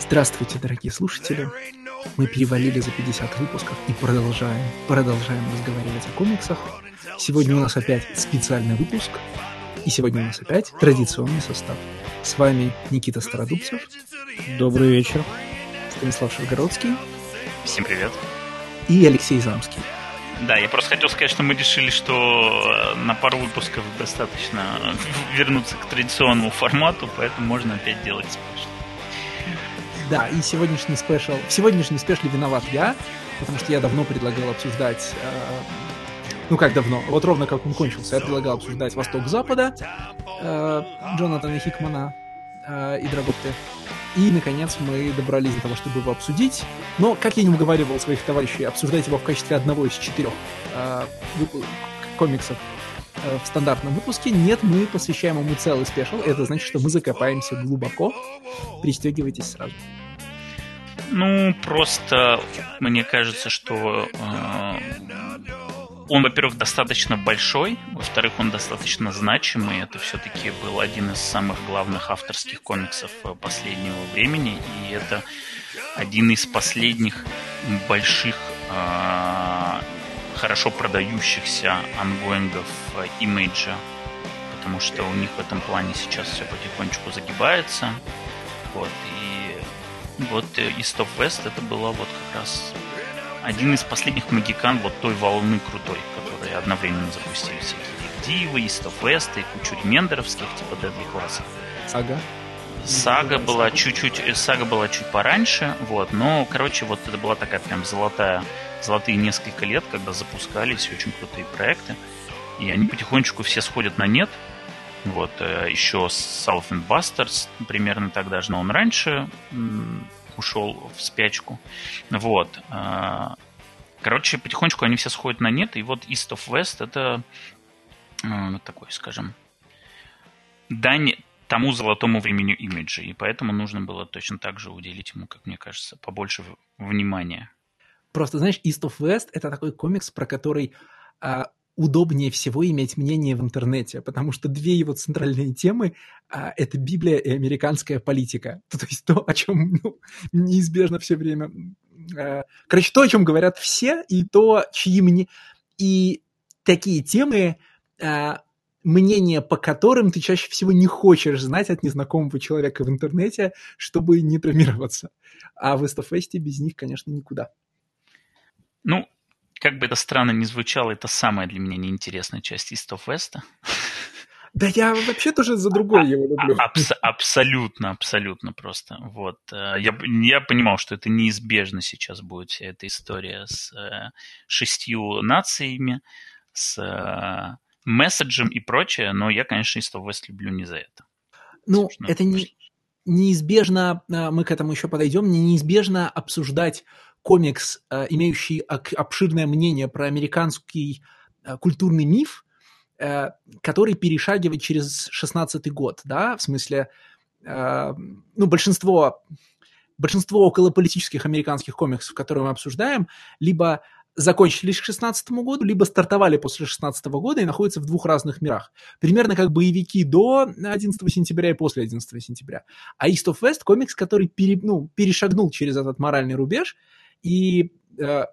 Здравствуйте, дорогие слушатели. Мы перевалили за 50 выпусков и продолжаем, продолжаем разговаривать о комиксах. Сегодня у нас опять специальный выпуск. И сегодня у нас опять традиционный состав. С вами Никита Стародубцев, Добрый вечер. Станислав Шевгородский Всем привет. и Алексей Замский. Да, я просто хотел сказать, что мы решили, что э, на пару выпусков достаточно вернуться к традиционному формату, поэтому можно опять делать special. Да, и сегодняшний special... В сегодняшний special е виноват я, потому что я давно предлагал обсуждать... э, ну как давно? Вот ровно как он кончился. Я предлагал обсуждать Восток-Запада э, Джонатана Хикмана э, и Драготты. И, наконец, мы добрались до того, чтобы его обсудить. Но, как я не уговаривал своих товарищей обсуждать его в качестве одного из четырех э, комиксов э, в стандартном выпуске, нет, мы посвящаем ему целый спешл. Это значит, что мы закопаемся глубоко. Пристегивайтесь сразу. Ну, просто мне кажется, что э, он, во-первых, достаточно большой, во-вторых, он достаточно значимый. Это все-таки был один из самых главных авторских комиксов э, последнего времени, и это один из последних больших, э, хорошо продающихся ангоингов э, имиджа, потому что у них в этом плане сейчас все потихонечку загибается. Вот, и вот East of West это было вот как раз один из последних магикан вот той волны крутой, которые одновременно запустили всякие Дивы, of West и кучу ремендеровских, типа Deadly классов. Ага. Сага была чуть-чуть, э, сага была чуть пораньше, вот, но, короче, вот это была такая прям золотая, золотые несколько лет, когда запускались очень крутые проекты, и они потихонечку все сходят на нет, вот, э, еще Southland Bastards примерно тогда же, но он раньше ушел в спячку, вот, а, короче, потихонечку они все сходят на нет, и вот East of West это э, такой, скажем, дань тому золотому времени имиджа, и поэтому нужно было точно так же уделить ему, как мне кажется, побольше внимания. Просто, знаешь, East of West — это такой комикс, про который а, удобнее всего иметь мнение в интернете, потому что две его центральные темы а, это Библия и американская политика. То, то есть то, о чем ну, неизбежно все время... а, короче, то, о чем говорят все, и то, чьи мне... И такие темы, а, мнение по которым ты чаще всего не хочешь знать от незнакомого человека в интернете, чтобы не травмироваться. А в West без них, конечно, никуда. Ну, как бы это странно ни звучало, это самая для меня неинтересная часть West. Да я вообще тоже за другое его люблю. А- абс- абсолютно, абсолютно просто. Вот. э, Я, я понимал, что это неизбежно сейчас будет вся эта история с э, шестью нациями, с э, месседжем и прочее, но я, конечно, East of West люблю не за это. Ну, Собственно, это не, неизбежно, мы к этому еще подойдем, не- неизбежно обсуждать комикс, имеющий обширное мнение про американский культурный миф, э, который перешагивает через 16 год, да, в смысле, э, ну, большинство, большинство околополитических американских комиксов, которые мы обсуждаем, либо закончились к 16 году, либо стартовали после 16 года и находятся в двух разных мирах. Примерно как боевики до 11 сентября и после 11 сентября. А East of West комикс, который пере- ну, перешагнул через этот моральный рубеж, и э,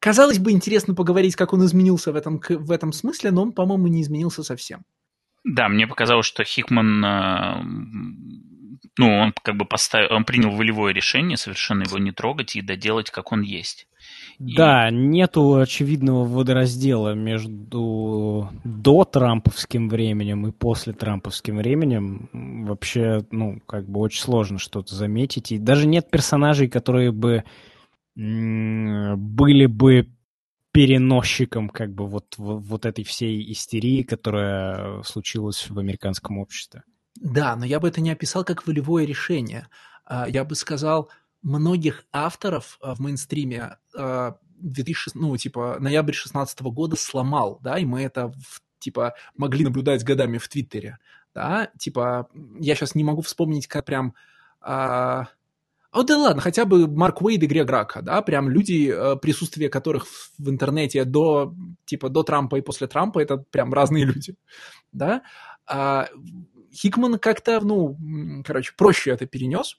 казалось бы, интересно поговорить, как он изменился в этом, в этом смысле, но он, по-моему, не изменился совсем. Да, мне показалось, что Хикман, э, ну, он как бы поставил, он принял волевое решение совершенно его не трогать и доделать, как он есть. И- Да, нету очевидного водораздела между до трамповским временем и после трамповским временем. Вообще, ну, как бы очень сложно что-то заметить. И даже нет персонажей, которые бы были бы переносчиком как бы вот, вот, этой всей истерии, которая случилась в американском обществе. Да, но я бы это не описал как волевое решение. А, Я бы сказал, многих авторов а, в мейнстриме а, 2006, ну, типа, ноябрь 16 года сломал, да, и мы это, типа, могли наблюдать годами в Твиттере, да, типа, я сейчас не могу вспомнить, как прям... А... О, да ладно, хотя бы Марк Уэйд и Грег Рака, да, прям люди, э, присутствие которых в интернете до, типа, до Трампа и после Трампа, это прям разные люди, да. А Хикман как-то, ну, короче, проще это перенес,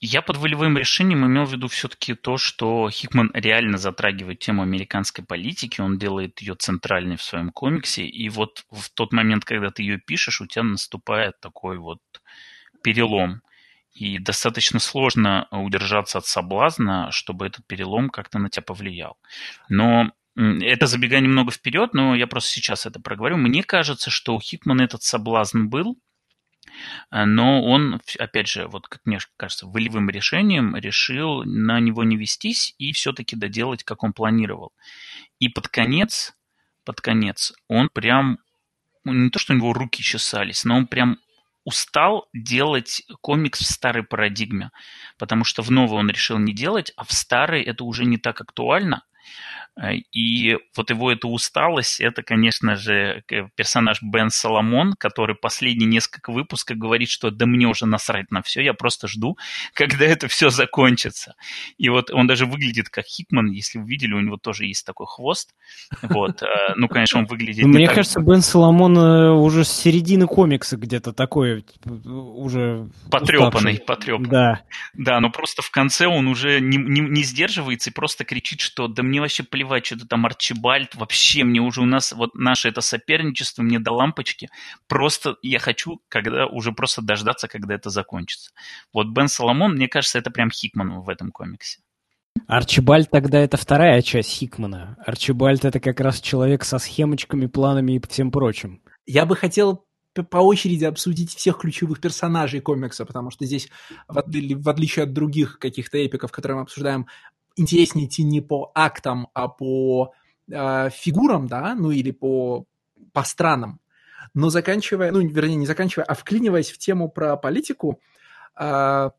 я под волевым решением имел в виду все-таки то, что Хикман реально затрагивает тему американской политики, он делает ее центральной в своем комиксе, и вот в тот момент, когда ты ее пишешь, у тебя наступает такой вот перелом. И достаточно сложно удержаться от соблазна, чтобы этот перелом как-то на тебя повлиял. Но это забегая немного вперед, но я просто сейчас это проговорю. Мне кажется, что у Хикмана этот соблазн был, Э, но он, опять же, вот как мне кажется, волевым решением решил на него не вестись и все-таки доделать, как он планировал. И под конец, под конец, он прям, ну, не то, что у него руки чесались, но он прям устал делать комикс в старой парадигме, потому что в новой он решил не делать, а в старой это уже не так актуально – и вот его эта усталость, это, конечно же, персонаж Бен Соломон, который последние несколько выпусков говорит, что да мне уже насрать на все, я просто жду, когда это все закончится. И вот он даже выглядит как Хикман, если вы видели, у него тоже есть такой хвост. Вот. Э, ну, конечно, он выглядит... Мне кажется, Бен Соломон э, уже с середины комикса где-то такой уже... Потрепанный, потрепанный. Да. Да, но просто в конце он уже не, не, не сдерживается и просто кричит, что да мне вообще плевать, плевать, что-то там Арчибальд, вообще мне уже у нас вот наше это соперничество, мне до лампочки. Просто я хочу, когда уже просто дождаться, когда это закончится. Вот Бен Соломон, мне кажется, это прям Хикман в этом комиксе. Арчибальд тогда это вторая часть Хикмана. Арчибальд это как раз человек со схемочками, планами и всем прочим. Я бы хотел по очереди обсудить всех ключевых персонажей комикса, потому что здесь, в, отличие от других каких-то эпиков, которые мы обсуждаем, интереснее идти не по актам, а по э, фигурам, да, ну или по, по странам. Но заканчивая, ну, вернее, не заканчивая, а вклиниваясь в тему про политику, э,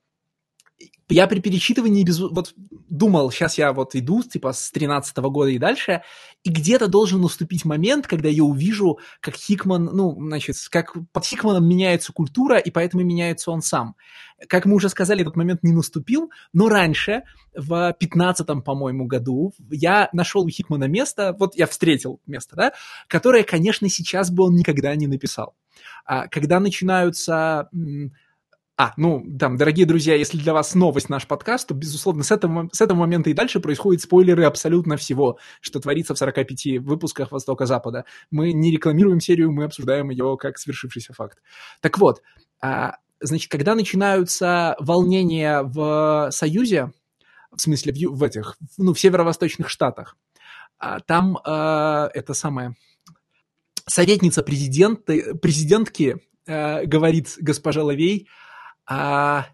я при перечитывании без... вот думал, сейчас я вот иду, типа, с 13 -го года и дальше, и где-то должен наступить момент, когда я увижу, как Хикман, ну, значит, как под Хикманом меняется культура, и поэтому меняется он сам. Как мы уже сказали, этот момент не наступил, но раньше, в 15 по-моему, году, я нашел у Хикмана место, вот я встретил место, да, которое, конечно, сейчас бы он никогда не написал. А когда начинаются а, ну, там, дорогие друзья, если для вас новость наш подкаст, то, безусловно, с этого, с этого момента и дальше происходят спойлеры абсолютно всего, что творится в 45 выпусках Востока-Запада. Мы не рекламируем серию, мы обсуждаем ее как свершившийся факт. Так вот, а, значит, когда начинаются волнения в Союзе, в смысле в, в этих, ну, в северо-восточных штатах, а, там а, это самое советница президента, президентки а, говорит госпожа Лавей, а,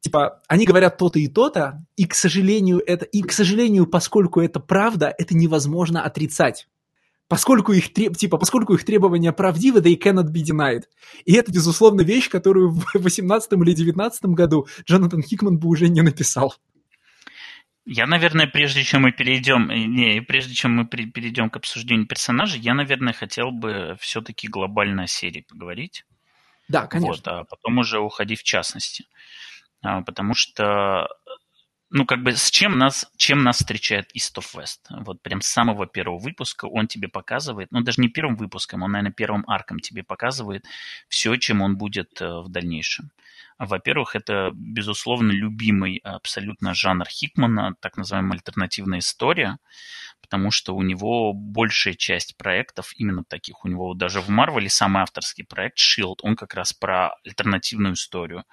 типа, они говорят то-то и то-то, и, к сожалению, это, и, к сожалению, поскольку это правда, это невозможно отрицать. Поскольку их, типа, поскольку их требования правдивы, they cannot be denied. И это, безусловно, вещь, которую в 18 или 19 году Джонатан Хикман бы уже не написал. Я, наверное, прежде чем мы перейдем, э, не, прежде чем мы перейдем к обсуждению персонажей, я, наверное, хотел бы все-таки глобально о серии поговорить. Да, конечно. Вот, а потом уже уходи в частности. А, потому что ну, как бы с чем нас, чем нас встречает East of West? Вот прям с самого первого выпуска он тебе показывает, ну, даже не первым выпуском, он, наверное, первым арком тебе показывает все, чем он будет э, в дальнейшем. Во-первых, это, безусловно, любимый абсолютно жанр Хикмана, так называемая альтернативная история, потому что у него большая часть проектов именно таких. У него даже в Марвеле самый авторский проект Shield, он как раз про альтернативную историю.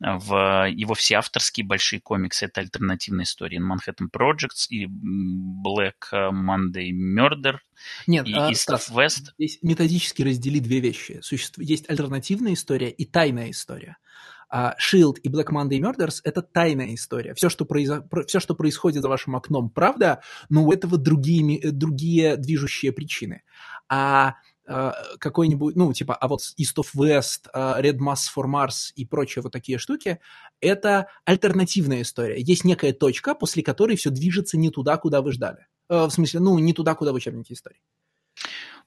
В его все авторские большие комиксы это альтернативная история. Manhattan Projects и Black Monday Murder нет, и а, East Стас, of West. Здесь методически раздели две вещи. Существует, есть альтернативная история и тайная история. А Shield и Black Monday Murders — это тайная история. Все что, произо... Все, что происходит за вашим окном, правда, но у этого другие, другие движущие причины. А а, какой-нибудь, ну, типа, а вот East of West, а, Red Mass for Mars и прочие вот такие штуки, это альтернативная история. Есть некая точка, после которой все движется не туда, куда вы ждали. Э, в смысле, ну, не туда, куда в учебнике истории.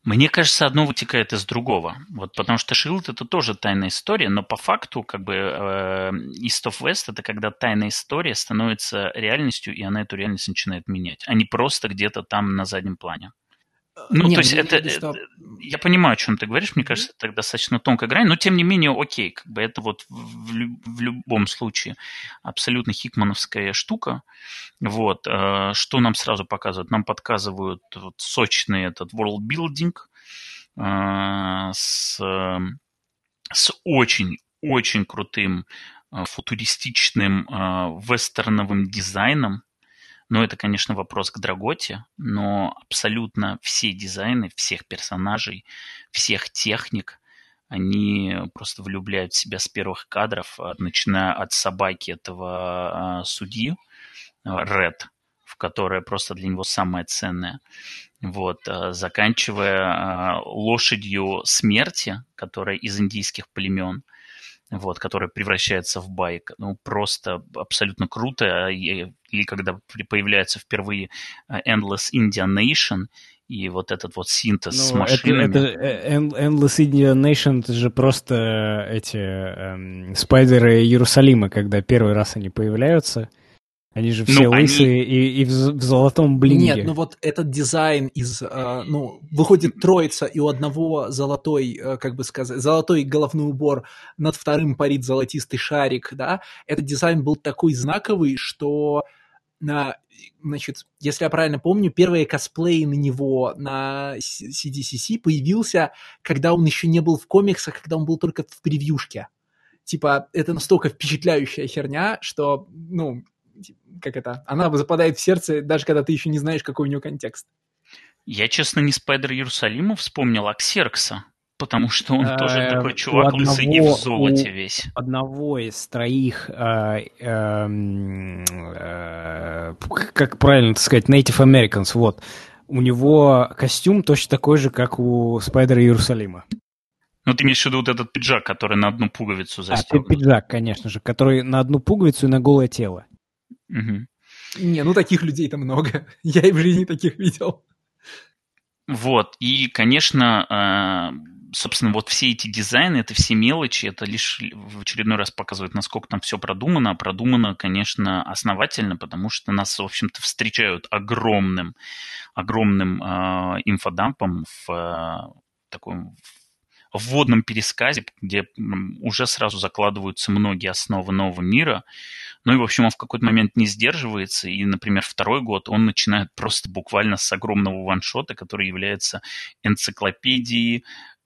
Мне кажется, одно вытекает из другого. Вот потому что Шилд это тоже тайная история, но по факту как бы э, East of West это когда тайная история становится реальностью, и она эту реальность начинает менять, а не просто где-то там на заднем плане. Ну, не, то есть это, что... я понимаю, о чем ты говоришь, мне кажется, это достаточно тонкая грань, но тем не менее, окей, как бы это вот в, в любом случае абсолютно хикмановская штука. Вот, э, что нам сразу показывают? Нам подсказывают вот сочный этот world building э, с, с очень, очень крутым э, футуристичным вестерновым дизайном, но это, конечно, вопрос к Драготе, но абсолютно все дизайны всех персонажей, всех техник, они просто влюбляют в себя с первых кадров, начиная от собаки этого а, судьи, Ред, в которая просто для него самая ценная, вот, а, заканчивая а, лошадью смерти, которая из индийских племен, вот, которая превращается в байк. Ну, просто абсолютно круто. И, и когда появляется впервые э, Endless Indian Nation, и вот этот вот синтез ну, с машинами. Это, это э, Endless Indian Nation, это же просто эти эм, спайдеры Иерусалима, когда первый раз они появляются. Они же все ну, лысые они... и, и в, в золотом блинге. Нет, ну вот этот дизайн из, э, ну, выходит троица, и у одного золотой, э, как бы сказать, золотой головной убор, над вторым парит золотистый шарик, да. Этот дизайн был такой знаковый, что, на, значит, если я правильно помню, первые косплеи на него на CDCC появился, когда он еще не был в комиксах, когда он был только в превьюшке типа, это настолько впечатляющая херня, что, ну, как это, она западает в сердце, даже когда ты еще не знаешь, какой у нее контекст. Я, честно, не Спайдер Иерусалима вспомнил, а Ксеркса. Потому что он тоже э, такой чувак лысый и в золоте весь. Одного из троих, э, эм, э, как правильно сказать, Native Americans, вот. У него костюм точно такой же, как у Спайдера Иерусалима. Ну, ты имеешь в виду вот этот пиджак, который на одну пуговицу застегнут. А, пиджак, конечно же, который на одну пуговицу и на голое тело. Угу. Не, ну таких людей-то много. Я и в жизни таких видел. Вот, и, конечно, а, собственно, вот все эти дизайны, это все мелочи, это лишь в очередной раз показывает, насколько там все продумано. А продумано, конечно, основательно, потому что нас, в общем-то, встречают огромным, огромным э, инфодампом в э, таком вводном пересказе, где уже сразу закладываются многие основы нового мира. Ну и, в общем, он в какой-то момент не сдерживается, и, например, второй год он начинает просто буквально с огромного ваншота, который является энциклопедией,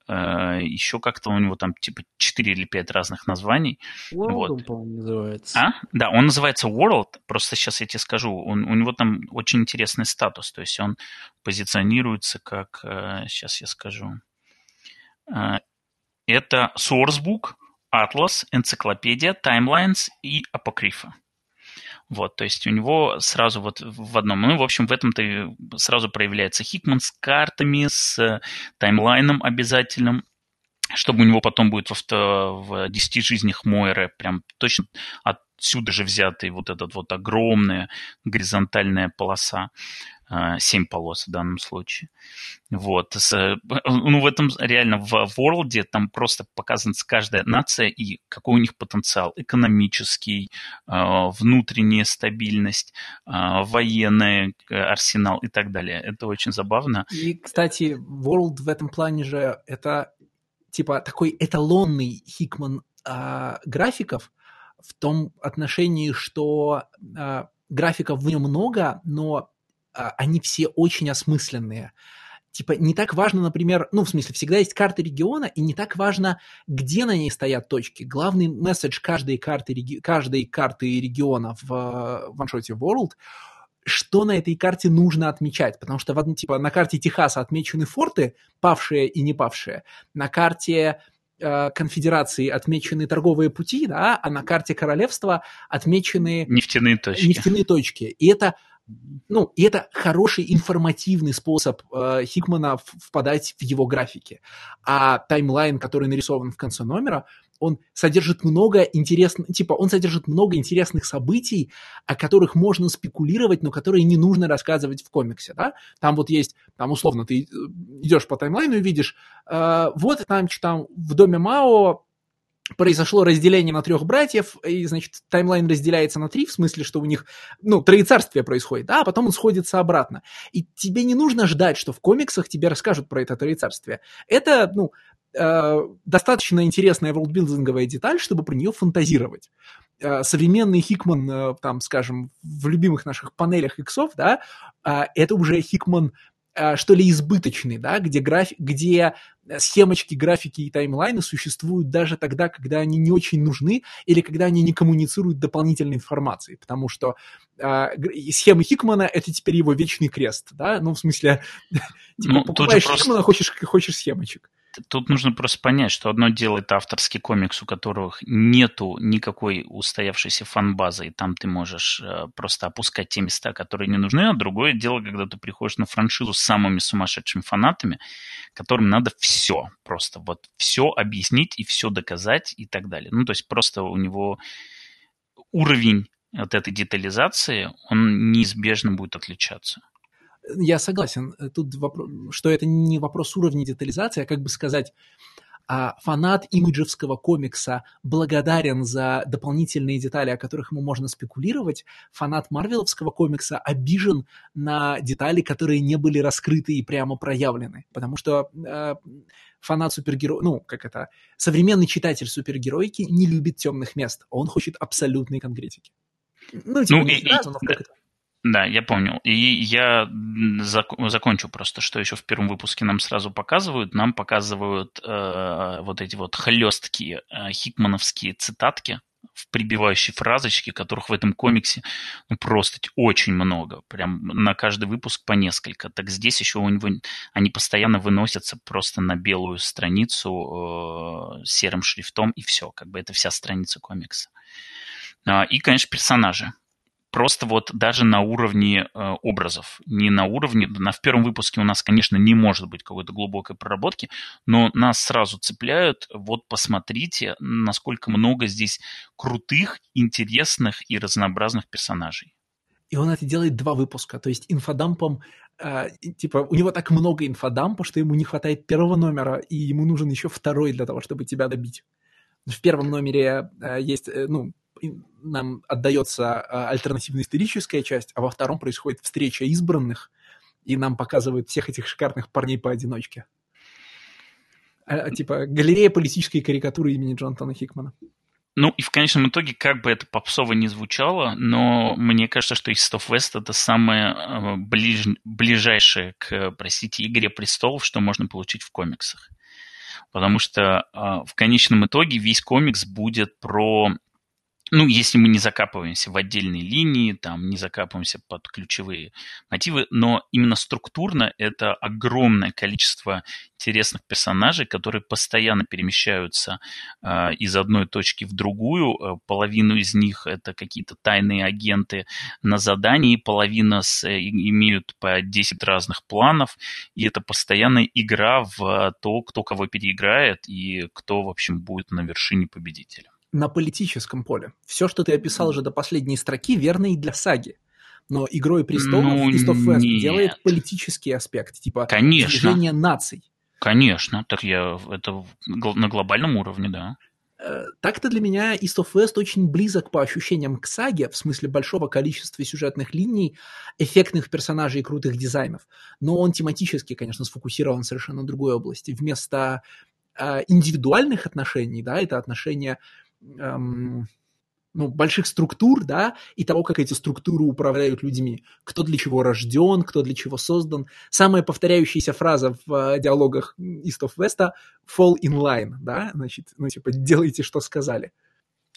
э, еще как-то у него там типа 4 или 5 разных названий. World, вот. по-моему, называется. А? Да, он называется World, просто сейчас я тебе скажу, он, у него там очень интересный статус, то есть он позиционируется как, uh, сейчас я скажу, uh, это sourcebook, Atlas, энциклопедия, Timelines и Апокрифа. Вот, то есть у него сразу вот в одном, ну, в общем, в этом-то сразу проявляется Хикман с картами, с таймлайном обязательным, чтобы у него потом будет в, в 10 жизнях Мойры прям точно отсюда же взятый вот этот вот огромная горизонтальная полоса. А, семь полос в данном случае. Вот. С, ну, в этом реально в World там просто показана каждая нация и какой у них потенциал экономический, а, внутренняя стабильность, а, военный э, арсенал и так далее. Это очень забавно. И, кстати, World в этом плане же это типа такой эталонный Хикман а, графиков в том отношении, что а, графиков в нем много, но а, они все очень осмысленные. Типа, не так важно, например, ну, в смысле, всегда есть карта региона, и не так важно, где на ней стоят точки. Главный месседж каждой карты, реги... каждой карты региона в э, ваншоте World что на этой карте нужно отмечать, потому что в, типа, на карте Техаса отмечены форты, павшие и не павшие, на карте э, конфедерации отмечены торговые пути, да, а на карте королевства отмечены нефтяные точки. Нефтяные точки. И это ну, и это хороший информативный способ э, Хикмана впадать в его графики. А таймлайн, который нарисован в конце номера, он содержит много интересных, типа, он содержит много интересных событий, о которых можно спекулировать, но которые не нужно рассказывать в комиксе, да? Там вот есть, там условно ты э, идешь по таймлайну и видишь, э, вот там, там в доме Мао произошло разделение на трех братьев, и, значит, таймлайн разделяется на три, в смысле, что у них, ну, троецарствие происходит, а потом он сходится обратно. И тебе не нужно ждать, что в комиксах тебе расскажут про это троецарствие. Это, ну, э, достаточно интересная волдбилдинговая деталь, чтобы про нее фантазировать. Э, современный Хикман, э, там, скажем, в любимых наших панелях иксов, да, э, это уже Хикман что ли, избыточный, да, где, графи- где схемочки, графики и таймлайны существуют даже тогда, когда они не очень нужны или когда они не коммуницируют дополнительной информацией, потому что э, схемы Хикмана — это теперь его вечный крест, да, ну, в смысле, типа, ну, покупаешь просто... Хикмана, хочешь, хочешь схемочек тут нужно просто понять, что одно дело это авторский комикс, у которых нету никакой устоявшейся фан-базы, и там ты можешь э, просто опускать те места, которые не нужны, а другое дело, когда ты приходишь на франшизу с самыми сумасшедшими фанатами, которым надо все, просто вот все объяснить и все доказать и так далее. Ну, то есть просто у него уровень вот этой детализации, он неизбежно будет отличаться я согласен, э, тут вопрос, что это не вопрос уровня детализации, а как бы сказать, а фанат имиджевского комикса благодарен за дополнительные детали, о которых ему можно спекулировать, фанат марвеловского комикса обижен на детали, которые не были раскрыты и прямо проявлены, потому что э, фанат супергероя, ну, как это, современный читатель супергероики не любит темных мест, он хочет абсолютной конкретики. Ну, типа, ну, не и, сразу, но как это. Да, я понял. И я зак- закончу просто, что еще в первом выпуске нам сразу показывают. Нам показывают э, вот эти вот хлесткие э, хикмановские цитатки в прибивающей фразочки, которых в этом комиксе ну, просто очень много. Прям на каждый выпуск по несколько. Так здесь еще у него они постоянно выносятся просто на белую страницу э, серым шрифтом, и все. Как бы это вся страница комикса. А, и, конечно, персонажи просто вот даже на уровне э, образов, не на уровне, на, в первом выпуске у нас, конечно, не может быть какой-то глубокой проработки, но нас сразу цепляют, вот посмотрите, насколько много здесь крутых, интересных и разнообразных персонажей. И он это делает два выпуска, то есть инфодампом, э, типа, у него так много инфодампа, что ему не хватает первого номера, и ему нужен еще второй для того, чтобы тебя добить. В первом номере э, есть, э, ну, нам отдается а, альтернативно-историческая часть, а во втором происходит встреча избранных, и нам показывают всех этих шикарных парней поодиночке. А, а, типа галерея политической карикатуры имени Джонатана Хикмана. Ну и в конечном итоге, как бы это попсово не звучало, но мне кажется, что East of West это самое э, ближ... ближайшее к, простите, Игре престолов, что можно получить в комиксах. Потому что в конечном итоге весь комикс будет про ну, если мы не закапываемся в отдельные линии, там, не закапываемся под ключевые мотивы, но именно структурно это огромное количество интересных персонажей, которые постоянно перемещаются э, из одной точки в другую. Э, половину из них это какие-то тайные агенты на задании, половина с, э, имеют по 10 разных планов, и это постоянная игра в то, кто кого переиграет и кто, в общем, будет на вершине победителя на политическом поле. Все, что ты описал уже до последней строки, верно и для саги. Но «Игрой престолов» ну, East of West нет. делает политический аспект, типа Конечно. движение наций. Конечно, так я это на глобальном уровне, да. Э, так-то для меня East of West очень близок по ощущениям к саге, в смысле большого количества сюжетных линий, эффектных персонажей и крутых дизайнов. Но он тематически, конечно, сфокусирован в совершенно другой области. Вместо э, индивидуальных отношений, да, это отношения эм, ну, больших структур, да, и того, как эти структуры управляют людьми. Кто для чего рожден, кто для чего создан. Самая повторяющаяся фраза в э, диалогах East of West – fall in line, да, значит, ну, типа, делайте, что сказали.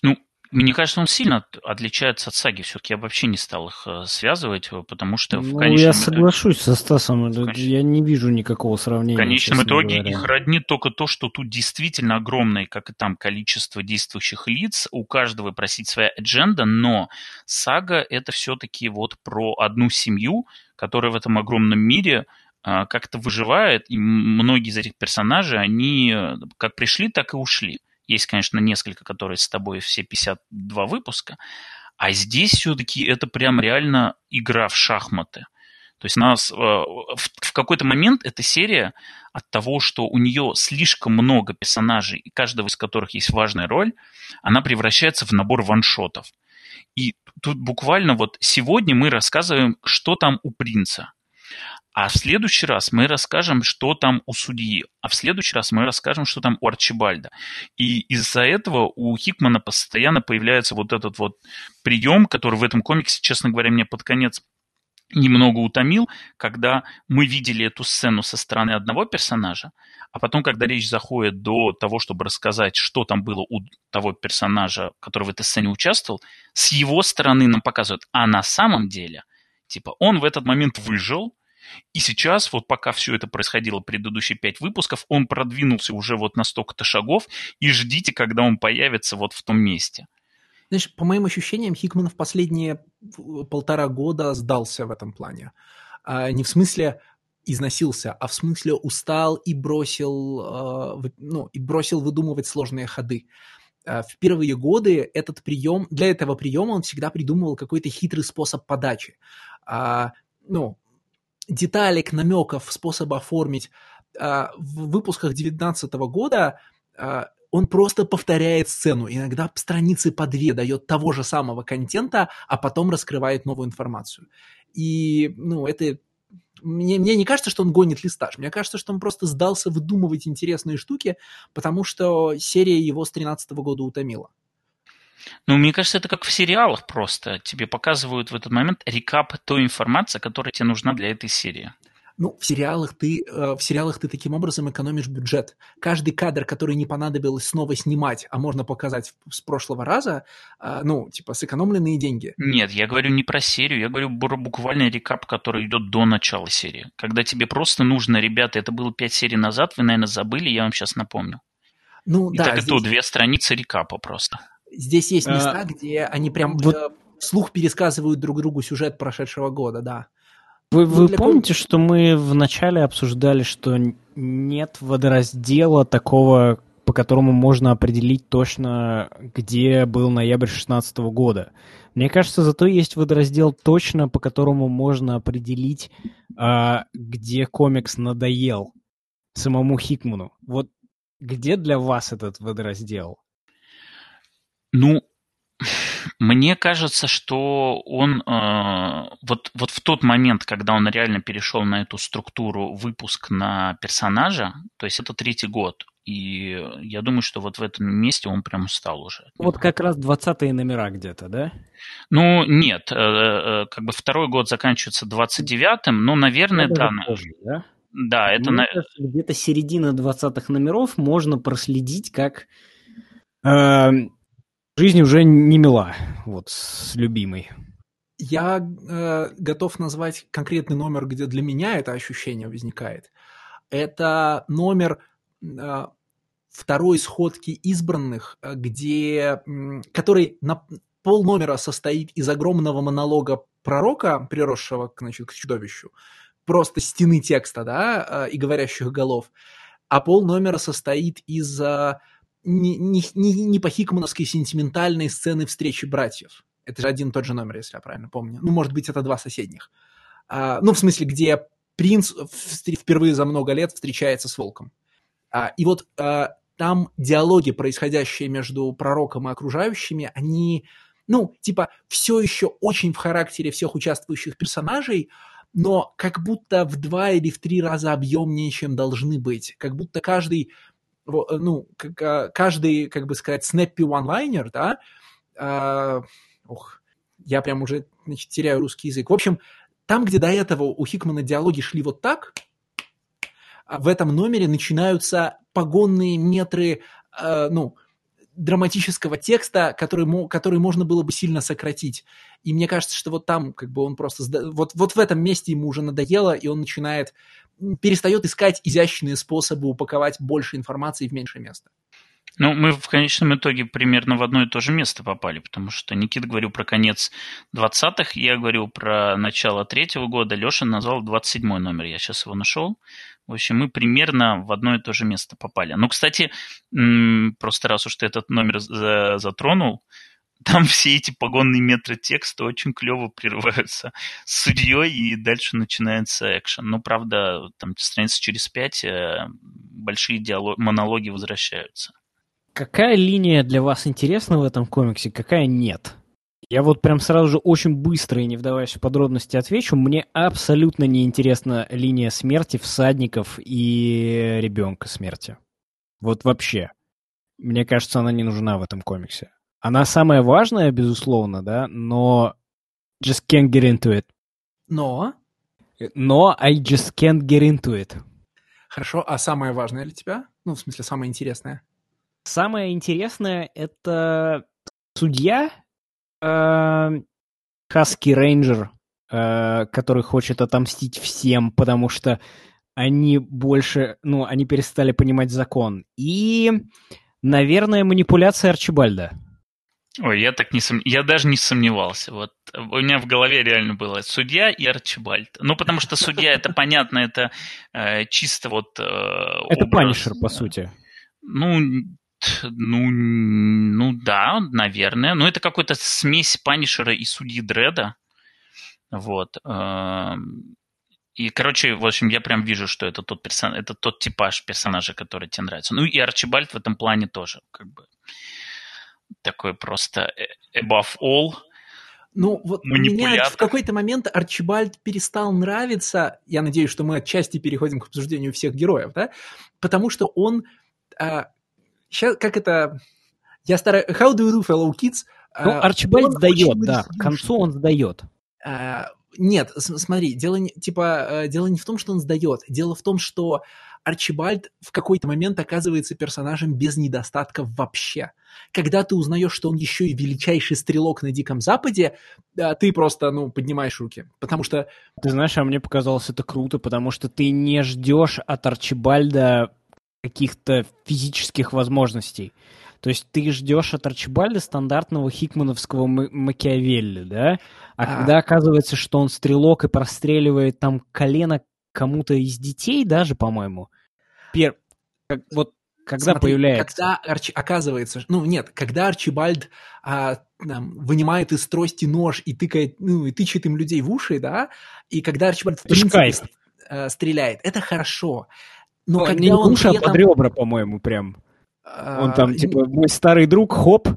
Ну, мне кажется, он сильно отличается от саги. Все-таки я вообще не стал их э, связывать, э, потому что в ну, конечном... я соглашусь со Стасом. Конеч... Я не вижу никакого сравнения. В конечном итоге говоря. их роднит только то, что тут действительно огромное, как и там, количество действующих лиц. У каждого, просить своя адженда, но сага — это все-таки вот про одну семью, которая в этом огромном мире а, как-то выживает, и многие из этих персонажей, они э, как пришли, так и ушли. Есть, конечно, несколько, которые с тобой все 52 выпуска. А здесь все-таки это прям реально игра в шахматы. То есть нас э, в какой-то момент эта серия от того, что у нее слишком много персонажей, и каждого из которых есть важная роль, она превращается в набор ваншотов. И тут буквально вот сегодня мы рассказываем, что там у принца. А в следующий раз мы расскажем, что там у судьи. А в следующий раз мы расскажем, что там у Арчибальда. И из-за этого у Хикмана постоянно появляется вот этот вот прием, который в этом комиксе, честно говоря, мне под конец немного утомил, когда мы видели эту сцену со стороны одного персонажа, а потом, когда речь заходит до того, чтобы рассказать, что там было у того персонажа, который в этой сцене участвовал, с его стороны нам показывают, а на самом деле, типа, он в этот момент выжил, и сейчас, вот пока все это происходило, предыдущие пять выпусков, он продвинулся уже вот на столько-то шагов, и ждите, когда он появится вот в том месте. Знаешь, по моим ощущениям, Хикман в последние полтора года сдался в этом плане. А, не в смысле износился, а в смысле устал и бросил, э, ну, и бросил выдумывать сложные ходы. Э, в первые годы этот прием, для этого приема он всегда придумывал какой-то хитрый способ подачи. А, ну, деталек, намеков, способа оформить. А, в выпусках 2019 года а, он просто повторяет сцену, иногда страницы по две дает того же самого контента, а потом раскрывает новую информацию. И, ну, это... Мне, мне не кажется, что он гонит листаж. Мне кажется, что он просто сдался выдумывать интересные штуки, потому что серия его с 2013 года утомила. Ну, мне кажется, это как в сериалах просто. Тебе показывают в этот момент рекап той информации, которая тебе нужна для этой серии. Ну, в сериалах ты, э, в сериалах ты таким образом экономишь бюджет. Каждый кадр, который не понадобилось снова снимать, а можно показать с прошлого раза, э, ну, типа, сэкономленные деньги. Нет, я говорю не про серию, я говорю про буквально рекап, который идет до начала серии. Когда тебе просто нужно, ребята, это было пять серий назад, вы, наверное, забыли, я вам сейчас напомню. Ну, и да, так здесь... и то, две страницы рекапа просто. Здесь есть места, а... где они прям вот... Э, вслух пересказывают друг другу сюжет прошедшего года, да. Вы, ну, вы помните, ком... что мы вначале обсуждали, что нет водораздела такого, по которому можно определить точно, где был ноябрь 2016 года. Мне кажется, зато есть водораздел точно, по которому можно определить, а, где комикс надоел самому Хикману. Вот где для вас этот водораздел? Ну, мне кажется, что он э, вот, вот в тот момент, когда он реально перешел на эту структуру выпуск на персонажа, то есть это третий год, и я думаю, что вот в этом месте он прям устал уже. Вот как раз 20-е номера где-то, да? Ну, нет, э, э, как бы второй год заканчивается 29-м, но, наверное, это да. Позже, да? Да, это... Мне кажется, где-то середина 20-х номеров можно проследить, как э, Жизнь уже не мила, вот, с любимой. Я э, готов назвать конкретный номер, где для меня это ощущение возникает. Это номер э, второй сходки избранных, э, где, который на пол номера состоит из огромного монолога пророка, приросшего значит, к чудовищу, просто стены текста, да, э, и говорящих голов, а пол номера состоит из э, не, не, не, не по хикмановской сентиментальной сцены встречи братьев. Это же один и тот же номер, если я правильно помню. Ну, может быть, это два соседних. А, ну, в смысле, где принц впервые за много лет встречается с волком. А, и вот а, там диалоги, происходящие между пророком и окружающими, они, ну, типа, все еще очень в характере всех участвующих персонажей, но как будто в два или в три раза объемнее, чем должны быть. Как будто каждый ну, а, каждый, как бы сказать, snappy one-liner, да, э, ох, я прям уже значит, теряю русский язык. В общем, там, где до этого у Хикмана диалоги шли вот так, а в этом номере начинаются погонные метры, э, ну, драматического текста, который, который можно было бы сильно сократить. И мне кажется, что вот там как бы он просто... Вот, вот в этом месте ему уже надоело, и он начинает... Перестает искать изящные способы упаковать больше информации в меньшее место. Ну, мы в конечном итоге примерно в одно и то же место попали, потому что Никита говорил про конец 20-х, я говорил про начало третьего года, Леша назвал 27-й номер, я сейчас его нашел, В общем, мы примерно в одно и то же место попали. Ну, кстати, просто раз уж ты этот номер за- затронул, там все эти погонные метры текста очень клево прерываются с судьей, и дальше начинается экшен. Ну, правда, там страницы через пять э, большие диалог, монологи возвращаются. Какая линия для вас интересна в этом комиксе, какая нет? Я вот прям сразу же очень быстро и не вдаваясь в подробности отвечу. Мне абсолютно не интересна линия смерти всадников и ребенка смерти. Вот вообще. Мне кажется, она не нужна в этом комиксе. Она самая важная, безусловно, да, но just can't get into it. Но, Но I just can't get into it. хорошо, а самое важное для тебя? Ну, в смысле, самое интересное. Самое интересное это судья Хаски Рейнджер, э, который хочет отомстить всем, потому что они больше, ну, они перестали понимать закон. И, наверное, манипуляция Арчибальда. Ой, я так не сом... я даже не сомневался. Вот у меня в голове реально было судья и Арчибальд. Ну, потому что судья, это понятно, это э, чисто вот... Э, Это образ. Панишер, по сути. Ну, ну, ну да, наверное. Но это какой-то смесь Панишера и судьи Дреда. Вот. эм, И, короче, в общем, я прям вижу, что это тот, персон... это тот типаж персонажа, который тебе нравится. Ну и Арчибальд в этом плане тоже, как бы, такой просто э, above all. Ну, вот Манипулятор. в какой-то момент Арчибальд перестал нравиться. Я надеюсь, что мы отчасти переходим к обсуждению всех героев, да? Потому что он... сейчас, как это... Я стараюсь... How do you do, fellow kids? Ну, Арчибальд сдает, да. К концу он сдает. А, Нет, смотри, дело не, типа, э, дело не в том, что он сдает. Дело в том, что Арчибальд в какой-то момент оказывается персонажем без недостатков вообще. Когда ты узнаешь, что он еще и величайший стрелок на Диком Западе, а, ты просто, ну, поднимаешь руки. Потому что Ты знаешь, а мне показалось это круто, потому что ты не ждешь от Арчибальда каких-то физических возможностей. То есть ты ждешь от Арчибальда стандартного хикмановского ма- Макиавелли, да? А, А. когда оказывается, что он стрелок и простреливает там колено кому-то из детей даже, по-моему, пер... как- вот когда Смотри, появляется... Когда Арчи... оказывается, ну нет, когда Арчибальд а, там, вынимает из трости нож и тыкает, ну и тычет им людей в уши, да, и когда Арчибальд в принципе э, стреляет, это хорошо. Но Ну, когда не он уши, а этом, под ребра, по-моему, прям. Он а, там, типа, мой старый друг, хоп,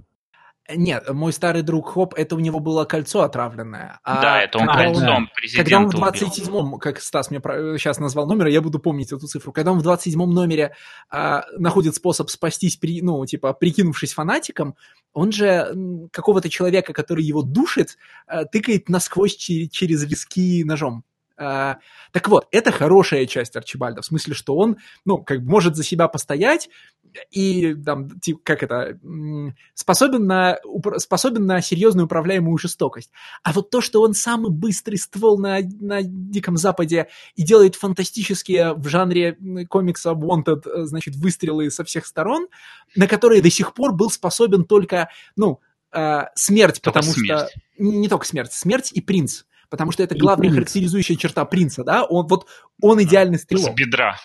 Нет, мой старый друг Хоп, это у него было кольцо отравленное. А да, это он когда кольцом он- Когда он в убил. 27-м, как Стас мне сейчас назвал номер, я буду помнить эту цифру. Когда он в 27-м номере а, находит способ спастись, при, ну, типа, прикинувшись фанатиком, он же какого-то человека, который его душит, а, тыкает насквозь че- через виски ножом. А, так вот, это хорошая часть Арчибальда, в смысле, что он, ну, как бы может за себя постоять и, там, типа, как это, способен на, способен на серьезную управляемую жестокость. А вот то, что он самый быстрый ствол на, на Диком Западе и делает фантастические в жанре комикса Wanted, э, значит, выстрелы со всех сторон, на которые до сих пор был способен только, ну, э, смерть, Только потому смерть. что... Не, не только смерть, смерть и принц. Потому что это главная принц. характеризующая черта принца, да? Он вот, он идеальный С стрелок. бедра.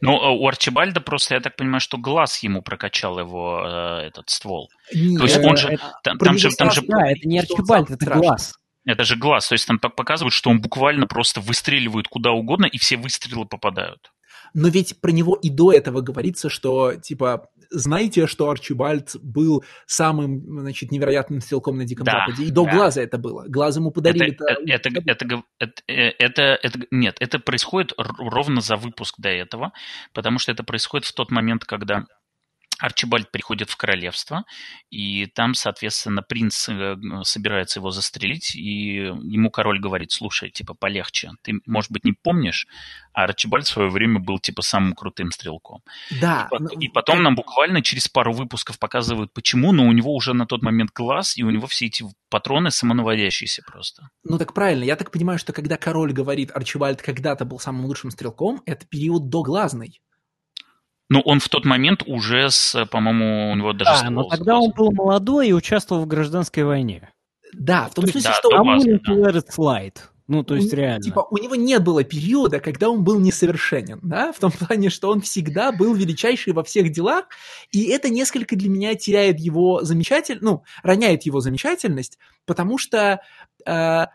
Ну, э, у Арчибальда просто, я так понимаю, что глаз ему прокачал его э, этот ствол. Нет, То есть он же, это- там, там же, там же, страшно. Да, это не Арчибальд, это страшный. глаз. это же глаз, то есть там пок- показывают, что он буквально просто выстреливает куда угодно, и все выстрелы попадают. Но ведь про него и до этого говорится, что, типа, знаете, что Арчибальд был самым, значит, невероятным стрелком на Диком Да, Западе. И до да. глаза это было. Глаз ему подарили. Это, это, это, это, гов- это, э, это, это- нет, это происходит ровно за выпуск до этого, потому что это происходит в тот момент, когда Арчибальд приходит в королевство, и там, соответственно, принц э, собирается его застрелить, и ему король говорит, слушай, типа, полегче, ты, может быть, не помнишь, а Арчибальд в свое время был, типа, самым крутым стрелком. Да. И пот- ну, И потом нам буквально через пару выпусков показывают, почему, но у него уже на тот момент глаз, и у него все эти патроны самонаводящиеся просто. Ну так правильно, я так понимаю, что когда король говорит, Арчибальд когда-то был самым лучшим стрелком, это период доглазный. Ну, он в тот момент уже с, по-моему, у него даже Да, но тогда он был молодой и участвовал в гражданской войне. Да, в том То есть, смысле, да, что... willing да. slide. Ну, то есть у, реально. Типа, у него не было периода, когда он был несовершенен, да, в том плане, что он всегда был величайший во всех делах, и это несколько для меня теряет его замечатель, ну, роняет его замечательность, потому что э,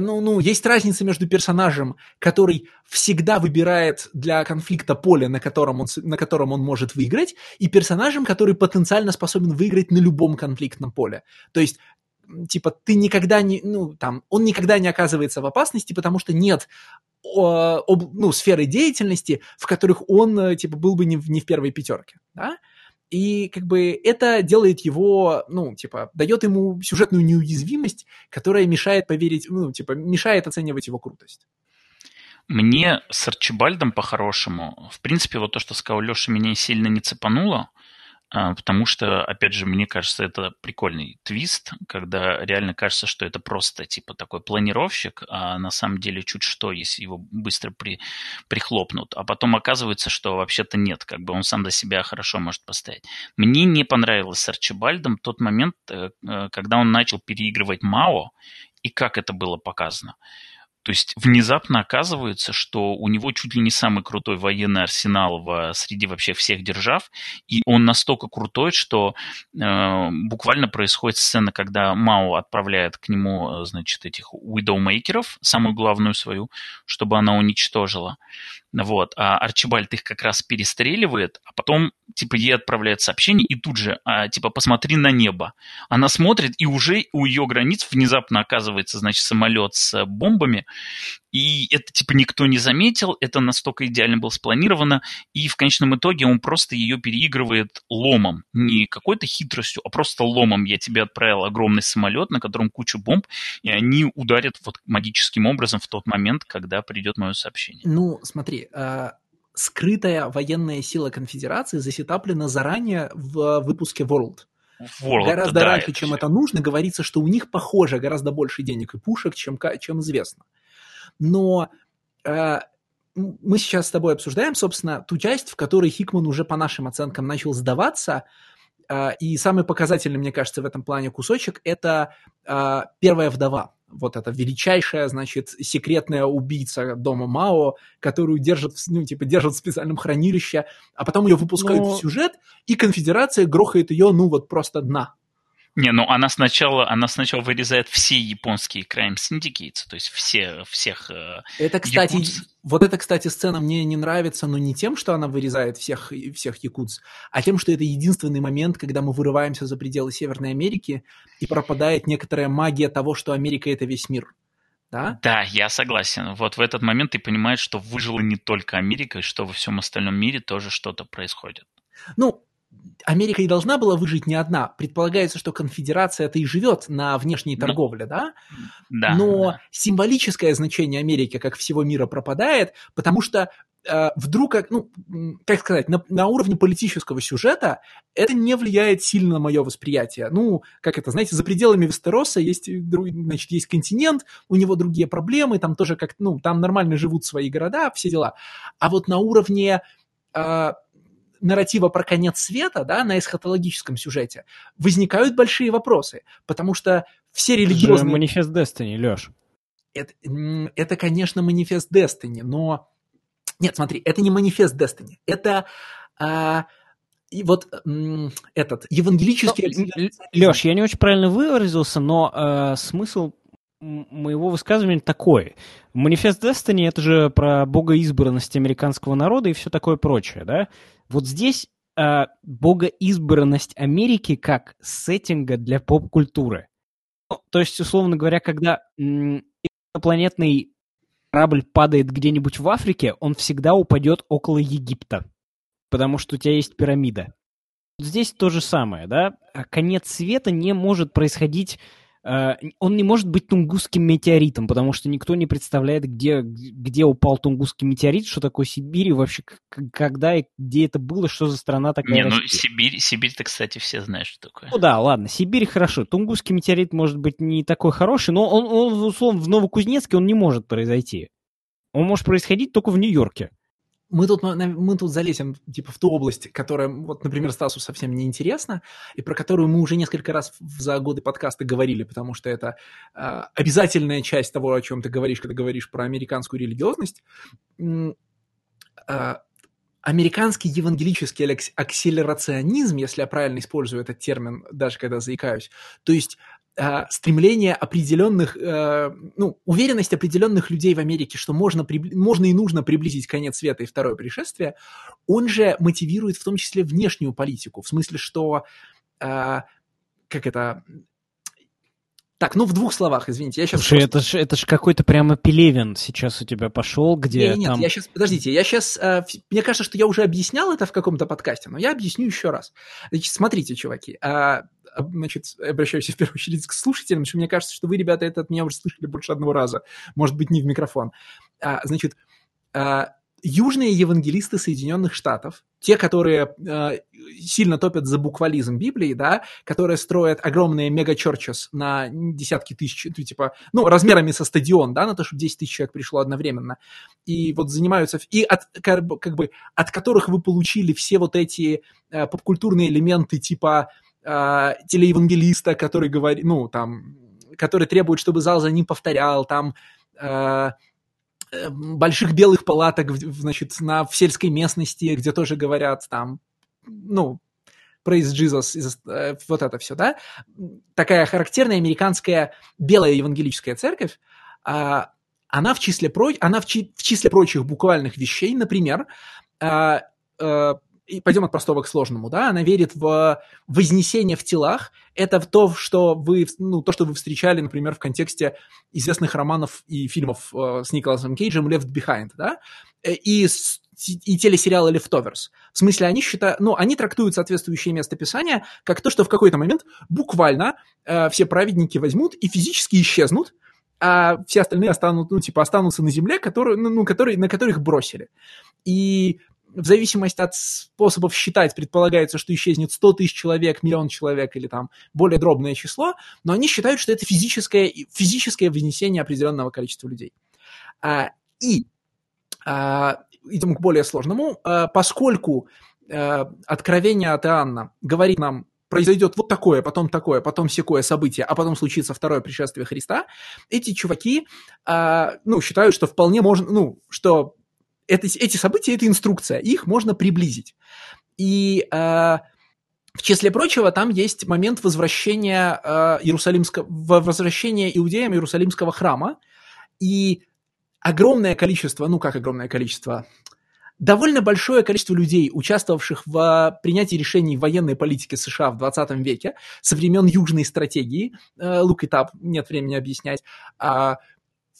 ну, ну, есть разница между персонажем, который всегда выбирает для конфликта поле, на котором он, на котором он может выиграть, и персонажем, который потенциально способен выиграть на любом конфликтном поле. То есть типа, ты никогда не, ну, там, он никогда не оказывается в опасности, потому что нет об, ну, сферы деятельности, в которых он, э, типа, был бы не в, не в первой пятерке, да? И как бы это делает его, ну, типа, дает ему сюжетную неуязвимость, которая мешает поверить, ну, типа, мешает оценивать его крутость. Мне с Арчибальдом по-хорошему, в принципе, вот то, что сказал Леша, меня сильно не цепануло, потому что, опять же, мне кажется, это прикольный твист, когда реально кажется, что это просто типа такой планировщик, а на самом деле чуть что, если его быстро при, прихлопнут. А потом оказывается, что вообще-то нет, как бы он сам до себя хорошо может постоять. Мне не понравилось с Арчибальдом тот момент, э, э, когда он начал переигрывать Мао, и как это было показано. То есть внезапно оказывается, что у него чуть ли не самый крутой военный арсенал в, среди вообще всех держав, и он настолько крутой, что э, буквально происходит сцена, когда Мао отправляет к нему, значит, этих Widowmaker'ов, самую главную свою, чтобы она уничтожила. Вот, а Арчибальд их как раз перестреливает, а потом, типа, ей отправляет сообщение, и тут же, а, типа, посмотри на небо. Она смотрит, и уже у ее границ внезапно оказывается, значит, самолет с бомбами, и это, типа, никто не заметил, это настолько идеально было спланировано, и в конечном итоге он просто ее переигрывает ломом. Не какой-то хитростью, а просто ломом. Я тебе отправил огромный самолет, на котором куча бомб, и они ударят вот магическим образом в тот момент, когда придет мое сообщение. Ну, смотри, э, скрытая военная сила конфедерации засетаплена заранее в выпуске World. World гораздо да, раньше, это чем все. это нужно, говорится, что у них, похоже, гораздо больше денег и пушек, чем, чем известно но э, мы сейчас с тобой обсуждаем, собственно, ту часть, в которой Хикман уже по нашим оценкам начал сдаваться, э, и самый показательный, мне кажется, в этом плане кусочек – это э, «Первая вдова». Вот эта величайшая, значит, секретная убийца дома Мао, которую держат, ну, типа, держат в специальном хранилище, а потом ее выпускают Но... в сюжет, и конфедерация грохает ее, ну, вот просто дна. Не, ну она сначала, она сначала вырезает все японские Crime Syndicates, то есть все, всех э, Это, кстати, якудз. вот эта, кстати, сцена мне не нравится, но не тем, что она вырезает всех, всех якудз, а тем, что это единственный момент, когда мы вырываемся за пределы Северной Америки и пропадает некоторая магия того, что Америка – это весь мир. Да? да, я согласен. Вот в этот момент ты понимаешь, что выжила не только Америка, и что во всем остальном мире тоже что-то происходит. Ну, Америка и должна была выжить не одна. Предполагается, что конфедерация это и живет на внешней торговле, да? Да. Но да. символическое значение Америки, как всего мира, пропадает, потому что э, вдруг, ну, как сказать, на, на уровне политического сюжета это не влияет сильно на мое восприятие. Ну, как это, знаете, за пределами Вестероса есть, значит, есть континент, у него другие проблемы, там тоже как, ну, там нормально живут свои города, все дела. А вот на уровне э, нарратива про конец света, да, на эсхатологическом сюжете, возникают большие вопросы, потому что все религиозные... Это манифест Destiny, Леш. Это, это, конечно, манифест Destiny, но... Нет, смотри, это не манифест Destiny, это... А, и вот этот евангелический... Ну, Леш, я не очень правильно выразился, но э, смысл моего высказывания такой. Манифест Destiny — это же про богоизбранность американского народа и все такое прочее, да? Вот здесь э, богоизбранность Америки как сеттинга для поп-культуры. Ну, то есть, условно говоря, когда инопланетный корабль падает где-нибудь в Африке, он всегда упадет около Египта, потому что у тебя есть пирамида. Здесь то же самое, да? А конец света не может происходить он не может быть тунгусским метеоритом, потому что никто не представляет, где, где упал тунгусский метеорит, что такое Сибирь, и вообще когда и где это было, что за страна такая. Не, ну Сибирь, Сибирь-то, кстати, все знают, что такое. Ну да, ладно, Сибирь хорошо. Тунгусский метеорит может быть не такой хороший, но он, он условно, в Новокузнецке он не может произойти. Он может происходить только в Нью-Йорке. Мы тут, мы тут залезем типа в ту область, которая, вот, например, Стасу совсем не интересна, и про которую мы уже несколько раз за годы подкаста говорили, потому что это э, обязательная часть того, о чем ты говоришь, когда говоришь про американскую религиозность. Э, американский евангелический акселерационизм, если я правильно использую этот термин, даже когда заикаюсь, то есть э, стремление определенных, э, ну, уверенность определенных людей в Америке, что можно, можно и нужно приблизить конец света и второе пришествие, он же мотивирует в том числе внешнюю политику, в смысле, что э, как это, так, ну в двух словах, извините, я сейчас... Слушай, просто... это же это ж какой-то прямо Пелевин сейчас у тебя пошел, где нет, нет, там... я сейчас, подождите, я сейчас, э, мне кажется, что я уже объяснял это в каком-то подкасте, но я объясню еще раз. Значит, смотрите, чуваки, э, значит, обращаюсь в первую очередь к слушателям, потому что мне кажется, что вы, ребята, это от меня уже слышали больше одного раза, может быть, не в микрофон. А, значит, а, южные евангелисты Соединенных Штатов, те, которые э, сильно топят за буквализм Библии, да, которые строят огромные мега-черчес на десятки тысяч, ну, типа, ну, размерами со стадион, да, на то, чтобы 10 тысяч человек пришло одновременно, и вот занимаются, и от, как, бы, от которых вы получили все вот эти э, попкультурные элементы типа э, телеевангелиста, который говорит, ну, там, который требует, чтобы зал за ним повторял, там, э, Э, больших белых палаток, значит, на, в сельской местности, где тоже говорят там, ну, Praise Jesus, э, вот это все, да, такая характерная американская белая евангелическая церковь, а, она в числе, про, она в, чи, в числе прочих буквальных вещей, например, а, и пойдем от простого к сложному, да, она верит в вознесение в телах, это в то, что вы, ну, то, что вы встречали, например, в контексте известных романов и фильмов э, с Николасом Кейджем «Left Behind», да, э, и, и телесериала «Leftovers». В смысле, они считают, ну, они трактуют соответствующее местописание как то, что в какой-то момент буквально э, все праведники возьмут и физически исчезнут, а все остальные останутся, ну, типа, останутся на земле, которые, ну, которые, на которых бросили. И в зависимости от способов считать, предполагается, что исчезнет 100 тысяч человек, миллион человек или там более дробное число, но они считают, что это физическое, физическое внесение определенного количества людей. А, и а, идем к более сложному. А, поскольку а, откровение от Иоанна говорит нам, произойдет вот такое, потом такое, потом секое событие, а потом случится второе пришествие Христа, эти чуваки, а, ну, считают, что вполне можно, ну, что это, эти события – это инструкция, их можно приблизить. И э, в числе прочего там есть момент возвращения э, Иерусалимского, возвращения иудеям Иерусалимского храма, и огромное количество, ну как огромное количество, довольно большое количество людей, участвовавших в принятии решений военной политике США в 20 веке, со времен Южной стратегии, э, it up, нет времени объяснять, а,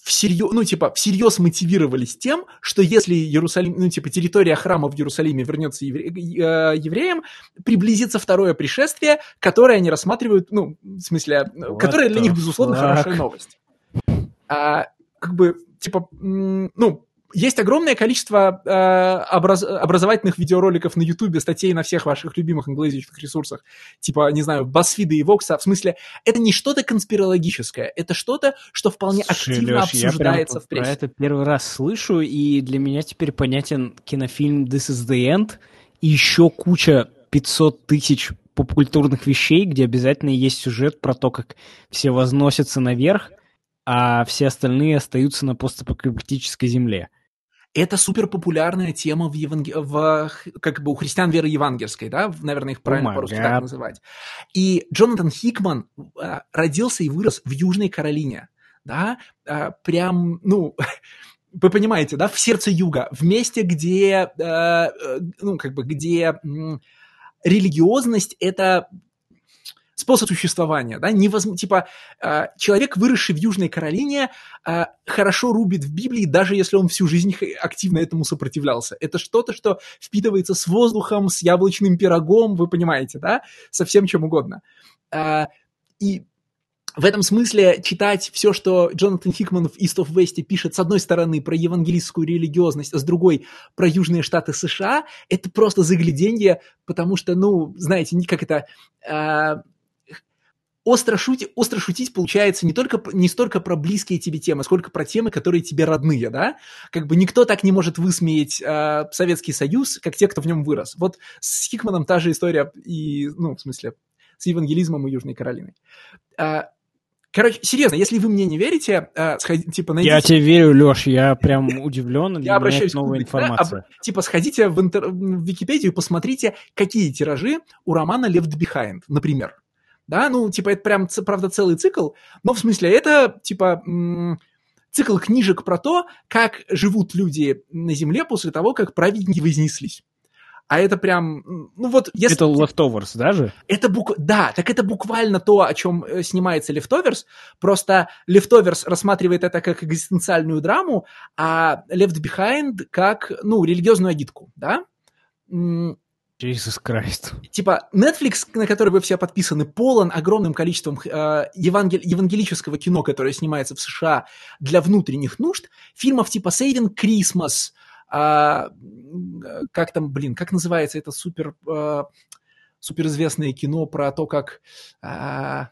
всерьез, ну, типа, всерьез мотивировались тем, что если Иерусалим, ну, типа, территория храма в Иерусалиме вернется евре, э, евреям, приблизится второе пришествие, которое они рассматривают, ну, в смысле, What которое для них, безусловно, fuck? хорошая новость. А, как бы, типа, ну, есть огромное количество э, образ, образовательных видеороликов на YouTube, статей на всех ваших любимых англоязычных ресурсах, типа, не знаю, BuzzFeed и Vox. В смысле, это не что-то конспирологическое, это что-то, что вполне Слушай, активно Леш, обсуждается в прессе. Я про это первый раз слышу, и для меня теперь понятен кинофильм This is the End, и еще куча 500 тысяч попкультурных вещей, где обязательно есть сюжет про то, как все возносятся наверх, а все остальные остаются на постапокалиптической земле это супер популярная тема в, еванг... в как бы у христиан веры евангельской, да, наверное, их правильно oh по-русски так называть. И Джонатан Хикман а, родился и вырос в Южной Каролине, да, а, прям, ну, вы понимаете, да, в сердце юга, в месте, где, а, ну, как бы, где религиозность это способ существования, да, невозможно, типа, э, человек, выросший в Южной Каролине, э, хорошо рубит в Библии, даже если он всю жизнь активно этому сопротивлялся. Это что-то, что впитывается с воздухом, с яблочным пирогом, вы понимаете, да, со всем чем угодно. Э, и в этом смысле читать все, что Джонатан Хикман в East of West пишет, с одной стороны, про евангелистскую религиозность, а с другой про Южные Штаты США, это просто загляденье, потому что, ну, знаете, как это остро, шути, остро шутить получается не только не столько про близкие тебе темы, сколько про темы, которые тебе родные, да? Как бы никто так не может высмеять э, Советский Союз, как те, кто в нем вырос. Вот с Хикманом та же история и, ну, в смысле, с евангелизмом и Южной Каролиной. А, Короче, серьезно, если вы мне не верите, э, сходи, типа найдите... Я тебе верю, Леш, я прям удивлен, я обращаюсь новая публике, информация. Да? Типа сходите в, интер... в Википедию и посмотрите, какие тиражи у романа Left Behind, например. Да, ну, типа, это прям, правда, целый цикл, но в смысле, это, типа, цикл книжек про то, как живут люди на Земле после того, как праведники вознеслись. А это прям, ну вот... Если... Это Leftovers даже? Это бук... Да, так это буквально то, о чем э, снимается Leftovers, просто Leftovers рассматривает это как экзистенциальную драму, а Left Behind как, ну, религиозную агитку, да? Jesus Christ. Типа, Netflix, на который вы все подписаны, полон огромным количеством э, евангел... евангелического кино, которое снимается в США для внутренних нужд, фильмов типа Saving Christmas, а, как там, блин, как называется это супер, а, суперизвестное кино про то, как а,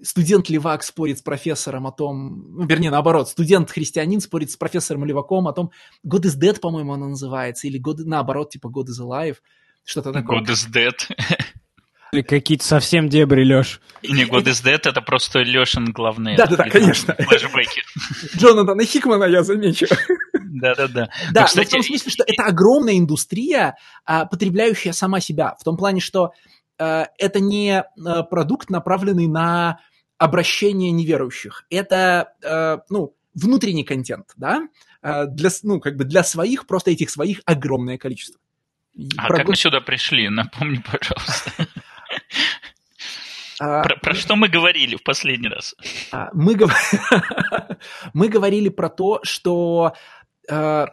студент Левак спорит с профессором о том, ну, вернее, наоборот, студент-христианин спорит с профессором Леваком о том, God is Dead, по-моему, оно называется, или God, наоборот, типа God is Alive, что-то такое. God is Dead. Или какие-то совсем дебри, Леш. И не God is Dead, это просто Лешин главный. Да-да-да, конечно. Флэшбэки. Джонатана Хикмана я замечу. Да-да-да. Да, кстати, в том смысле, что это огромная индустрия, а, потребляющая сама себя. В том плане, что а, это не а, продукт, направленный на обращение неверующих. Это, ну, внутренний контент, да, для, ну, как бы для своих, просто этих своих огромное количество. А Про... как мы сюда пришли? Напомни, пожалуйста. А, про, про что мы говорили в последний раз? А, мы, мы говорили про то, что э,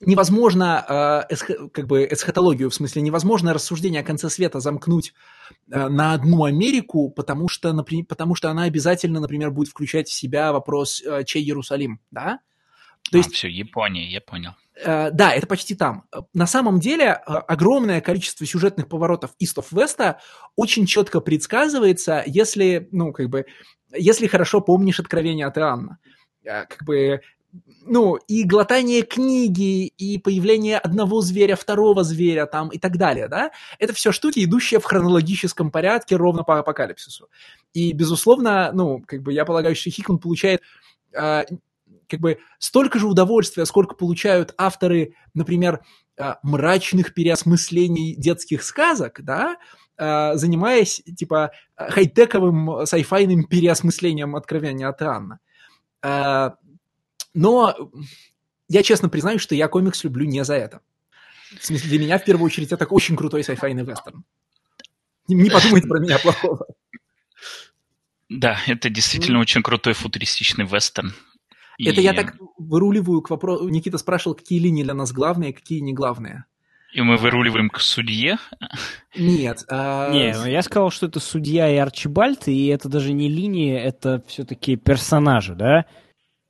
невозможно э, как бы эсхатологию, в смысле невозможно рассуждение о конце света замкнуть э, на одну Америку, потому что, например, потому что она обязательно, например, будет включать в себя вопрос, чей Иерусалим, да? То а, есть... все, Япония, я понял. Э, да, это почти там. На самом деле э, огромное количество сюжетных поворотов East of West очень четко предсказывается, если, ну, как бы, если хорошо помнишь откровение от Иоанна. Э, как бы, ну, и глотание книги, и появление одного зверя, второго зверя там и так далее, да, это все штуки, идущие в хронологическом порядке ровно по апокалипсису. И, безусловно, ну, как бы я полагаю, что Хикман получает как бы столько же удовольствия, сколько получают авторы, например, а, мрачных переосмыслений детских сказок, да, а, занимаясь, типа, хай-тековым сайфайным переосмыслением откровения от Анна. А, но я честно признаю, что я комикс люблю не за это. В смысле, для меня, в первую очередь, это очень крутой сайфайный вестерн. Не подумайте про меня плохого. Да, это действительно ну. очень крутой футуристичный вестерн. И... Это я так выруливаю к вопросу. Никита спрашивал, какие линии для нас главные, какие не главные. И мы выруливаем к судье? Нет. А... Не, я сказал, что это судья и Арчибальд, и это даже не линии, это все-таки персонажи, да?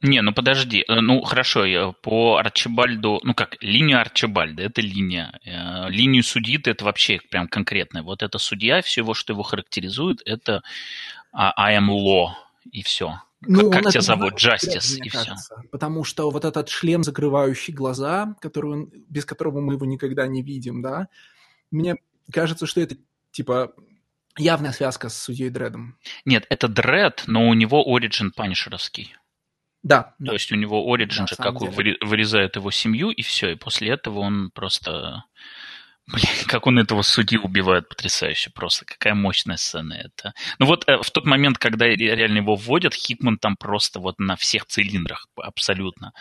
Не, ну подожди, э, ну хорошо, по Арчибальду, ну как, линию Арчибальда, это линия. Э, линию судьи это вообще прям конкретная. Вот это судья, все, что его характеризует, это а, I am law, и все. Ну, как тебя зовут? Джастис, и кажется, все. Потому что вот этот шлем, закрывающий глаза, который он, без которого мы его никогда не видим, да, мне кажется, что это, типа, явная связка с судьей Дредом. Нет, это Дред, но у него оригин панишеровский. Да. То да. есть у него оригин да, же, как деле. вырезают его семью, и все, и после этого он просто Блин, как он этого судью убивает, потрясающе просто. Какая мощная сцена это. Ну вот э, в тот момент, когда реально его вводят, Хикман там просто вот на всех цилиндрах абсолютно.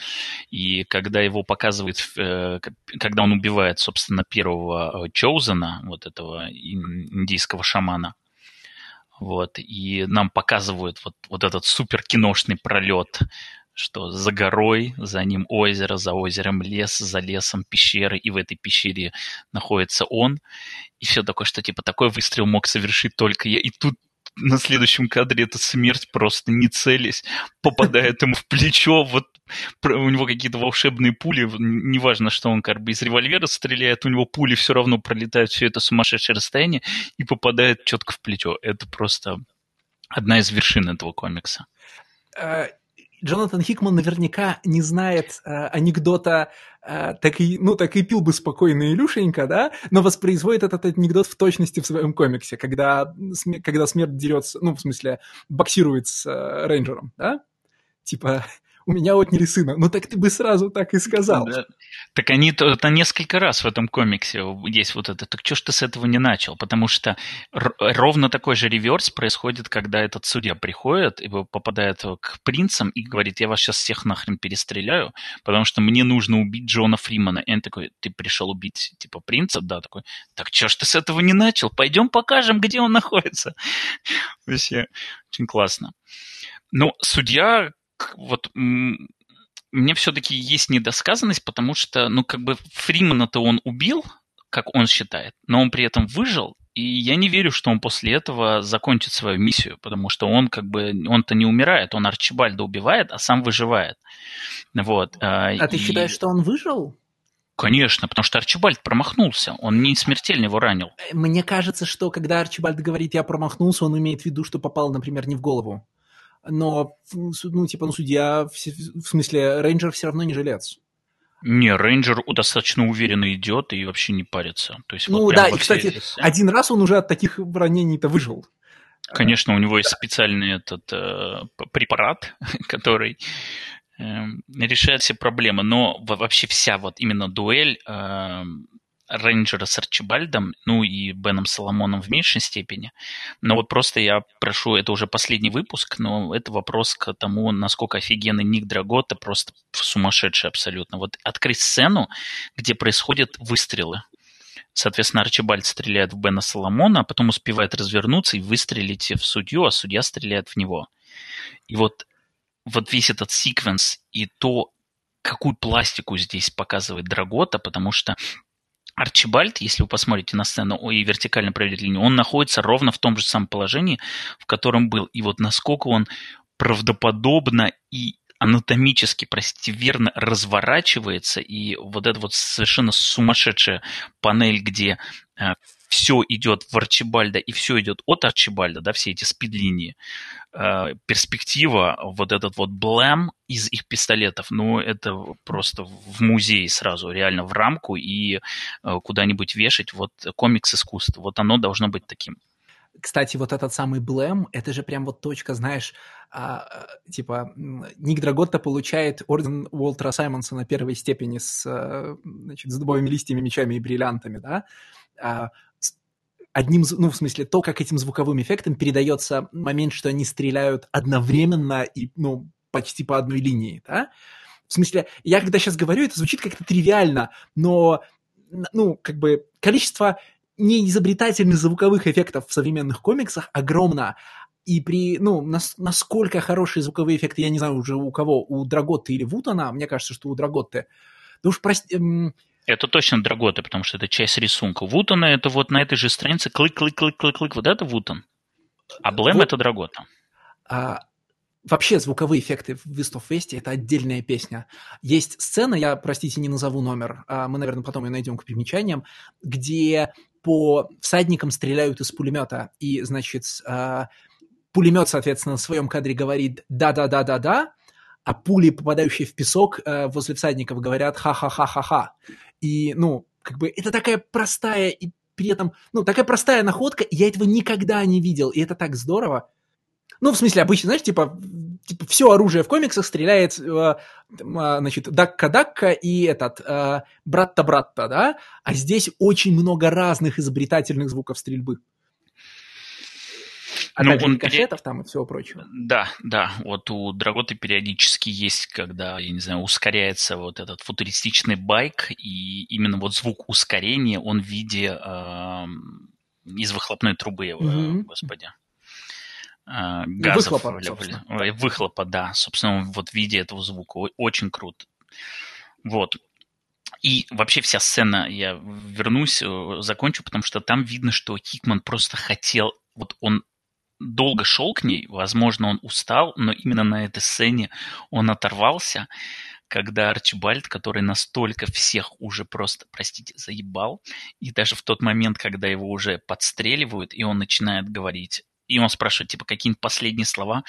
И когда его показывают, э, когда он убивает, собственно, первого Чоузена, вот этого индийского шамана, вот, и нам показывают вот, вот этот супер киношный пролет что за горой, за ним озеро, за озером лес, за лесом пещеры, и в этой пещере находится он. И все такое, что типа такой выстрел мог совершить только я. И тут на следующем кадре эта смерть просто не целясь попадает ему в плечо, вот у него какие-то волшебные пули, неважно, что он как бы из револьвера стреляет, у него пули все равно пролетают все это сумасшедшее расстояние и попадает четко в плечо. Это просто одна из вершин этого комикса. Джонатан Хикман наверняка не знает э, анекдота э, так и, ну, так и пил бы спокойно Илюшенька, да, но воспроизводит этот анекдот в точности в своем комиксе, когда, когда смерть дерется, ну, в смысле, боксирует с э, рейнджером, да? Типа, у меня отняли сына. Ну так ты бы сразу так и сказал. Да. Так они это несколько раз в этом комиксе есть вот это. Так что ж ты с этого не начал? Потому что ровно такой же реверс происходит, когда этот судья приходит и попадает к принцам и говорит, я вас сейчас всех нахрен перестреляю, потому что мне нужно убить Джона Фримана. И он такой, ты пришел убить типа принца? Да, такой, так что ж ты с этого не начал? Пойдем покажем, где он находится. Вообще, очень классно. Но судья вот мне все-таки есть недосказанность, потому что, ну, как бы Фримана-то он убил, как он считает, но он при этом выжил, и я не верю, что он после этого закончит свою миссию, потому что он как бы, он-то не умирает, он Арчибальда убивает, а сам выживает. Вот. А, а и... ты считаешь, что он выжил? Конечно, потому что Арчибальд промахнулся, он не смертельно его ранил. Мне кажется, что когда Арчибальд говорит «я промахнулся», он имеет в виду, что попал, например, не в голову но, ну, типа, ну, судья, в, в смысле, рейнджер все равно не жилец. Не, рейнджер достаточно уверенно идет и вообще не парится. То есть, ну вот да, и, кстати, один раз он уже от таких ранений-то выжил. Конечно, у него есть специальный этот э, препарат, который э, решает все проблемы, но вообще вся вот именно дуэль э, Рейнджера с Арчибальдом, ну и Беном Соломоном в меньшей степени. Но вот просто я прошу, это уже последний выпуск, но это вопрос к тому, насколько офигенный Ник Драгота, просто сумасшедший абсолютно. Вот открыть сцену, где происходят выстрелы. Соответственно, Арчибальд стреляет в Бена Соломона, а потом успевает развернуться и выстрелить в судью, а судья стреляет в него. И вот, вот весь этот секвенс и то, какую пластику здесь показывает Драгота, потому что Арчибальд, если вы посмотрите на сцену и вертикально проведет линию, он находится ровно в том же самом положении, в котором был. И вот насколько он правдоподобно и анатомически, простите, верно разворачивается, и вот эта вот совершенно сумасшедшая панель, где э, все идет в Арчибальда и все идет от Арчибальда, да, все эти спид-линии, э, перспектива, вот этот вот блэм из их пистолетов, ну, это просто в музей сразу, реально в рамку и э, куда-нибудь вешать, вот комикс искусства, вот оно должно быть таким. Кстати, вот этот самый Блэм, это же прям вот точка, знаешь, а, типа Ник Драготта получает орден Уолтера Саймонса на первой степени с, э, значит, с дубовыми листьями, мечами и бриллиантами, да, а, одним, ну, в смысле, то, как этим звуковым эффектом передается момент, что они стреляют одновременно и, ну, почти по одной линии, да? В смысле, я когда сейчас говорю, это звучит как-то тривиально, но, ну, как бы количество неизобретательных звуковых эффектов в современных комиксах огромно. И при, ну, нас, насколько хорошие звуковые эффекты, я не знаю уже у кого, у Драготты или Вутона, мне кажется, что у Драготты. Да уж, прости. Это точно Драготы, потому что это часть рисунка. Вутона это вот на этой же странице клык-клык-клык-клык-клык, вот это Вутон. А Блэм вот. это Драгота. А, Вообще звуковые эффекты в West of West это отдельная песня. Есть сцена, я, простите, не назову номер, а мы, наверное, потом ее найдем к примечаниям, где по всадникам стреляют из пулемета, и, значит, а, пулемет, соответственно, в своем кадре говорит «да-да-да-да-да», а пули, попадающие в песок, а, возле всадников говорят «ха-ха-ха-ха-ха». И, ну, как бы это такая простая и при этом, ну, такая простая находка, я этого никогда не видел, и это так здорово. Ну, в смысле, обычно, знаешь, типа, типа все оружие в комиксах стреляет, э, значит, дакка-дакка и этот, э, братта-братта, да? А здесь очень много разных изобретательных звуков стрельбы. А ну, он кассетов там и всего прочего. Да, да. Вот у Драготы периодически есть, когда, я не знаю, ускоряется вот этот футуристичный байк, и именно вот звук ускорения, он в виде э, из выхлопной трубы, mm-hmm. господи. Э, газов. Выхлопа, выхлопа, да. Собственно, вот в виде этого звука. Очень круто. Вот. И вообще вся сцена, я вернусь, э, закончу, потому что там видно, что Хикман просто хотел, вот он долго шел к ней, возможно, он устал, но именно на этой сцене он оторвался, когда Арчибальд, который настолько всех уже просто, простите, заебал, и даже в тот момент, когда его уже подстреливают, и он начинает говорить и он спрашивает, типа, какие-нибудь последние слова,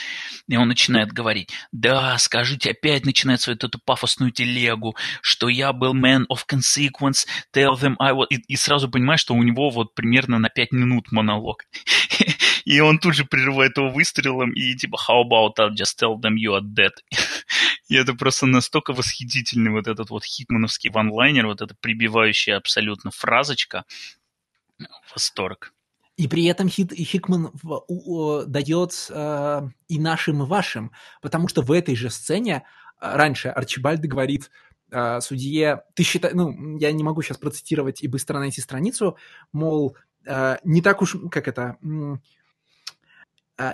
и он начинает говорить, да, скажите, опять начинает свою эту пафосную телегу, что я был man of consequence, tell them I was... И, и сразу понимаешь, что у него вот примерно на пять минут монолог. И он тут же прерывает его выстрелом и типа how about I just tell them you are dead. И это просто настолько восхитительный вот этот вот хитмановский ванлайнер, вот эта прибивающая абсолютно фразочка. Восторг. И при этом Хит, Хикман в, у, дает э, и нашим, и вашим, потому что в этой же сцене э, раньше Арчибальд говорит э, судье, ты считаешь, ну, я не могу сейчас процитировать и быстро найти страницу, мол, э, не так уж, как это,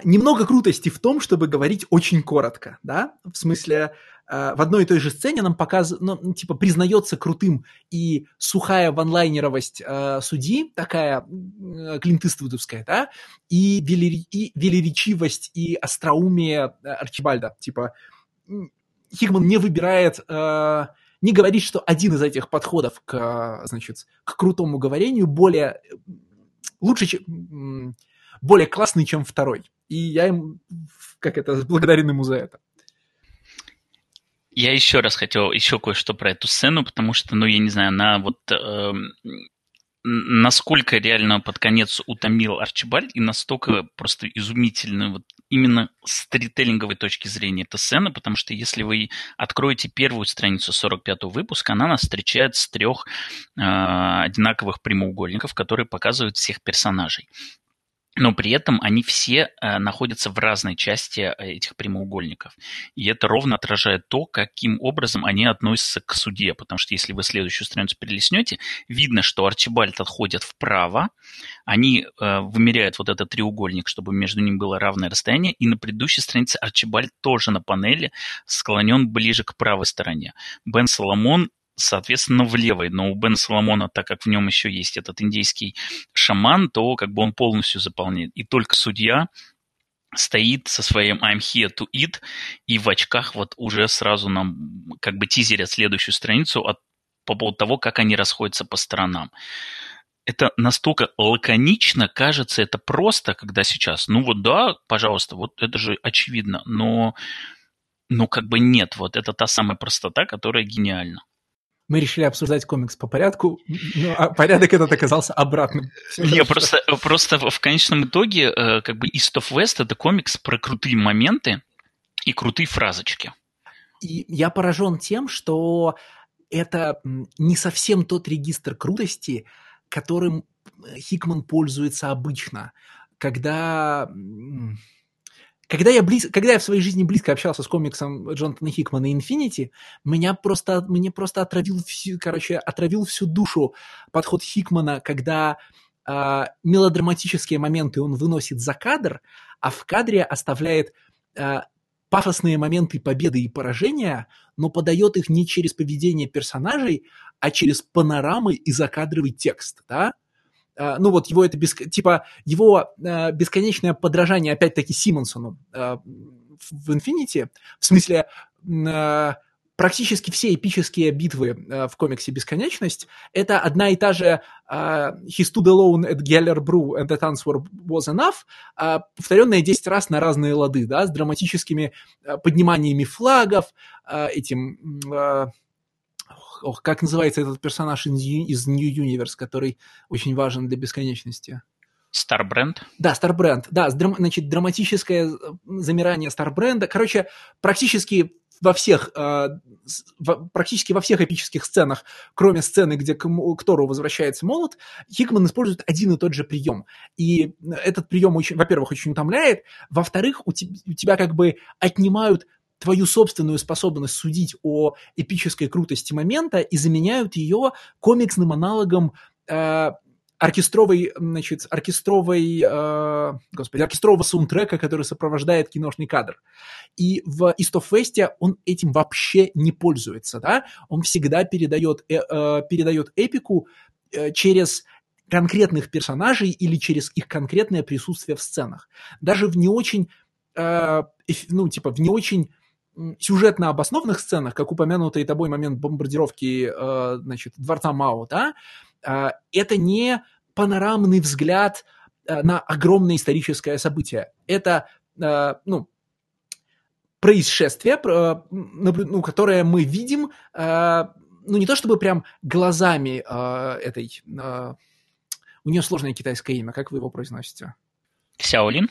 немного крутости в том, чтобы говорить очень коротко, да, в смысле, Э, в одной и той же сцене нам показывают, ну, типа, признается крутым и сухая ванлайнеровость э, судьи, такая э, Клинт Иствудовская, да, и, велери, и велеречивость и остроумие э, Арчибальда. Типа, Хигман не выбирает, э, не говорит, что один из этих подходов к, значит, к крутому говорению более, лучше, чем, более классный, чем второй. И я им, как это, благодарен ему за это. Я еще раз хотел еще кое-что про эту сцену, потому что, ну, я не знаю, она вот э, насколько реально под конец утомил Арчибальд и настолько просто изумительно вот именно с сторителлинговой точки зрения эта сцена, потому что если вы откроете первую страницу 45-го выпуска, она нас встречает с трех э, одинаковых прямоугольников, которые показывают всех персонажей но при этом они все э, находятся в разной части э, этих прямоугольников. И это ровно отражает то, каким образом они относятся к суде. Потому что если вы следующую страницу перелистнете, видно, что Арчибальд отходит вправо, они э, вымеряют вот этот треугольник, чтобы между ним было равное расстояние, и на предыдущей странице Арчибальд тоже на панели склонен ближе к правой стороне. Бен Соломон соответственно, в левой. Но у Бена Соломона, так как в нем еще есть этот индейский шаман, то как бы он полностью заполняет. И только судья стоит со своим I'm here to eat, и в очках вот уже сразу нам как бы тизерят следующую страницу от, по поводу того, как они расходятся по сторонам. Это настолько лаконично, кажется, это просто, когда сейчас, ну вот да, пожалуйста, вот это же очевидно, но, но как бы нет, вот это та самая простота, которая гениальна мы решили обсуждать комикс по порядку, но а порядок этот оказался обратным. Не, просто, просто в конечном итоге э, как бы East of West это комикс про крутые моменты и крутые фразочки. И я поражен тем, что это не совсем тот регистр крутости, которым Хикман пользуется обычно, когда когда я, близ... Когда я в своей жизни близко общался с комиксом Джонатана Хикмана «Инфинити», меня просто, мне просто отравил, всю, короче, отравил всю душу подход Хикмана, когда э, мелодраматические моменты он выносит за кадр, а в кадре оставляет э, пафосные моменты победы и поражения, но подает их не через поведение персонажей, а через панорамы и закадровый текст, да? А, ну вот его это, без, типа, его э, бесконечное подражание, опять-таки, Симонсону э, в Infinity, в смысле, э, практически все эпические битвы в комиксе «Бесконечность» — это одна и та же «He stood alone at Geller Brew and the answer was enough», повторенная 10 раз на разные лады, да, с драматическими подниманиями флагов, этим ох, как называется этот персонаж из New Universe, который очень важен для бесконечности? Старбренд? Да, Старбренд. Да, значит, драматическое замирание Старбренда. Короче, практически во всех, э, практически во всех эпических сценах, кроме сцены, где к, к Тору возвращается молот, Хикман использует один и тот же прием. И этот прием, очень, во-первых, очень утомляет, во-вторых, у, te, у тебя как бы отнимают твою собственную способность судить о эпической крутости момента и заменяют ее комиксным аналогом э, оркестровой, значит, оркестровой, э, господи, оркестрового саундтрека, который сопровождает киношный кадр. И в East of West он этим вообще не пользуется, да? Он всегда передает, э, э, передает эпику э, через конкретных персонажей или через их конкретное присутствие в сценах. Даже в не очень, э, ну, типа, в не очень сюжетно обоснованных сценах, как упомянутый тобой момент бомбардировки э, значит, дворца Мао, да, э, это не панорамный взгляд э, на огромное историческое событие. Это, э, ну, происшествие, ну, которое мы видим, ну, не то чтобы прям глазами этой... У нее сложное китайское имя, как вы его произносите? Сяолин?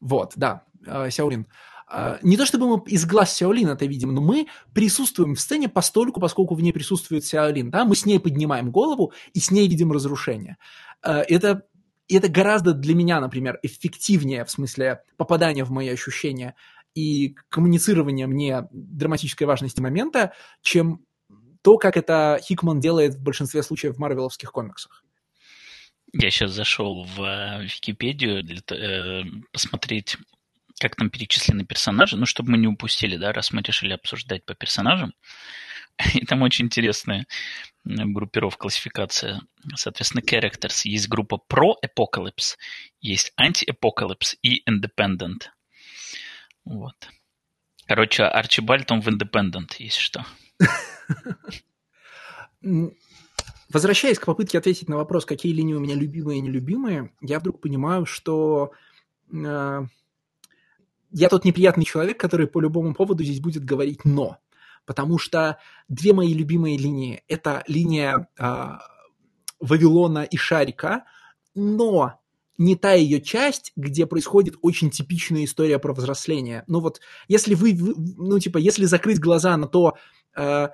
Вот, да, Сяолин. А, не то чтобы мы из глаз Сяолин это видим, но мы присутствуем в сцене постольку, поскольку в ней присутствует Сяолин. Да? Мы с ней поднимаем голову и с ней видим разрушение. А, это, это гораздо для меня, например, эффективнее в смысле попадания в мои ощущения и коммуницирования мне драматической важности момента, чем то, как это Хикман делает в большинстве случаев в марвеловских комиксах. Я сейчас зашел в э, Википедию для, э, посмотреть как там перечислены персонажи, ну, чтобы мы не упустили, да, раз мы решили обсуждать по персонажам. И там очень интересная группировка, классификация. Соответственно, characters. Есть группа Pro Apocalypse, есть Anti-Apocalypse и Independent. Вот. Короче, Арчибальд, он в Independent, если что. Возвращаясь к попытке ответить на вопрос, какие линии у меня любимые и нелюбимые, я вдруг понимаю, что э, я тот неприятный человек, который по любому поводу здесь будет говорить «но». Потому что две мои любимые линии – это линия э, Вавилона и Шарика, но не та ее часть, где происходит очень типичная история про взросление. Ну вот, если вы, ну типа, если закрыть глаза на то, э,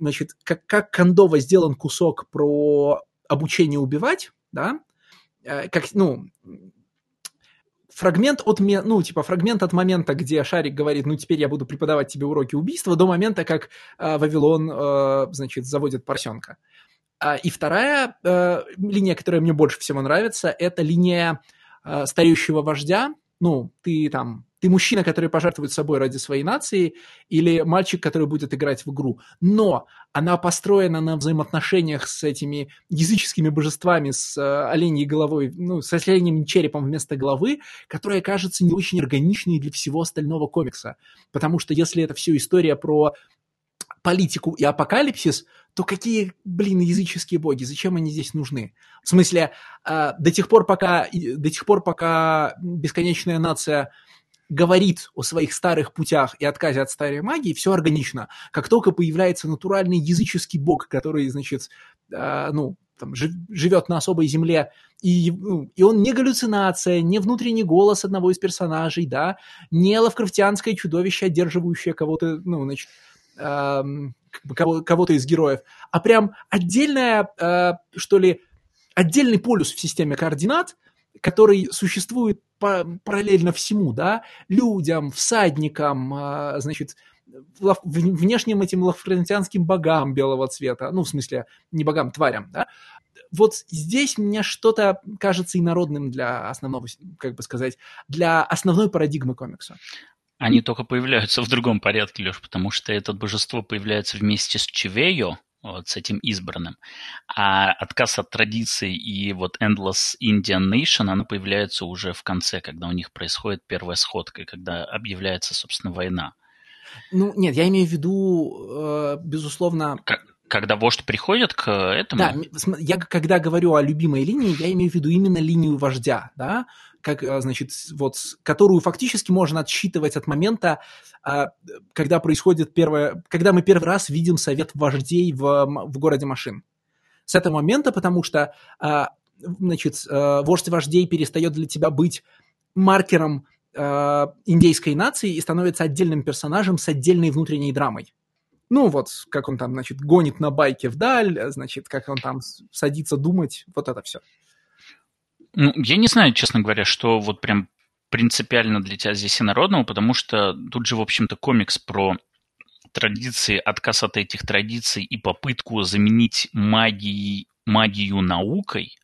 значит, как, как Кондова сделан кусок про обучение убивать, да, э, как, ну, фрагмент от, ну, типа, фрагмент от момента, где Шарик говорит, ну, теперь я буду преподавать тебе уроки убийства, до момента, как э, Вавилон, э, значит, заводит поросенка. А, и вторая э, линия, которая мне больше всего нравится, это линия э, стареющего вождя. Ну, ты там ты мужчина, который пожертвует собой ради своей нации, или мальчик, который будет играть в игру. Но она построена на взаимоотношениях с этими языческими божествами, с э, оленьей головой, ну, с оленьим черепом вместо головы, которая кажется не очень органичной для всего остального комикса. Потому что если это все история про политику и апокалипсис, то какие, блин, языческие боги? Зачем они здесь нужны? В смысле, э, до тех пор, пока, до тех пор, пока бесконечная нация говорит о своих старых путях и отказе от старой магии, все органично. Как только появляется натуральный языческий бог, который, значит, э, ну, там, жив, живет на особой земле, и, ну, и он не галлюцинация, не внутренний голос одного из персонажей, да, не лавкрафтианское чудовище, одерживающее кого-то, ну, значит, э, кого-то из героев, а прям отдельная, э, что ли, отдельный полюс в системе координат, который существует параллельно всему, да, людям, всадникам, а, значит, внешним этим лавфрентианским богам белого цвета, ну, в смысле, не богам, тварям, да, вот здесь мне что-то кажется инородным для основного, как бы сказать, для основной парадигмы комикса. Они только появляются в другом порядке, Леш, потому что это божество появляется вместе с Чивею, вот, с этим избранным. А отказ от традиций и вот Endless Indian Nation, она появляется уже в конце, когда у них происходит первая сходка, когда объявляется, собственно, война. Ну, нет, я имею в виду, э, безусловно... Как, когда вождь приходит к этому? Да, я когда говорю о любимой линии, я имею в виду именно линию вождя, да, как, э, значит, вот, которую фактически можно отсчитывать от момента, а, когда происходит первое, когда мы первый раз видим совет вождей в, в городе машин. С этого момента, потому что, а, значит, вождь вождей перестает для тебя быть маркером индейской нации и становится отдельным персонажем с отдельной внутренней драмой. Ну, вот, как он там, значит, гонит на байке вдаль, значит, как он там садится думать, вот это все. Ну, я не знаю, честно говоря, что вот прям принципиально для тебя здесь инородного, потому что тут же, в общем-то, комикс про традиции, отказ от этих традиций и попытку заменить магией, магию наукой.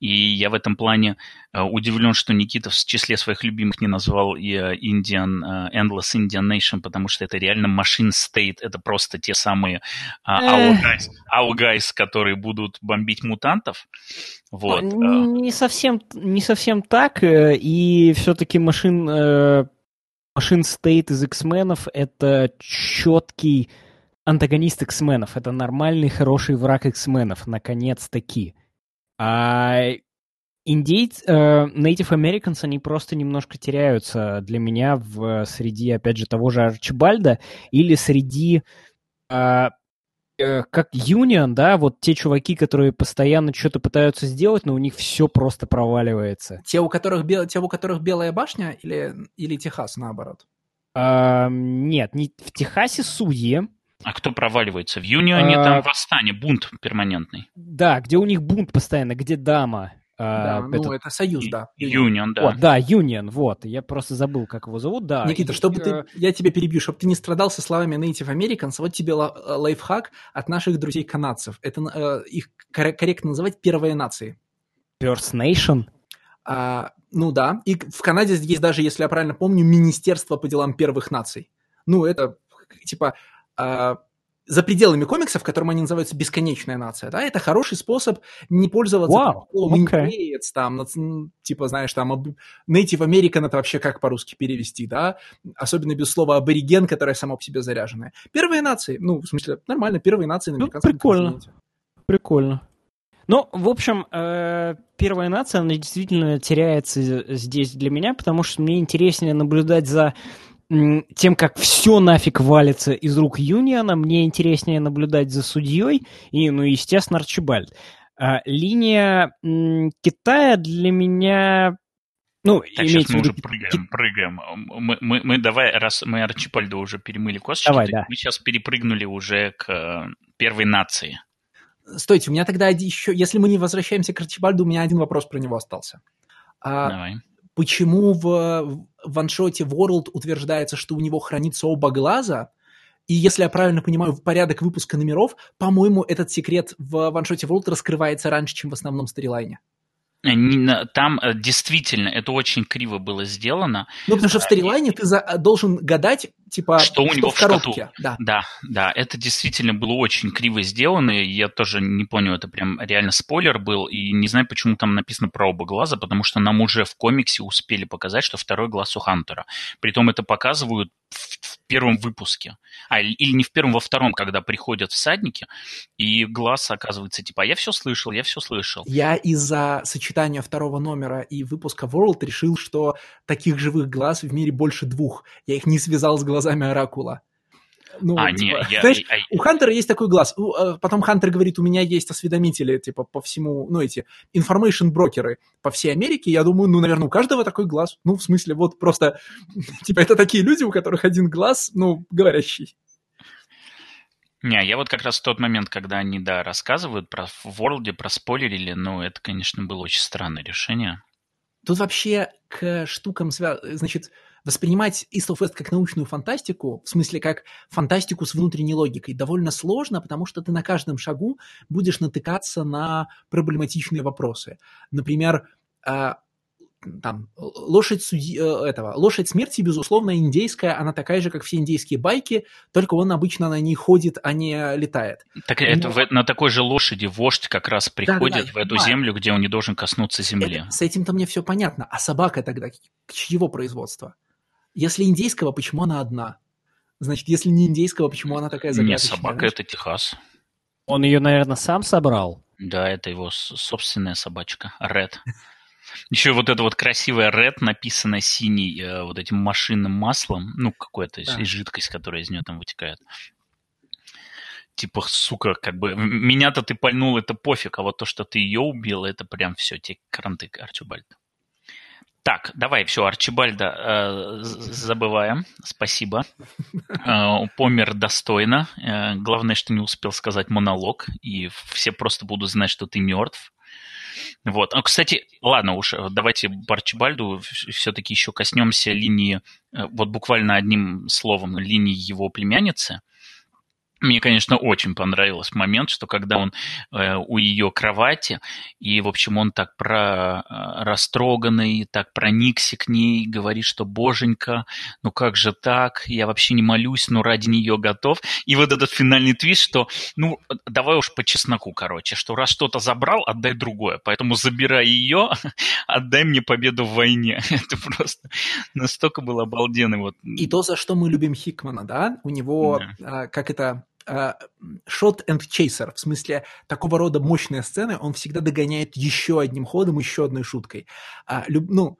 И я в этом плане э, удивлен, что Никита в числе своих любимых не назвал и э, Indian, э, Endless Indian Nation, потому что это реально Machine State, это просто те самые guys, которые будут бомбить мутантов. Вот. Не совсем, не совсем так, и все-таки Machine, Machine State из X-менов это четкий антагонист X-менов, это нормальный, хороший враг X-менов, наконец-таки. А индейцы, э, Native Americans, они просто немножко теряются для меня в среди, опять же, того же Арчибальда или среди э, э, как Union, да, вот те чуваки, которые постоянно что-то пытаются сделать, но у них все просто проваливается. Те, у которых, бел... те, у которых белая башня или, или Техас, наоборот? А, нет, не... в Техасе судьи. А кто проваливается? В Юнионе А, там восстание, бунт перманентный. Да, где у них бунт постоянно, где дама. Да, а, ну, этот- это союз, да. Юнион, да. Вот, да, Union, вот. Я просто забыл, как его зовут, да. Никита, И, чтобы э, ты, я тебя перебью, чтобы ты не страдал со словами Native Americans, вот тебе э, лайфхак от наших друзей-канадцев. Это э, их кор- корректно называть первые нации. First Nation. А, ну да, и в Канаде есть даже, если я правильно помню, Министерство по делам первых наций. Ну, это типа а, за пределами комиксов, в котором они называются «Бесконечная нация», да, это хороший способ не пользоваться словом окей. «индеец», там, типа, знаешь, там, Native American это вообще как по-русски перевести, да, особенно без слова абориген, которое само по себе заряженное. Первые нации, ну, в смысле, нормально, первые нации на Ну, американском прикольно. континенте. Прикольно. Ну, в общем, э, первая нация, она действительно теряется здесь для меня, потому что мне интереснее наблюдать за тем, как все нафиг валится из рук Юниона, мне интереснее наблюдать за судьей и, ну, естественно, Арчибальд. А, линия Китая для меня... Ну, Так, сейчас мы уже прыгаем, прыгаем. Мы, мы, мы давай, раз мы Арчипальда уже перемыли косточки, Давай, да. мы сейчас перепрыгнули уже к э, первой нации. Стойте, у меня тогда еще, если мы не возвращаемся к Арчибальду, у меня один вопрос про него остался. А, Давай. Почему в, ваншоте World утверждается, что у него хранится оба глаза, и если я правильно понимаю порядок выпуска номеров, по-моему, этот секрет в ваншоте World раскрывается раньше, чем в основном сторилайне. Э, Там э, действительно это очень криво было сделано. Ну, потому что в сторилайне ты за- должен гадать, типа, Что у него в коробке. шкатулке. Да. Да, да, это действительно было очень криво сделано. и Я тоже не понял, это прям реально спойлер был. И не знаю, почему там написано про оба глаза, потому что нам уже в комиксе успели показать, что второй глаз у Хантера. Притом это показывают в, в первом выпуске. А, или или не в первом, во втором, когда приходят всадники, и глаз оказывается типа, а я все слышал, я все слышал. Я из-за сочетания второго номера и выпуска World решил, что таких живых глаз в мире больше двух. Я их не связал с глазами Оракула. Ну, а, типа, не, я... знаешь, а- У Хантера есть такой глаз. Э, Потом Хантер говорит, у меня есть осведомители, типа, по всему, ну, эти, information брокеры по всей Америке. Я думаю, ну, наверное, у каждого такой глаз. Ну, в смысле, вот просто, типа, это такие люди, у которых один глаз, ну, говорящий. Не, я вот как раз в тот момент, когда они, да, рассказывают про в Ворлде, про спойлерили, ну, это, конечно, было очень странное решение. Тут вообще к штукам, значит, воспринимать East of West как научную фантастику, в смысле как фантастику с внутренней логикой, довольно сложно, потому что ты на каждом шагу будешь натыкаться на проблематичные вопросы. Например, а, там, лошадь, судьи, э, этого, лошадь смерти, безусловно, индейская, она такая же, как все индейские байки, только он обычно на ней ходит, а не летает. Так Ну, это в- на такой же лошади вождь как раз приходит я в эту понимаю. землю, где он не должен коснуться земли. Это- с этим-то мне все понятно. А собака тогда к- чьего производства? Если индейского, почему она одна? Значит, если не индейского, почему она такая Не, загадочная? собака знаешь? это Техас. Он ее, наверное, сам собрал. Да, это его собственная собачка, Ред. Еще вот это вот красивое Ред, написано синий э, вот этим машинным маслом, ну, какая-то Да. из- жидкость, которая из нее там вытекает. Типа, сука, как бы, меня-то ты пальнул, это пофиг, а вот то, что ты ее убил, это прям все, те кранты, Арчибальд. Так, давай, все, Арчибальда э, забываем. Спасибо. Э, помер достойно. Э, главное, что не успел сказать монолог, и все просто будут знать, что ты мертв. Вот. А, кстати, ладно уж, э, давайте по Арчибальду все-таки еще коснемся линии, э, вот буквально одним словом, линии его племянницы. Мне, конечно, очень понравился момент, что когда он э, у ее кровати, и, в общем, он так про э, растроганный, так проникся к ней, говорит, что, боженька, ну как же так, я вообще не молюсь, но ради нее готов. И вот этот финальный твист, что, ну, давай уж по чесноку, короче, что раз что-то забрал, отдай другое. Поэтому забирай ее, отдай мне победу в войне. Это просто настолько был обалденный вот... И то, за что мы любим Хикмана, да, у него, а, как это, shot and chaser, в смысле такого рода мощные сцены, он всегда догоняет еще одним ходом, еще одной шуткой. А, люб, ну,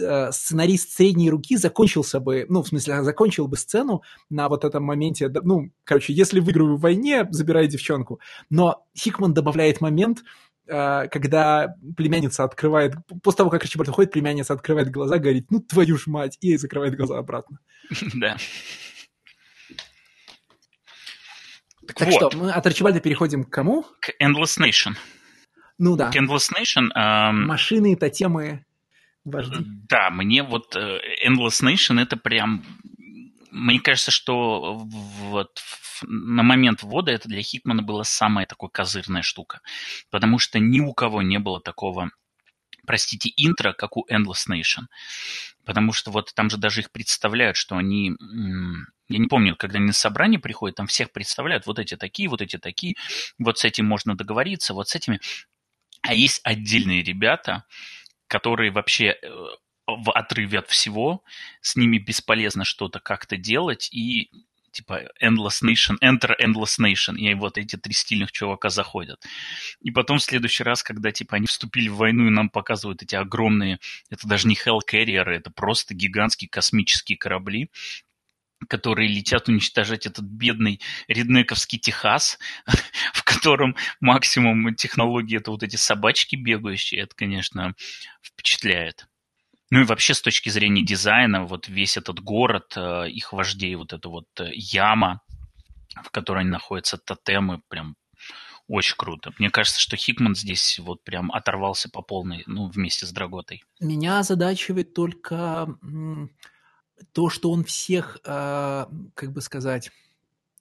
Э, сценарист средней руки закончился бы, ну, в смысле, закончил бы сцену на вот этом моменте, ну, короче, если выиграю в войне, забирай девчонку. Но Хикман добавляет момент, э, когда племянница открывает, после того, как Арчибальд уходит, племянница открывает глаза, говорит, ну, твою ж мать, и закрывает глаза обратно. Да. Так, так вот. что, мы от Арчибальда переходим к кому? К Endless Nation. Ну да. К Endless Nation. Эм... Машины, это темы Вожди. Да, мне вот э, Endless Nation это прям... Мне кажется, что вот на момент ввода это для Хикмана была самая такая козырная штука. Потому что ни у кого не было такого простите, интро, как у Endless Nation. Потому что вот там же даже их представляют, что они... Я не помню, когда они на собрание приходят, там всех представляют, вот эти такие, вот эти такие, вот с этим можно договориться, вот с этими. А есть отдельные ребята, которые вообще э, в отрыве от всего, с ними бесполезно что-то как-то делать, и типа Endless Nation, Enter Endless Nation, и вот эти три стильных чувака заходят. И потом в следующий раз, когда типа они вступили в войну и нам показывают эти огромные, это даже не Hell Carrier, это просто гигантские космические корабли, которые летят уничтожать этот бедный реднековский Техас, в котором максимум технологии это вот эти собачки бегающие. Это, конечно, впечатляет. Ну и вообще с точки зрения дизайна, вот весь этот город, э, их вождей, вот эта вот э, яма, в которой они находятся, тотемы, прям очень круто. Мне кажется, что Хикман здесь вот прям оторвался по полной, ну, вместе с Драготой. Меня озадачивает только то, что он всех, э, как бы сказать,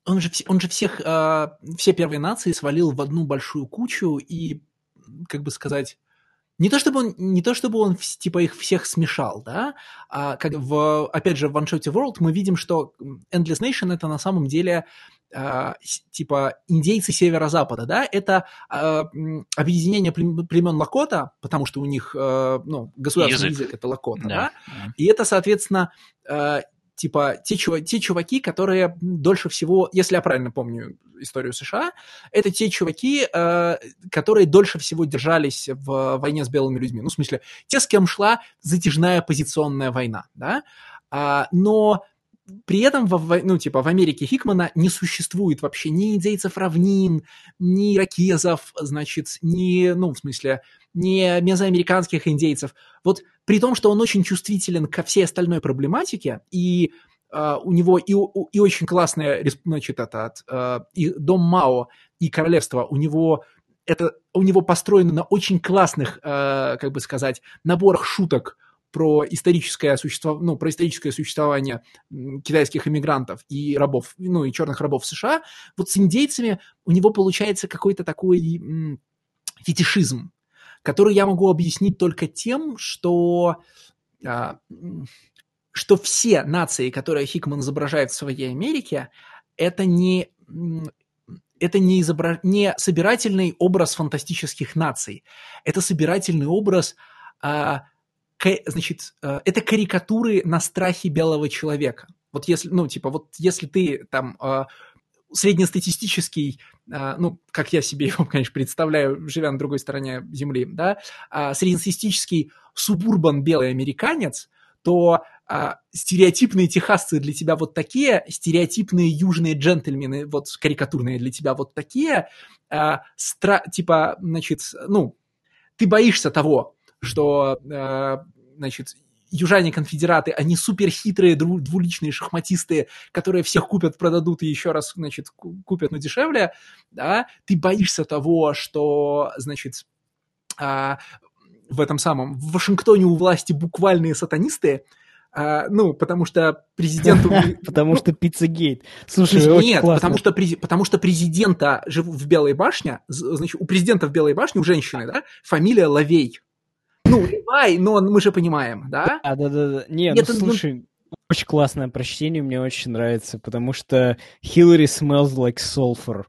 он же, он же всех, все первые нации свалил в одну большую кучу и, как бы сказать, не то чтобы он, не то чтобы он типа их всех смешал, да, а как в, опять же, в One Shot World мы видим, что Endless Nation это на самом деле э, типа индейцы северо-запада, да, это э, объединение племен Лакота, потому что у них, э, ну, государственный язык, язык это Лакота, да, да? да, и это, соответственно, э, типа те, чув... те чуваки, которые дольше всего, если я правильно помню историю США, это те чуваки, э, которые дольше всего держались в войне с белыми людьми. Ну, в смысле, те, с кем шла затяжная позиционная война, да, а, но при этом, в, ну, типа, в Америке Хикмана не существует вообще ни индейцев равнин, ни ракезов, значит, ни, ну, в смысле, ни мезоамериканских индейцев. Вот при том, что он очень чувствителен ко всей остальной проблематике, и Uh, у него и, и очень классная, значит, это, uh, и дом Мао, и королевство, у него это у него построено на очень классных, uh, как бы сказать, наборах шуток про историческое существование, ну, про историческое существование китайских иммигрантов и рабов, ну, и черных рабов в США, вот с индейцами у него получается какой-то такой фетишизм, который я могу объяснить только тем, что, а, что все нации, которые Хикман изображает в своей Америке, это не это не, изобра... не собирательный образ фантастических наций, это собирательный образ а, значит, э, это карикатуры на страхе белого человека. Вот если, ну, типа, вот если ты там э, среднестатистический, э, ну, как я себе его, конечно, представляю, живя на другой стороне Земли, да, среднестатистический субурбан белый американец, то а, стереотипные техасцы для тебя вот такие, стереотипные южные джентльмены вот карикатурные для тебя вот такие, а, стра- типа, значит, ну, ты боишься того, что, э, значит, южане-конфедераты, они суперхитрые двуличные шахматисты, которые всех купят, продадут и еще раз, значит, купят, но дешевле, да, ты боишься того, что, значит, а, в этом самом, в Вашингтоне у власти буквальные сатанисты, а, ну, потому что президенту... Потому что Пиццагейт. Слушай, Нет, потому что, потому что президента в Белой башне, значит, у президента в Белой башне, у женщины, да, фамилия Лавей. Ну, Левай, но мы же понимаем, да? А, да-да-да. Не, Нет, ну, ну, слушай, очень классное прочтение, мне очень нравится, потому что Hillary smells like sulfur.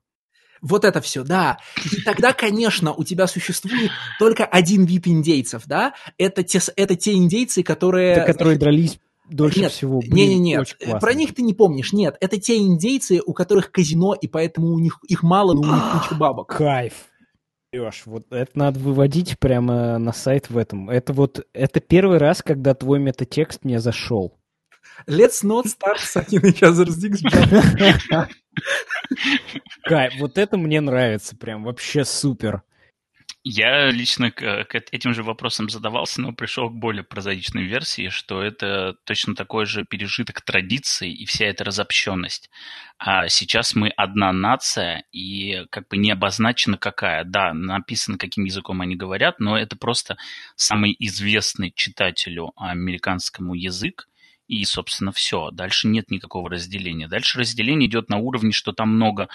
Вот это все, да. И тогда, конечно, у тебя существует только один вид индейцев, да? Это те, это те индейцы, которые... Это которые дрались дольше нет, всего были. Не, не, нет. классные. Про них ты не помнишь. Нет, это те индейцы, у которых казино, и поэтому у них их мало, но у них куча бабок. Кайф. Леш, вот это надо выводить прямо на сайт в этом. Это вот, это первый раз, когда твой метатекст мне зашел. Let's not start sucking each other's dicks. Кайф, вот это мне нравится прям, вообще супер. Я лично к, к этим же вопросам задавался, но пришел к более прозаичной версии, что это точно такой же пережиток традиций и вся эта разобщенность. А сейчас мы одна нация, и как бы не обозначено какая. Да, написано, каким языком они говорят, но это просто самый известный читателю американскому язык, и, собственно, все. Дальше нет никакого разделения. Дальше разделение идет на уровне, что там много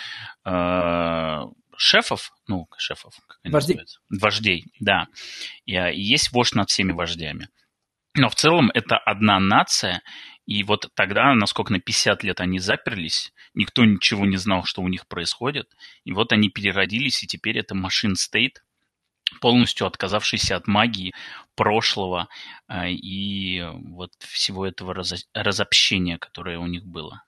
э, шефов, ну, шефов, как они Вождей. называются? Вождей, да. И, а, и есть вождь над всеми вождями. Но в целом это одна нация, и вот тогда, насколько на 50 лет они заперлись, никто ничего не знал, что у них происходит, и вот они переродились, и теперь это машин стейт, полностью отказавшийся от магии прошлого э, и вот всего этого разо- разобщения, которое у них было.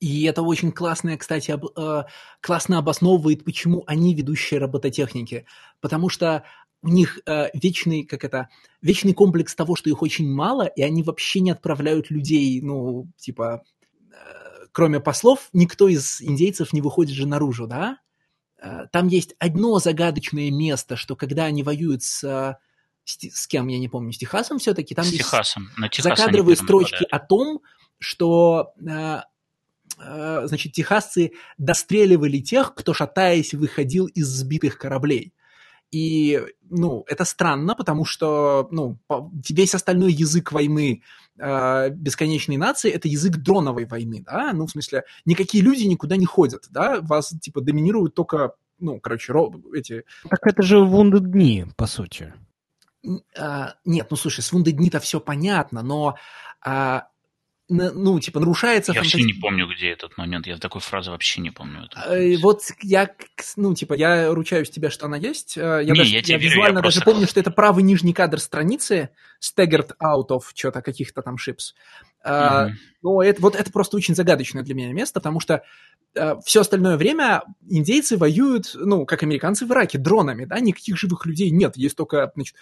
И это очень классное, кстати, об- э, классно обосновывает, почему они ведущие робототехники. Потому что у них э, вечный, как это, вечный комплекс того, что их очень мало, и они вообще не отправляют людей, ну, типа, э, кроме послов, никто из индейцев не выходит же наружу, да? Э, Там есть одно загадочное место, что когда они воюют с, э, с, с кем, я не помню, с Техасом все-таки, там С есть Техасом. На Техас закадровые строчки нападают. о том, что э, значит, техасцы достреливали тех, кто, шатаясь, выходил из сбитых кораблей. И, ну, это странно, потому что, ну, весь остальной язык войны э, бесконечной нации – это язык дроновой войны, да, ну, в смысле, никакие люди никуда не ходят, да, вас, типа, доминируют только, ну, короче, ро- эти Так это же вунды дни, по сути. А, нет, ну слушай, с Вунды дни-то все понятно, но а, ну, типа, нарушается Я вообще фантази- не помню, где этот момент. Я такой фразы вообще не помню. эту. Э, Вот я, ну, типа, я ручаюсь тебе, что она есть. Э, Я, Не, даже, я тебе верю, визуально я даже просто- помню, что это правый нижний кадр страницы, staggered out of что-то, каких-то там шипс. А, Мгм. Но это, вот это просто очень загадочное для меня место, потому что все остальное время индейцы воюют, ну, как американцы в Ираке, дронами, да, никаких живых людей нет. Есть только, значит,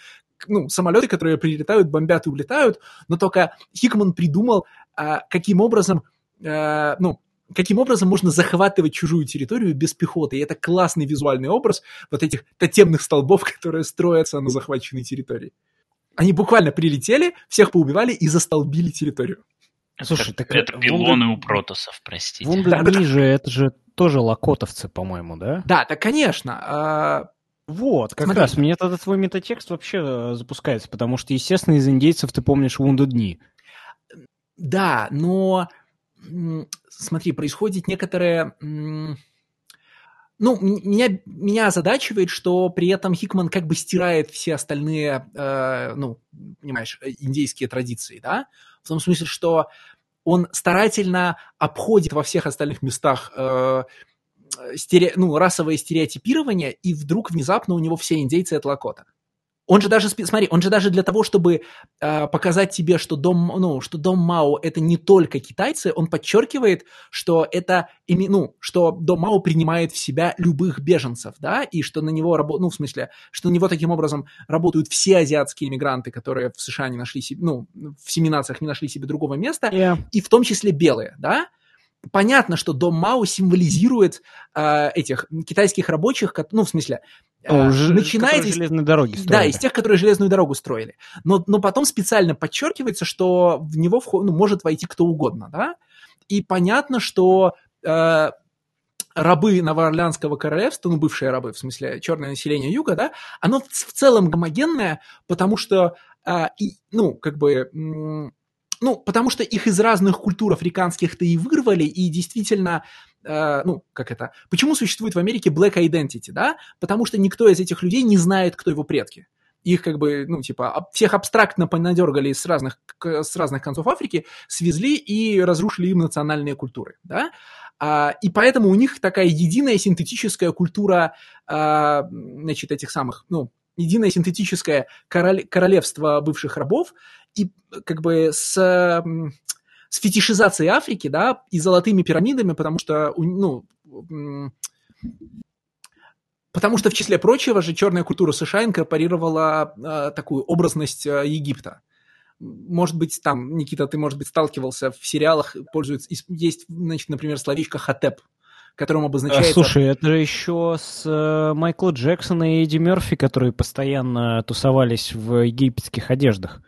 ну, самолеты, которые прилетают, бомбят и улетают, но только Хикман придумал, а, каким образом, а, ну, каким образом можно захватывать чужую территорию без пехоты. И это классный визуальный образ вот этих тотемных столбов, которые строятся на захваченной территории. Они буквально прилетели, всех поубивали и застолбили территорию. Это Слушай, как- так это Вунды- пилоны у протосов, простите. Вунды Да, да, дни же, это же тоже лакотовцы, по-моему, да? Да, так, конечно. а, Вот, как Смотри. раз, мне тогда твой метатекст вообще э, запускается, потому что, естественно, из индейцев ты помнишь Вунды дни. Да, но смотри, происходит некоторое... Ну, меня, меня озадачивает, что при этом Хикман как бы стирает все остальные, э, ну, понимаешь, э, индейские традиции, да? В том смысле, что он старательно обходит во всех остальных местах э, стере- ну, расовое стереотипирование, и вдруг внезапно у него все индейцы это Лакота. Он же даже, смотри, он же даже для того, чтобы э, показать тебе, что дом, ну, что дом Мао это не только китайцы, он подчеркивает, что это, ну, что дом Мао принимает в себя любых беженцев, да, и что на него работают, ну, в смысле, что на него таким образом работают все азиатские иммигранты, которые в США не нашли себе, ну, в семи нациях не нашли себе другого места, Я- и в том числе белые, да? Понятно, что дом Мао символизирует э, этих китайских рабочих, ну, в смысле, э, ж- начинает из- железные дороги да, строили. из тех, которые железную дорогу строили. Но, но потом специально подчеркивается, что в него вход, ну, может войти кто угодно, да? И понятно, что э, рабы Новоорлеанского королевства, ну, бывшие рабы, в смысле, черное население юга, да, оно в, целом гомогенное, потому что, э, и, ну, как бы, ну, потому что их из разных культур африканских-то и вырвали, и действительно, э, ну, как это, почему существует в Америке black identity, да? Потому что никто из этих людей не знает, кто его предки. Их как бы, ну, типа, всех абстрактно понадергали с разных, с разных концов Африки, свезли и разрушили им национальные культуры, да? А, и поэтому у них такая единая синтетическая культура, а, значит, этих самых, ну, единое синтетическое король- королевство бывших рабов, и как бы с, с фетишизацией Африки, да, и золотыми пирамидами, потому что, ну, потому что, в числе прочего же, черная культура США инкорпорировала э, такую образность э, Египта. Может быть, там, Никита, ты, может быть, сталкивался в сериалах, пользуется, есть, значит, например, словечко «хатеп», которым обозначается... Слушай, это же еще с э, Майкла Джексона и Эдди Мерфи, которые постоянно тусовались в египетских одеждах.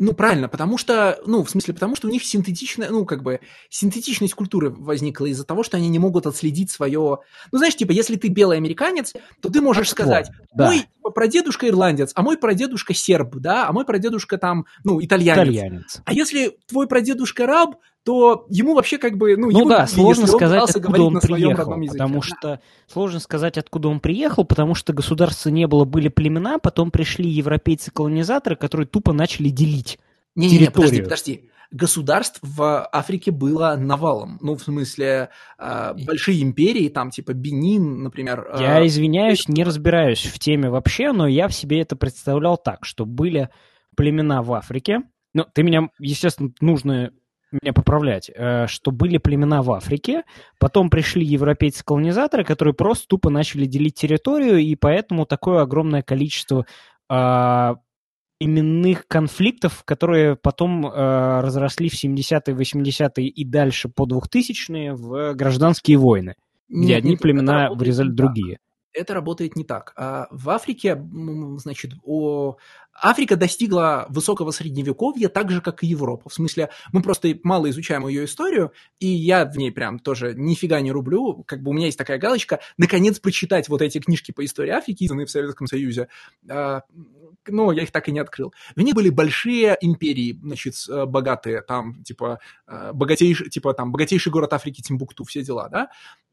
Ну, правильно, потому что, ну, в смысле, потому что у них синтетичная, ну, как бы, синтетичность культуры возникла из-за того, что они не могут отследить свое... Ну, знаешь, типа, если ты белый американец, то ты можешь сказать, да. мой типа, прадедушка ирландец, а мой прадедушка серб, да, а мой прадедушка там, ну, итальянец. Итальянец. А если твой прадедушка раб, то ему вообще как бы, ну, Ну ему да, сложно сказать, откуда он приехал, потому что сложно сказать, откуда он приехал, потому что государства не было, были племена, потом пришли европейцы-колонизаторы, которые тупо начали делить. Не-не-не, подожди, территорию. подожди. Государств в Африке было навалом. Ну, в смысле, э, большие империи, там, типа Бенин, например. э, Я извиняюсь, не разбираюсь в теме вообще, но я в себе это представлял так, что были племена в Африке. Ну, ты меня, естественно, нужно меня поправлять, э, что были племена в Африке, потом пришли европейцы-колонизаторы, которые просто тупо начали делить территорию, и поэтому такое огромное количество а, именных конфликтов, которые потом э, разросли в 70-е, 80-е и дальше по 2000-е в гражданские войны, где нет, одни нет, племена так. другие. это работает не так. А В Африке, значит, о... Африка достигла высокого средневековья так же, как и Европа. В смысле, мы просто мало изучаем ее историю, и я в ней прям тоже нифига не рублю. Как бы у меня есть такая галочка, наконец прочитать вот эти книжки по истории Африки, изданные в Советском Союзе. А, Но я их так и не открыл. В ней были большие империи, значит, э, богатые, там, типа, э, богатейший, типа, там, богатейший город Африки Тимбукту, все дела, да.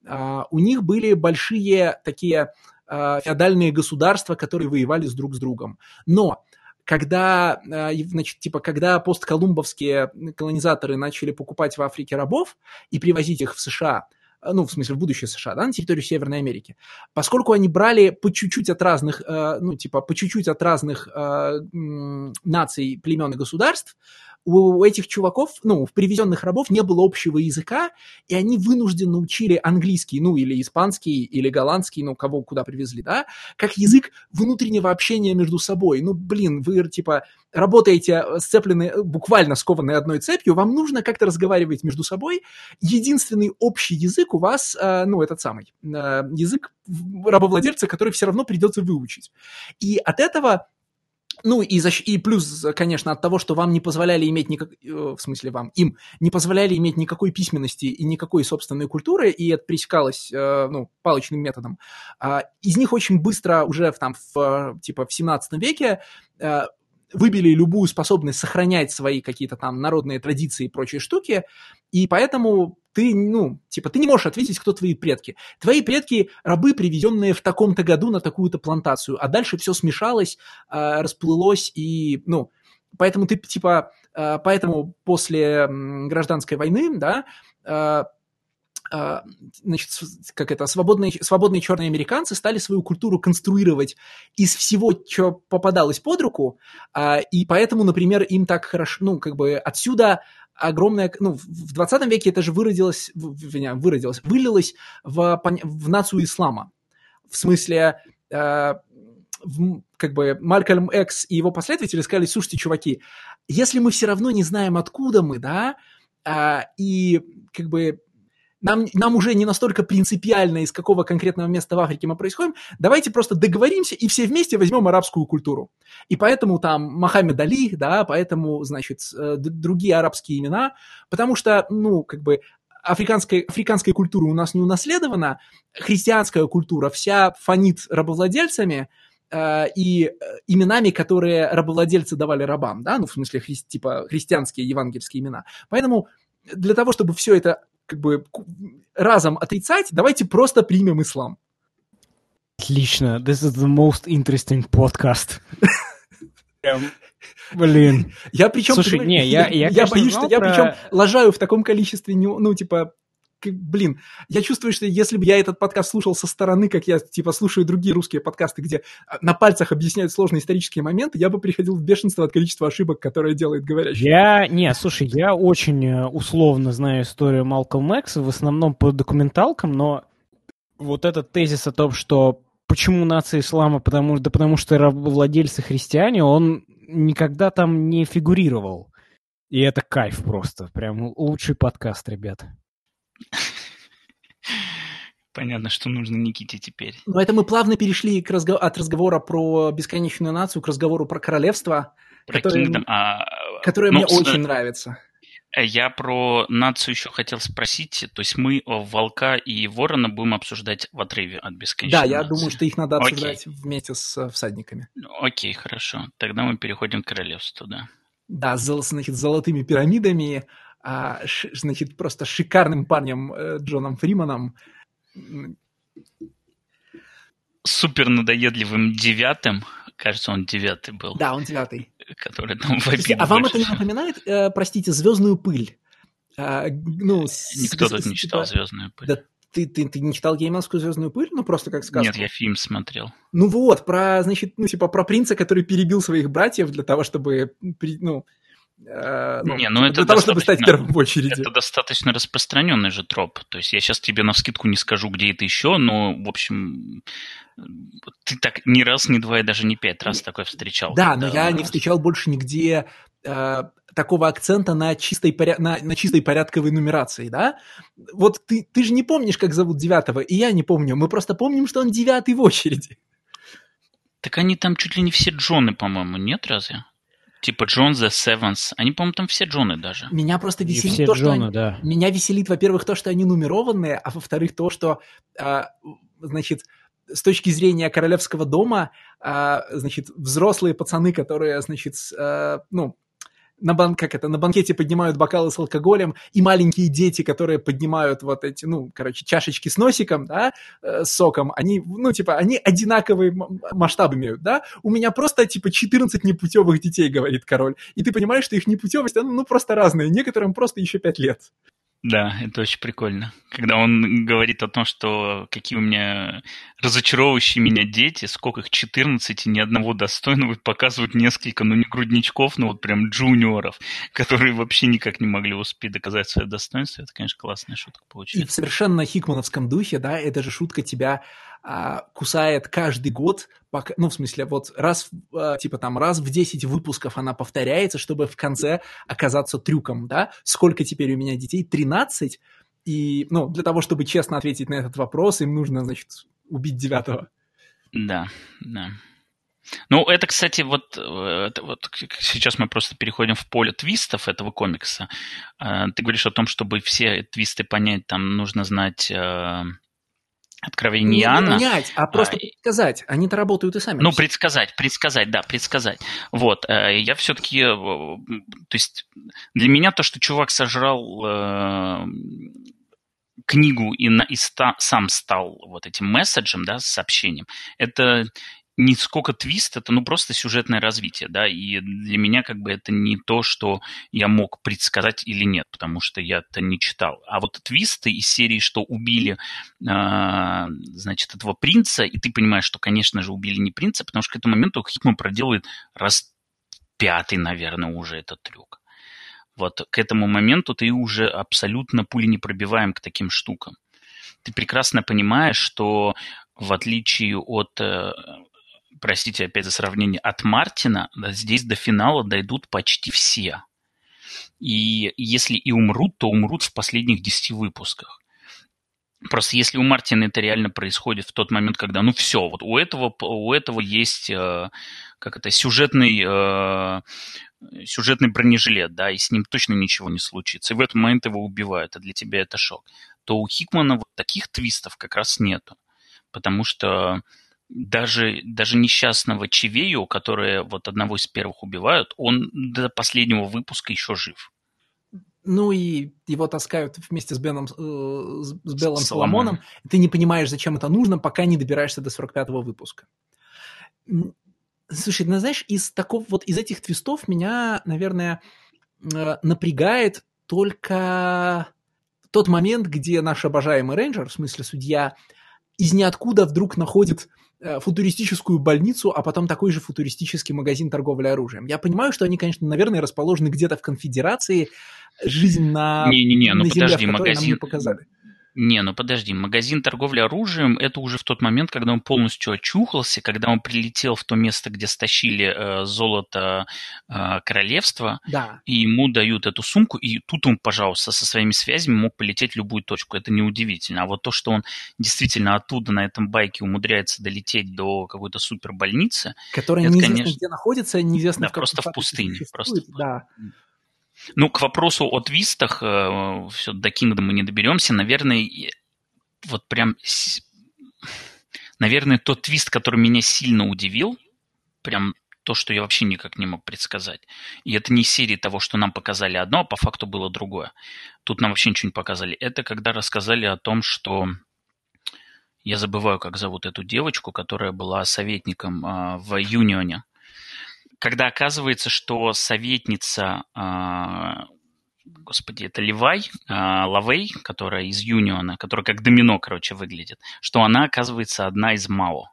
А, У них были большие такие э, феодальные государства, которые воевали с друг с другом. Но когда, э, значит, типа, когда постколумбовские колонизаторы начали покупать в Африке рабов и привозить их в США, ну, в смысле, в будущее США, да, на территорию Северной Америки, поскольку они брали по чуть-чуть от разных, э, ну, типа, по чуть-чуть от разных э, наций, племен и государств, у этих чуваков, ну, в привезенных рабов не было общего языка, и они вынужденно учили английский, ну, или испанский, или голландский, ну, кого куда привезли, да, как язык внутреннего общения между собой. Ну, блин, вы, типа, работаете э, сцеплены, э, буквально скованные одной цепью, вам нужно как-то разговаривать между собой. Единственный общий язык у вас, э, ну, этот самый, язык рабовладельца, который все равно придется выучить. И от этого ну, и, защ- и плюс, конечно, от того, что вам не позволяли иметь никак... в смысле вам, им не позволяли иметь никакой письменности и никакой собственной культуры, и это пресекалось, ну, палочным методом. А, из них очень быстро уже в, там, в, типа, в 17 веке выбили любую способность сохранять свои какие-то там народные традиции и прочие штуки, и поэтому ты, ну, типа, ты не можешь ответить, кто твои предки. Твои предки – рабы, привезенные в таком-то году на такую-то плантацию, а дальше все смешалось, э, расплылось, и, ну, поэтому ты, типа, э, поэтому после гражданской войны, да, э, значит, с- как это, свободные, свободные черные американцы стали свою культуру конструировать из всего, что попадалось под руку, а, и поэтому, например, им так хорошо, ну, как бы отсюда огромное, ну, в- в 20 веке это же выродилось, выродилось, вылилось в, в нацию ислама. В смысле, в- как бы Малькольм Экс и его последователи сказали, слушайте, чуваки, если мы все равно не знаем, откуда мы, да, а, и как бы нам, нам уже не настолько принципиально, из какого конкретного места в Африке мы происходим, давайте просто договоримся и все вместе возьмем арабскую культуру. И поэтому там Мохаммед Али, да, поэтому, значит, э, другие арабские имена, потому что, ну, как бы африканская, африканская культура у нас не унаследована, христианская культура вся фонит рабовладельцами, э, и э, именами, которые рабовладельцы давали рабам, да, ну, в смысле, хри- типа христианские евангельские имена. Поэтому для того, чтобы все это как бы разом отрицать, давайте просто примем ислам. Отлично. This is the most interesting podcast. Блин. Я причем... Слушай, не, я- я, боюсь, что я причем лажаю в таком количестве, ну, типа, блин, я чувствую, что если бы я этот подкаст слушал со стороны, как я, типа, слушаю другие русские подкасты, где а, на пальцах объясняют сложные исторические моменты, я бы приходил в бешенство от количества ошибок, которые делает говорящий. Я, не, слушай, я очень э, условно знаю историю Малкольма Экса, в основном по документалкам, но вот этот тезис о том, что почему нация ислама, потому, да потому что рабовладельцы христиане, он никогда там не фигурировал. И это кайф просто. Прям лучший подкаст, ребят. Понятно, что нужно Никите теперь. Но это мы плавно перешли к разго- от разговора про бесконечную нацию к разговору про королевство, Про которое, Kingdom, а, которое ну, мне с- очень нравится. Э, Я про нацию еще хотел спросить. То есть мы э, Волка и Ворона будем обсуждать в отрыве от Да, бесконечной я нации. думаю, что их надо Окей. обсуждать вместе с э, всадниками. Окей, хорошо. Тогда мы переходим к королевству, да. Да, с золотыми пирамидами, а, ш- значит, просто шикарным парнем э, Джоном Фриманом. Супер надоедливым девятым, кажется, он девятый был, Да, он девятый. который там Слушайте, вопит а вам это не напоминает, э, простите, звездную пыль? А, ну, Никто с- тут с- не типа- читал «Звездную пыль». Да ты, ты, ты не читал геймовскую звездную пыль? Ну, просто как сказку. Нет, я фильм смотрел. Ну вот, про, значит, ну, типа, про принца, который перебил своих братьев для того, чтобы, ну, ну, Не, ну для это того, чтобы стать первым в очереди. Это достаточно распространенный же троп. То есть я сейчас тебе на вскидку не скажу, где это еще, но, в общем, ты так ни раз, ни два и даже не пять раз такое встречал. Да, когда но я не встречал больше нигде э, такого акцента на чистой, поря- на, на чистой порядковой нумерации, да? Вот ты, ты же не помнишь, как зовут девятого, и я не помню. Мы просто помним, что он девятый в очереди. Так они там чуть ли не все Джоны, по-моему, нет разве? Типа Джон the Sevens. Они, по-моему, там все Джоны даже. Меня просто веселит все то, что Джона, они- да. Меня веселит, во-первых, то, что они нумерованные, а во-вторых, то, что, а, значит, с точки зрения королевского дома, а, значит, взрослые пацаны, которые, значит, а, ну, на, бан, как это, на банкете поднимают бокалы с алкоголем, и маленькие дети, которые поднимают вот эти, ну, короче, чашечки с носиком, да, э, с соком, они, ну, типа, они одинаковые м- масштаб имеют, да? У меня просто, типа, 14 непутевых детей, говорит король. И ты понимаешь, что их непутевость, она, ну, просто разная. Некоторым просто еще 5 лет. Да, это очень прикольно. Когда он говорит о том, что какие у меня разочаровывающие меня дети, сколько их 14, и ни одного достойного, и показывают несколько, ну не грудничков, но вот прям джуниоров, которые вообще никак не могли успеть доказать свое достоинство. Это, конечно, классная шутка И получилась. в совершенно хикмановском духе, да, эта же шутка тебя а, кусает каждый год, пока, ну, в смысле, вот раз, а, типа там, раз в 10 выпусков она повторяется, чтобы в конце оказаться трюком, да? Сколько теперь у меня детей? 13? И, ну, для того, чтобы честно ответить на этот вопрос, им нужно, значит, убить девятого. Да, да. Ну, это, кстати, вот, э, это вот сейчас мы просто переходим в поле твистов этого комикса. Э, Ты говоришь о том, чтобы все твисты понять, там нужно знать э, откровение Не Иоанна. понять, а просто А, предсказать. Они-то работают и сами. Ну, предсказать, предсказать, да, предсказать. Вот, э, я все-таки, то есть для меня то, что чувак сожрал э, книгу и, на, и ста- сам стал вот этим месседжем, да, сообщением, это не сколько твист, это ну просто сюжетное развитие, да, и для меня как бы это не то, что я мог предсказать или нет, потому что я это не читал. А вот твисты из серии, что убили, а, значит, этого принца, и ты понимаешь, что, конечно же, убили не принца, потому что к этому моменту Хикман проделывает раз пятый, наверное, уже этот трюк. Вот к этому моменту ты уже абсолютно пули не пробиваем к таким штукам. Ты прекрасно понимаешь, что в отличие от, э, простите опять за сравнение, от Мартина, да, здесь до финала дойдут почти все. И если и умрут, то умрут в последних 10 выпусках. Просто если у Мартина это реально происходит в тот момент, когда, ну все, вот у этого, у этого есть, э, как это, сюжетный, э, сюжетный бронежилет, да, и с ним точно ничего не случится. И в этот момент его убивают, а для тебя это шок. То у Хикмана вот таких твистов как раз нету. Потому что даже, даже несчастного Чивею, которое вот одного из первых убивают, он до последнего выпуска еще жив. Ну и его таскают вместе с, Беном, э, с Беллом С Соломоном. Ты не понимаешь, зачем это нужно, пока не добираешься до 45-го выпуска. Слушай, ну знаешь, из такого вот из этих твистов меня, наверное, э, напрягает только тот момент, где наш обожаемый рейнджер, в смысле судья, из ниоткуда вдруг находит э, футуристическую больницу, а потом такой же футуристический магазин торговли оружием. Я понимаю, что они, конечно, наверное, расположены где-то в конфедерации, жизнь на, Не-не-не, ну на земле, подожди, магазин... показали. Не, ну подожди, магазин торговли оружием это уже в тот момент, когда он полностью очухался, когда он прилетел в то место, где стащили э, золото э, королевства, Да. и ему дают эту сумку, и тут он, пожалуйста, со своими связями мог полететь в любую точку. Это неудивительно. А вот то, что он действительно оттуда на этом байке умудряется долететь до какой-то супербольницы, Которая Это, неизвестно конечно- где находится, неизвестно Да, в просто в пустыне, просто- Да. Ну, к вопросу о твистах, э, все, до Кингда мы не доберемся. Наверное, вот прям... Наверное, тот твист, который меня сильно удивил, прям то, что я вообще никак не мог предсказать. И это не серии того, что нам показали одно, а по факту было другое. Тут нам вообще ничего не показали. Это когда рассказали о том, что... Я забываю, как зовут эту девочку, которая была советником а, в Юнионе. Когда оказывается, что советница а, господи, это Левай, а, Лавей, которая из Юниона, которая как домино, короче, выглядит, что она, оказывается, одна из Мао.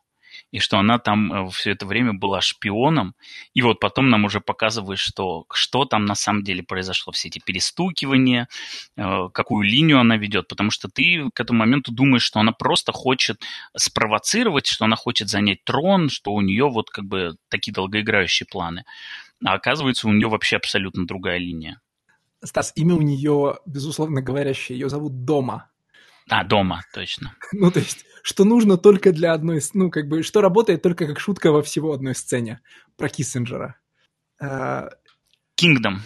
И что она там все это время была шпионом. И вот потом нам уже показывают, что, что там на самом деле произошло. Все эти перестукивания, э, какую линию она ведет. Потому что ты к этому моменту думаешь, что она просто хочет спровоцировать, что она хочет занять трон, что у нее вот как бы такие долгоиграющие планы. А оказывается, у нее вообще абсолютно другая линия. Стас, имя у нее, безусловно говорящее, ее зовут Дома. А, дома, точно. Ну, то есть, что нужно только для одной... Ну, как бы, что работает только как шутка во всего одной сцене про Киссинджера. А, Kingdom.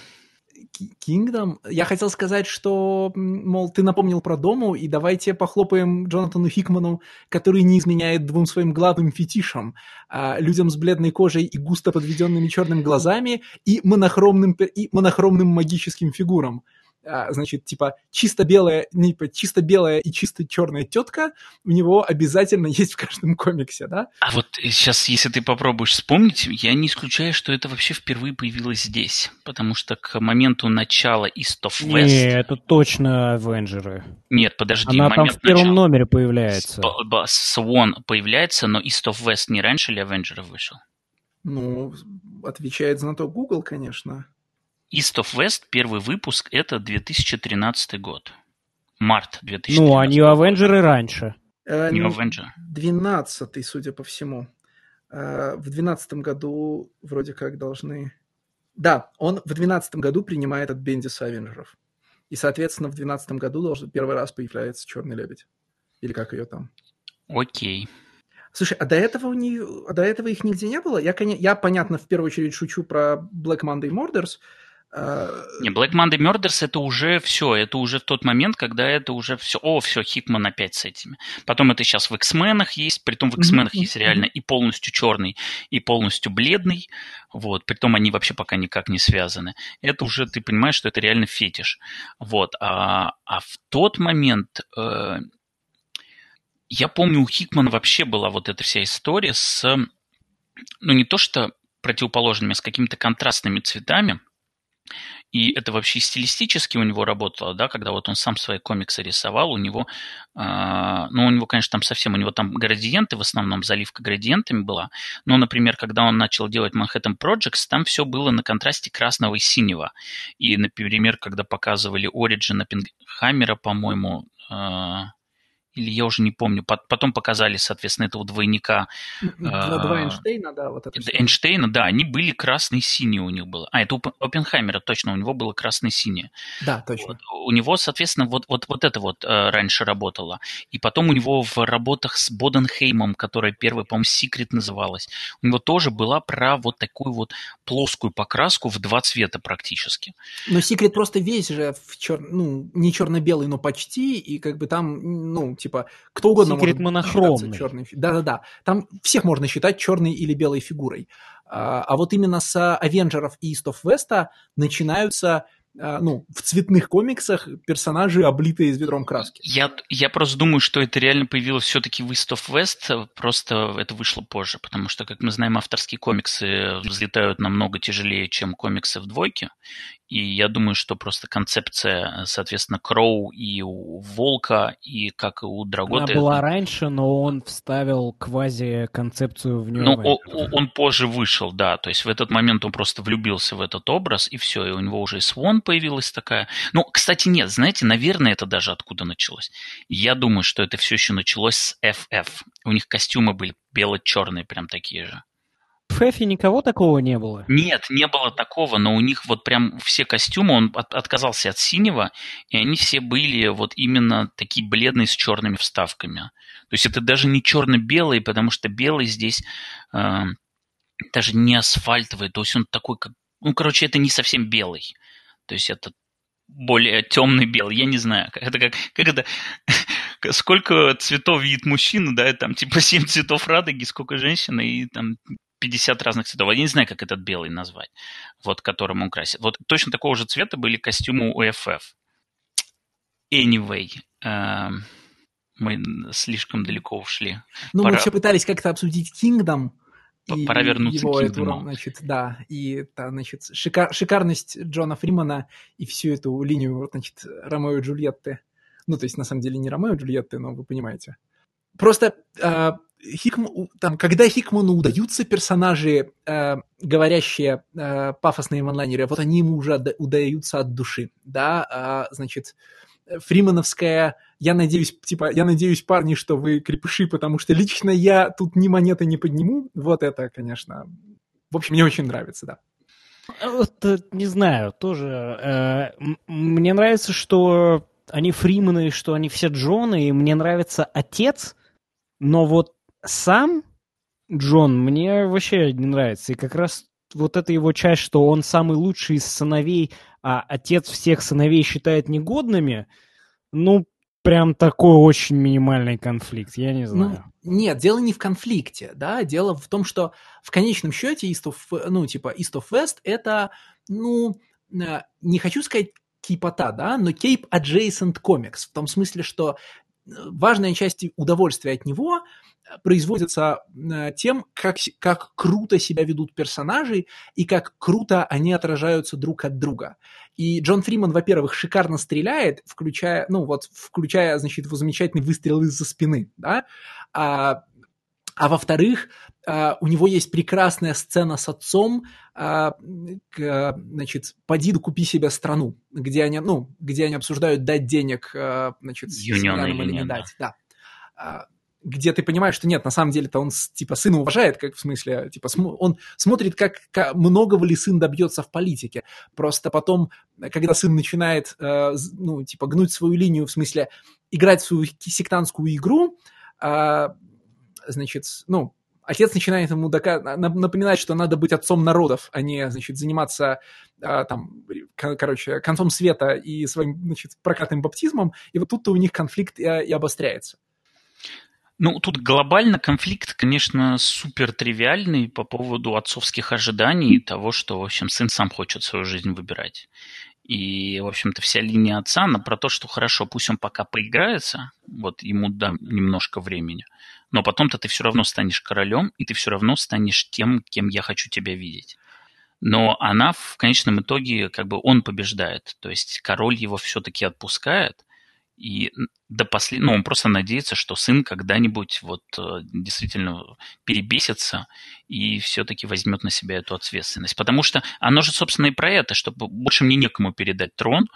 Kingdom. Я хотел сказать, что, мол, ты напомнил про Дому, и давайте похлопаем Джонатану Хикману, который не изменяет двум своим главным фетишам. а, людям с бледной кожей и густо подведенными черными глазами и монохромным, и монохромным магическим фигурам. А, значит, типа, чисто белая, не, типа, чисто белая и чисто черная тетка у него обязательно есть в каждом комиксе, да? А вот сейчас, если ты попробуешь вспомнить, я не исключаю, что это вообще впервые появилось здесь. Потому что к моменту начала East of Не, West... это точно Авенджеры. Нет, подожди, Она там момент в первом начала. номере появляется. Свон появляется, но East of West не раньше ли Авенджеров вышел? Ну, отвечает знаток Google, конечно. East of West, первый выпуск, это 2013 год. Март 2013 Ну, они Авенджеры раньше. Э, Не ну, Avenger. 12 судя по всему. Э, В 12 году вроде как должны... Да, он в 12 году принимает от Бендиса Авенджеров. И, соответственно, в 12 году должен первый раз появляется Черный Лебедь. Или как ее там. Окей. Слушай, а до этого, у нее, а до этого их нигде не было? Я, я, понятно, в первую очередь шучу про Black Monday Murders. Э, Не, Black Monday Murders это уже все, это уже в тот момент, когда это уже все, о, все, Хикман опять с этими. Потом это сейчас в X-менах есть, притом в X-менах есть реально и полностью черный, и полностью бледный, вот, притом они вообще пока никак не связаны. Это уже, ты понимаешь, что это реально фетиш. Вот, а, а в тот момент, э, я помню, у Хикмана вообще была вот эта вся история с, ну не то что противоположными, а с какими-то контрастными цветами, и это вообще стилистически у него работало, да, когда вот он сам свои комиксы рисовал, у него, а, ну, у него, конечно, там совсем, у него там градиенты, в основном заливка градиентами была, но, например, когда он начал делать Manhattan Projects, там все было на контрасте красного и синего. И, например, когда показывали Origin Оппенгеймера, по-моему, а, или я уже не помню, Пот- потом показали, соответственно, этого двойника Два два А, Эйнштейна, да, вот это. Эйнштейна, да, они были красные и синие у них было. А, это у Оппен- Оппенхаймера, точно, у него было красное и синее. Да, точно. Вот. У него, соответственно, вот, вот, вот это вот э, раньше работало. И потом у него в работах с Боденхеймом, которая первая, по-моему, Секрет называлась, у него тоже была про вот такую вот плоскую покраску в два цвета практически. Но Секрет просто весь же в чер... ну, не черно-белый, но почти, и как бы там, ну, типа, кто угодно Секрет может монохромный. черной Да-да-да. Там всех можно считать черной или белой фигурой. А, а вот именно с Авенджеров и East of West начинаются, а, ну, в цветных комиксах персонажи, облитые из ведром краски. Я, я просто думаю, что это реально появилось все-таки в East of West, просто это вышло позже, потому что, как мы знаем, авторские комиксы взлетают намного тяжелее, чем комиксы в двойке, И я думаю, что просто концепция, соответственно, Кроу и у Волка, и как и у Драготы... Она была раньше, но он вставил квази-концепцию в нее. Ну, он, он позже вышел, да. То есть в этот момент он просто влюбился в этот образ, и все. И у него уже и Свон появилась такая. Ну, кстати, нет, знаете, наверное, это даже откуда началось. Я думаю, что это все еще началось с FF. У них костюмы были бело-черные, прям такие же. Фэфи никого такого не было? Нет, не было такого, но у них вот прям все костюмы, он от, отказался от синего, и они все были вот именно такие бледные с черными вставками. То есть это даже не черно-белый, потому что белый здесь э, даже не асфальтовый, то есть он такой, как... Ну, короче, это не совсем белый. То есть это более темный белый, я не знаю. Это как, как это, сколько цветов видит мужчина, да, там типа 7 цветов радуги, сколько женщины, и там 50 разных цветов. Я не знаю, как этот белый назвать, вот которым он красит. Вот точно такого же цвета были костюмы у FF. Anyway, э, мы слишком далеко ушли. Ну, Пора... мы все пытались как-то обсудить Kingdom. И Пора вернуться его к эту, значит, да, и та, значит, шикар, шикарность Джона Фримана и всю эту линию, значит, Ромео и Джульетты. Ну, то есть, на самом деле, не Ромео и Джульетты, но вы понимаете. Просто э, Хикм, там, когда Хикману удаются персонажи, э, говорящие э, пафосные онлайнеры, вот они ему уже удаются от души, да, а, значит, фримановская, я надеюсь, типа, я надеюсь, парни, что вы крепыши, потому что лично я тут ни монеты не подниму, вот это, конечно, в общем, мне очень нравится, да. Вот, э, не знаю, тоже, э, мне нравится, что они фримены, что они все Джоны, и мне нравится отец, но вот сам Джон мне вообще не нравится. И как раз вот эта его часть, что он самый лучший из сыновей, а отец всех сыновей считает негодными, ну, прям такой очень минимальный конфликт, я не ну, знаю. Ну, нет, дело не в конфликте, да, дело в том, что в конечном счете East of, ну, типа East of West это, ну, э, не хочу сказать кейпота, да, но кейп adjacent comics, в том смысле, что важная часть удовольствия от него – производится э, тем, как, как круто себя ведут персонажи и как круто они отражаются друг от друга. И Джон Фриман, во-первых, шикарно стреляет, включая, ну вот, включая, значит, его замечательный выстрел из-за спины, да, а, а во-вторых, а, у него есть прекрасная сцена с отцом, а, значит, поди купи себе страну, где они, ну, где они обсуждают дать денег, а, значит, Юнион или не дать, да где ты понимаешь, что нет, на самом деле-то он, типа, сына уважает, как в смысле, типа, см- он смотрит, как, как многого ли сын добьется в политике. Просто потом, когда сын начинает, ну, типа, гнуть свою линию, в смысле, играть в свою сектантскую игру, значит, ну, отец начинает ему дока- напоминать, что надо быть отцом народов, а не, значит, заниматься а, там, короче, концом света и своим, значит, прокатным баптизмом, и вот тут-то у них конфликт и, и обостряется. Ну, тут глобально конфликт, конечно, супер тривиальный по поводу отцовских ожиданий и того, что, в общем, сын сам хочет свою жизнь выбирать. И, в общем-то, вся линия отца, она про то, что хорошо, пусть он пока поиграется, вот ему дам немножко времени, но потом-то ты все равно станешь королем, и ты все равно станешь тем, кем я хочу тебя видеть. Но она в конечном итоге, как бы он побеждает. То есть король его все-таки отпускает, и до послед... ну, он просто надеется, что сын когда-нибудь вот э, действительно перебесится и все-таки возьмет на себя эту ответственность. Потому что оно же, собственно, и про это, чтобы больше мне некому передать трон.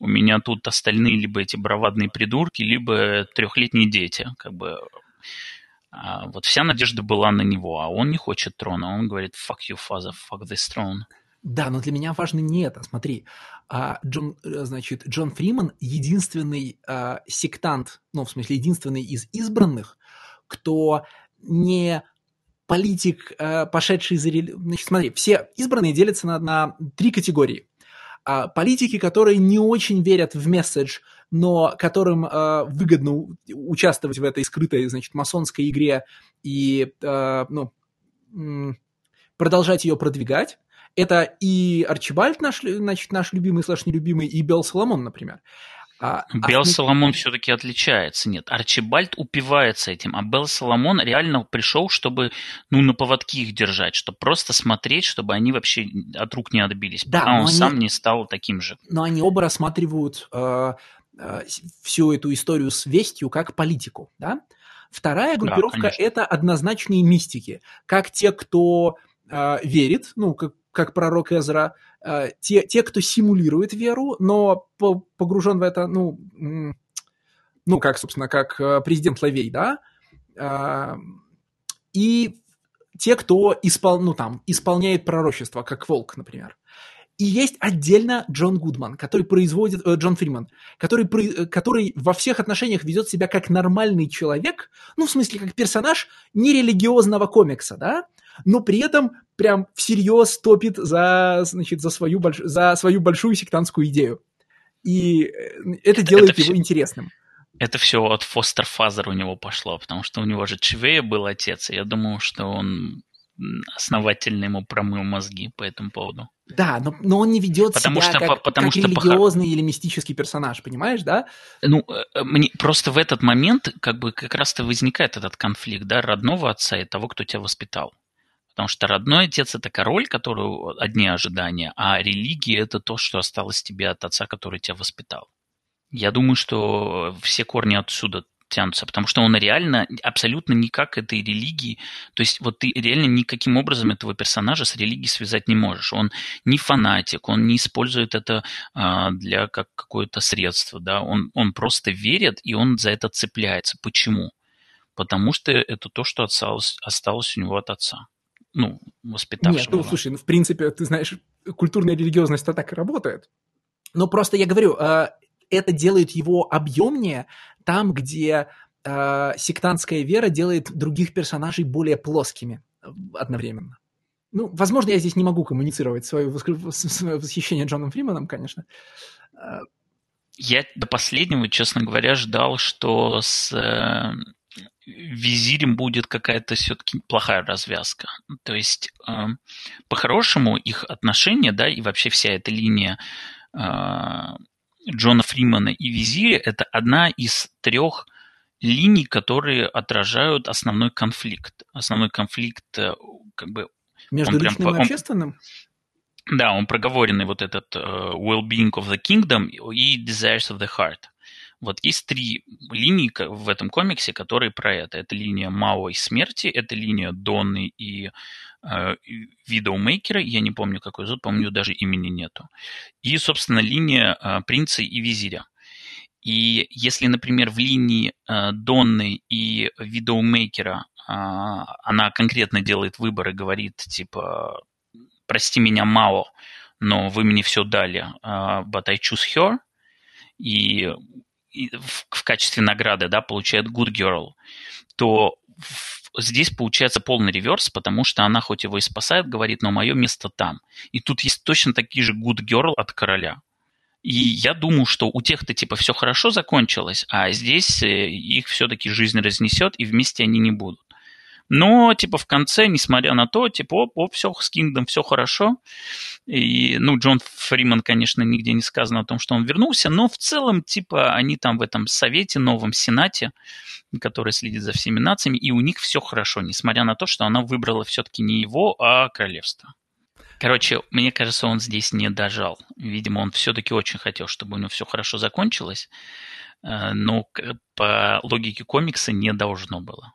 У меня тут остальные либо эти бравадные придурки, либо трехлетние дети. Как бы а вот вся надежда была на него, а он не хочет трона. Он говорит, fuck you, father, fuck this throne. Да, но для меня важно не это. Смотри, а Джон, э, значит, Джон Фриман единственный а, сектант, ну, в смысле, единственный из избранных, кто не политик, а, пошедший за... Значит, смотри, все избранные делятся на, на три категории. А, политики, которые не очень верят в месседж, но которым а, выгодно участвовать в этой скрытой, значит, масонской игре и, а, ну, продолжать ее продвигать. Это и Арчибальд, наш, значит, наш любимый слэш нелюбимый, и Белл Соломон, например. А, Белл а- Соломон все-таки отличается. Нет, Арчибальд упивается этим, а Белл Соломон реально пришел, чтобы ну, на поводке их держать, чтобы просто смотреть, чтобы они вообще от рук не отбились, Да, пока он они- сам не стал таким же. но они оба рассматривают э, э, всю эту историю с вестью как политику, да? Вторая группировка конечно. это однозначные мистики, как те, кто э, верит, ну, как, как пророк Эзра, э, те, те, кто симулирует веру, но по- погружен в это, ну, ну, как, собственно, как э, президент Лавей, да? Э, и те, кто испол, ну, там, исполняет пророчество, как волк, например. И есть отдельно Джон Гудман, который производит, э, Джон Фриман, который, при- э, который во всех отношениях ведет себя как нормальный человек, ну, в смысле, как персонаж нерелигиозного комикса, да, но при этом прям всерьез топит за, значит, за, свою, больш... за свою большую сектантскую идею. И э, это делает это его интересным. Это все от foster father у него пошло, потому что у него же Чивейо был отец, и я думаю, что он основательно ему промыл мозги по этому поводу. Да, но, но он не ведет Потому себя что как, по- потому как что религиозный или мистический персонаж, понимаешь, да? Ну, э, э, мне просто в этот момент как бы как раз-то возникает этот конфликт, да, родного отца и того, кто тебя воспитал. Потому что родной отец – это король, который одни ожидания, а религия – это то, что осталось тебе от отца, который тебя воспитал. Я думаю, что все корни отсюда тянутся, потому что он реально абсолютно никак этой религии, то есть вот ты реально никаким образом этого персонажа с религией связать не можешь. Он не фанатик, он не использует это а, для как какое-то средство, да, он, он просто верит, и он за это цепляется. Почему? Потому что это то, что осталось, осталось у него от отца. Ну, воспитавшего. Нет, ну, слушай, ну, в принципе, ты знаешь, культурная религиозность-то так и работает. Но просто я говорю, э, это делает его объемнее там, где э, сектантская вера делает других персонажей более плоскими э, одновременно. Ну, возможно, я здесь не могу коммуницировать свое, восхищение Джоном Фриманом, конечно. Э, Я до последнего, честно говоря, ждал, что с э, визирем будет какая-то все-таки плохая развязка. То есть, э, по-хорошему, их отношения, да, и вообще вся эта линия э, Джона Фримана и визиря – это одна из трех линий, которые отражают основной конфликт. Основной конфликт, э, как бы, между прям личным и он- общественным. да, он проговоренный вот этот э, well-being of the kingdom и desires of the heart. Вот есть три линии в этом комиксе, которые про это. Это линия Мао и смерти, это линия Донны и э, Видоумейкера, я не помню, какой зовут, по-моему, даже имени нету. И, собственно, линия э, принца и визиря. И если, например, в линии э, Донны и Видоумейкера э, она конкретно делает выбор и говорит, типа, прости меня, Мао, но вы мне все дали, but I choose her, и, и в, в качестве награды, да, получает good girl, то здесь получается полный реверс, потому что она хоть его и спасает, говорит, но мое место там. И тут есть точно такие же good girl от короля. И я думаю, что у тех-то типа все хорошо закончилось, а здесь э, их все-таки жизнь разнесет, и вместе они не будут. Но, типа, в конце, несмотря на то, типа, оп, оп, все, с Кингдом все хорошо. И, ну, Джон Фриман, конечно, нигде не сказано о том, что он вернулся, но в целом, типа, они там в этом совете, новом сенате, который следит за всеми нациями, и у них все хорошо, несмотря на то, что она выбрала все-таки не его, а королевство. Короче, мне кажется, он здесь не дожал. Видимо, он все-таки очень хотел, чтобы у него все хорошо закончилось, э, но по логике комикса не должно было.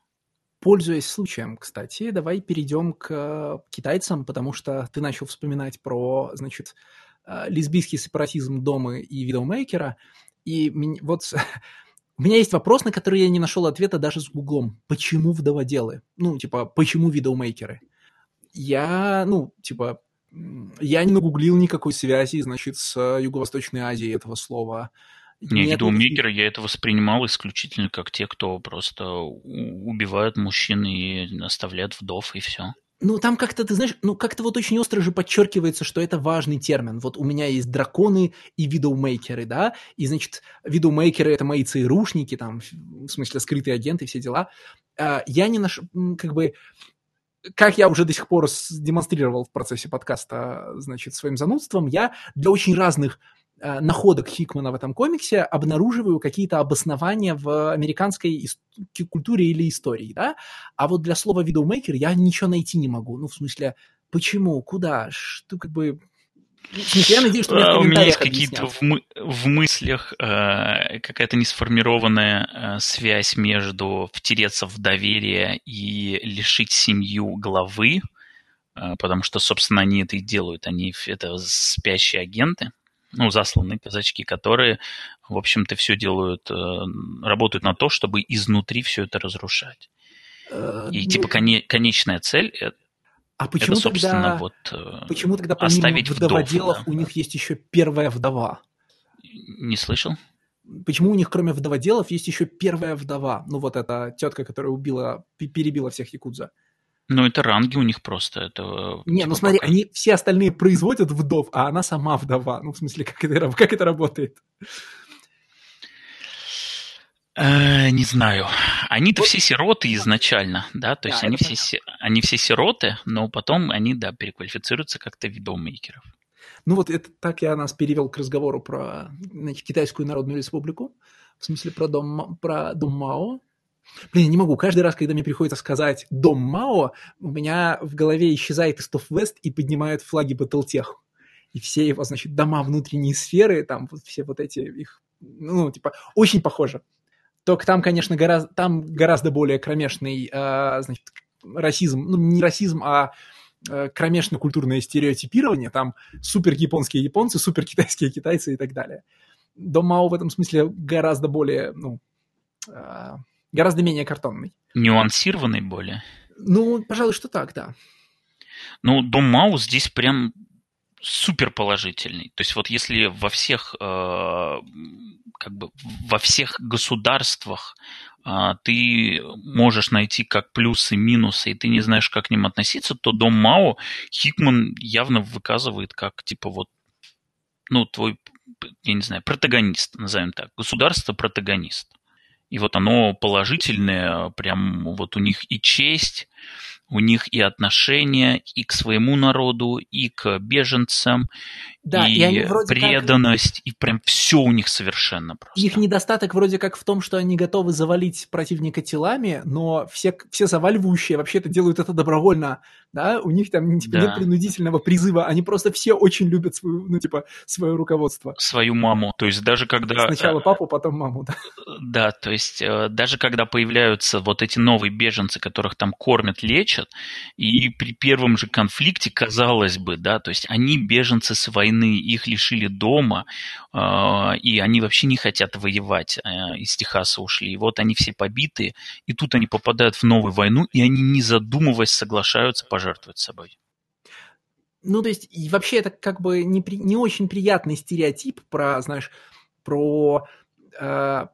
Пользуясь случаем, кстати, давай перейдем к китайцам, потому что ты начал вспоминать про, значит, э, лесбийский сепаратизм Домы и Видоумейкера, и вот у меня есть вопрос, на который я не нашел ответа даже с Гуглом. Почему вдоводелы? Ну, типа, почему Видоумейкеры? Я, ну, типа, я не нагуглил никакой связи, значит, с Юго-Восточной Азией этого слова. Не, Нет видеомейкеры я это воспринимал исключительно как те, кто просто убивают мужчин и оставляют вдов, и все. Ну, там как-то, ты знаешь, ну, как-то вот очень остро же подчеркивается, что это важный термин. Вот у меня есть драконы и видоумейкеры, да, и, значит, видоумейкеры — это мои ЦРУшники, там, в смысле, скрытые агенты, все дела. А, Я не наш... как бы... Как я уже до сих пор демонстрировал в процессе подкаста, значит, своим занудством, я для очень разных находок Хикмана в этом комиксе обнаруживаю какие-то обоснования в американской культуре или истории, да, а вот для слова «видоумейкер» я ничего найти не могу, ну, в смысле, почему, куда, что, как бы, я надеюсь, что а, у меня есть какие-то в, мы- в мыслях э, какая-то несформированная э, связь между втереться в доверие и лишить семью главы, э, потому что, собственно, они это и делают. Они это спящие агенты, ну, засланные казачки, которые, в общем-то, все делают, э, работают на то, чтобы изнутри все это разрушать. Э, и, типа, коне- конечная цель а почему это, тогда, вот, э, почему тогда помимо вдоводелов вдов, да. у них есть еще первая вдова? Не слышал. Почему у них, кроме вдоводелов, есть еще первая вдова? Ну, вот эта тетка, которая убила, перебила всех якудза. Ну, это ранги у них просто. Это, э, не, типа, ну смотри, пока... они все остальные производят вдов, а она сама вдова. Ну, в смысле, как это, как это работает? Э, не знаю. Они-то вот. все сироты изначально, да, то есть да, они, все, они все сироты, но потом они, да, переквалифицируются как-то в видоумейкеров. Ну вот это так я нас перевел к разговору про значит, Китайскую Народную Республику, в смысле про дом, про дом Мао. Блин, я не могу. Каждый раз, когда мне приходится сказать «Дом Мао», у меня в голове исчезает Истов Вест и поднимают флаги Батлтех. И все его, значит, дома внутренней сферы, там вот все вот эти их, ну, типа, очень похоже. Только там, конечно, гораздо, там гораздо более кромешный, э, значит, расизм, ну, не расизм, а э, кромешно-культурное стереотипирование, там супер японские японцы, супер китайские китайцы и так далее. Дом Мао в этом смысле гораздо более, ну, э, гораздо менее картонный. Нюансированный более? Ну, пожалуй, что так, да. Ну, Дом Мао здесь прям супер положительный. То есть вот если во всех э, как бы во всех государствах а, ты можешь найти как плюсы, минусы, и ты не знаешь, как к ним относиться, то дом Мао Хикман явно выказывает как, типа, вот, ну, твой, я не знаю, протагонист, назовем так, государство-протагонист. И вот оно положительное, прям вот у них и честь, у них и отношения и к своему народу, и к беженцам, да, и, и преданность, как... и прям все у них совершенно просто. Их недостаток вроде как в том, что они готовы завалить противника телами, но все, все заваливающие вообще-то делают это добровольно, да, у них там типа, да. нет принудительного призыва, они просто все очень любят свою, ну, типа, свое руководство. Свою маму, то есть даже когда... Сначала э, папу, потом маму, да. Да, то есть э, даже когда появляются вот эти новые беженцы, которых там кормят, лечат, и при первом же конфликте, казалось бы, да, то есть они беженцы с войны, их лишили дома, э, и они вообще не хотят воевать, из Техаса ушли, и вот они все побитые, и тут они попадают в новую войну, и они, не задумываясь, соглашаются, пожалуйста, пожертвовать собой. Ну, то есть, и вообще это как бы не, при, не очень приятный стереотип про, знаешь, про э,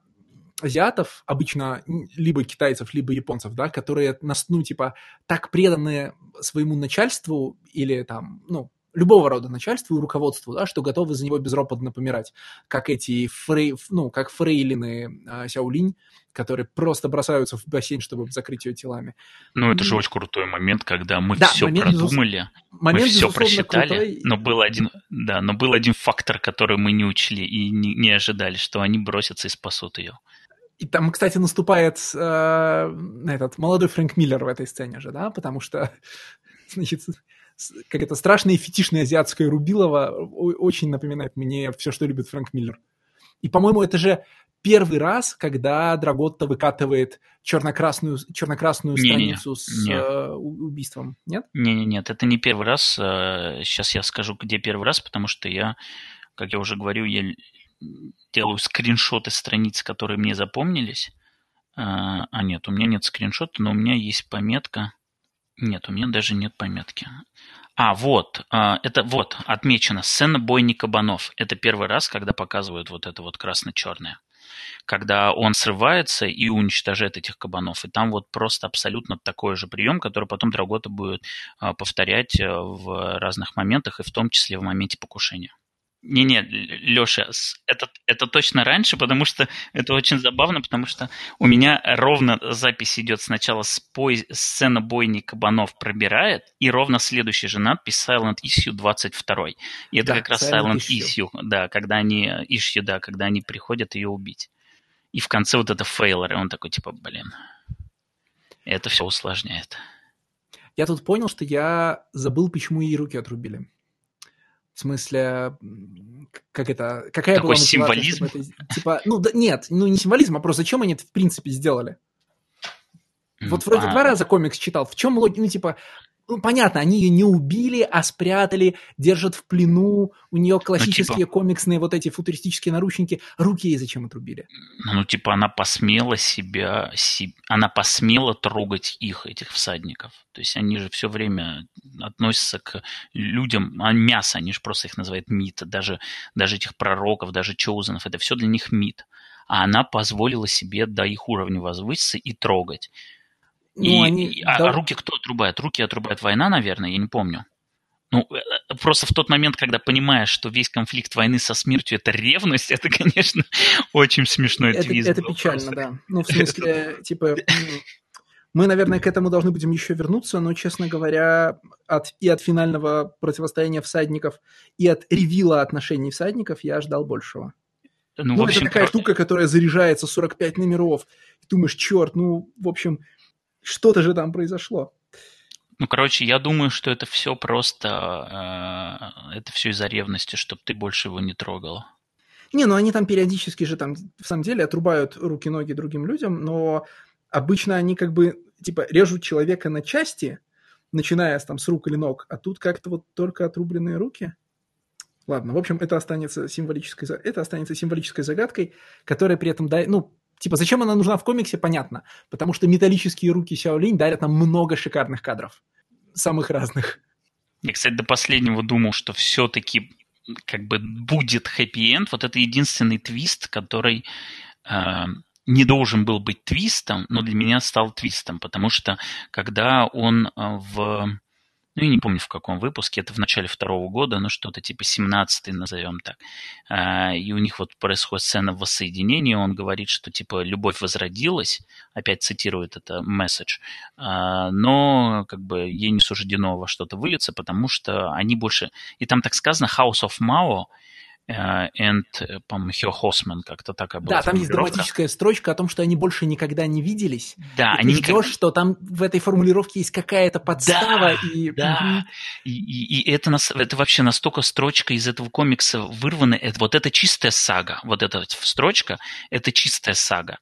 азиатов, обычно либо китайцев, либо японцев, да, которые, ну, типа, так преданы своему начальству или там, ну, любого рода начальству и руководству, да, что готовы за него безропотно помирать, как эти фрей, ну, как фрейлины э, Сяолинь, которые просто бросаются в бассейн, чтобы закрыть ее телами. Ну, это же очень крутой момент, когда мы да, все момент, продумали, момент, мы все просчитали, крутой. но был один, да, но был один фактор, который мы не учли и не, не ожидали, что они бросятся и спасут ее. И там, кстати, наступает э, этот молодой Фрэнк Миллер в этой сцене же, да, потому что, значит, как это страшное фетишное азиатское рубилово очень напоминает мне все, что любит Фрэнк Миллер. И, по-моему, это же первый раз, когда Драготта выкатывает черно-красную, черно-красную не, страницу не, с не. Э, убийством, нет? Не-не, нет, это не первый раз. Сейчас э, я скажу, где первый раз, потому что я, как я уже говорю, я делаю скриншоты страниц, которые мне запомнились. А, а нет, у меня нет скриншота, но у меня есть пометка нет, у меня даже нет пометки. А, вот, а, это вот, отмечено, сцена бойни кабанов. Это первый раз, когда показывают вот это вот красно-черное. Когда он срывается и уничтожает этих кабанов. И там вот просто абсолютно такой же прием, который потом Драгота будет а, повторять э, в разных моментах, и в том числе в моменте покушения. Не-не, Леша, это, это точно раньше, потому что это очень забавно, потому что у меня ровно запись идет сначала с пой... сцена бойни кабанов пробирает, и ровно следующая же надпись Silent Issue 22. И это да, как раз Silent, Issue. issue, да, когда они, issue, да, когда они приходят ее убить. И в конце вот это фейлер, и он такой, типа, блин, это все усложняет. Я тут понял, что я забыл, почему ей руки отрубили. В смысле, как это, какая Такой была символизм? Это, типа, ну да, нет, ну не символизм, а просто зачем они это в принципе сделали? Вот вроде а... два раза комикс читал. В чем логика? Ну, типа, ну, понятно, они ее не убили, а спрятали, держат в плену, у нее классические ну, типа... комиксные вот эти футуристические наручники. Руки ей зачем отрубили? Ну, типа, она посмела себя, си... она посмела трогать их, этих всадников. То есть они же все время относятся к людям, а мясо, они же просто их называют мид, даже, даже этих пророков, даже чоузенов, это все для них мид. А она позволила себе до их уровня возвыситься и трогать. Ну, и, они... а, да... руки кто отрубает? Руки отрубает война, наверное, я не помню. Ну, э, э, просто в тот момент, когда понимаешь, что весь конфликт войны со смертью – это ревность, это, конечно, очень смешной это, твист. Это печально, просто. да. Ну, в смысле, типа, мы, наверное, к этому должны будем еще вернуться, но, честно говоря, от, и от финального противостояния всадников, и от ревила отношений всадников я ждал большего. Ну, ну общем, это такая штука, которая заряжается 45 номеров. И думаешь, черт, ну, в общем, что-то же там произошло. Ну, короче, я думаю, что это все просто... Э, это все из-за ревности, чтобы ты больше его не трогал. Не, ну они там периодически же там, в самом деле, отрубают руки-ноги другим людям, но обычно они как бы, типа, режут человека на части, начиная там с рук или ног, а тут как-то вот только отрубленные руки. Ладно, в общем, это останется символической, это останется символической загадкой, которая при этом, да, ну, Типа, зачем она нужна в комиксе, понятно. Потому что металлические руки Сяо Линь дарят нам много шикарных кадров. Самых разных. Я, кстати, до последнего думал, что все-таки как бы будет хэппи-энд. Вот это единственный твист, который э, не должен был быть твистом, но для меня стал твистом, потому что когда он э, в ну, я не помню в каком выпуске, это в начале второго года, ну, что-то типа 17-й, назовем так. А, и у них вот происходит сцена воссоединения, он говорит, что типа любовь возродилась, опять цитирует это месседж, а, но как бы ей не суждено во что-то вылиться, потому что они больше... И там так сказано House of Mao, and, э, по-моему, Хосман, как-то так Да, там есть драматическая строчка о том, что они больше никогда не виделись. Да, и они ты ждешь, что там в этой формулировке есть какая-то подстава. Да, и... да. И, и, и это, это вообще настолько строчка из этого комикса вырвана. Это, вот это чистая сага. Вот эта строчка – это чистая сага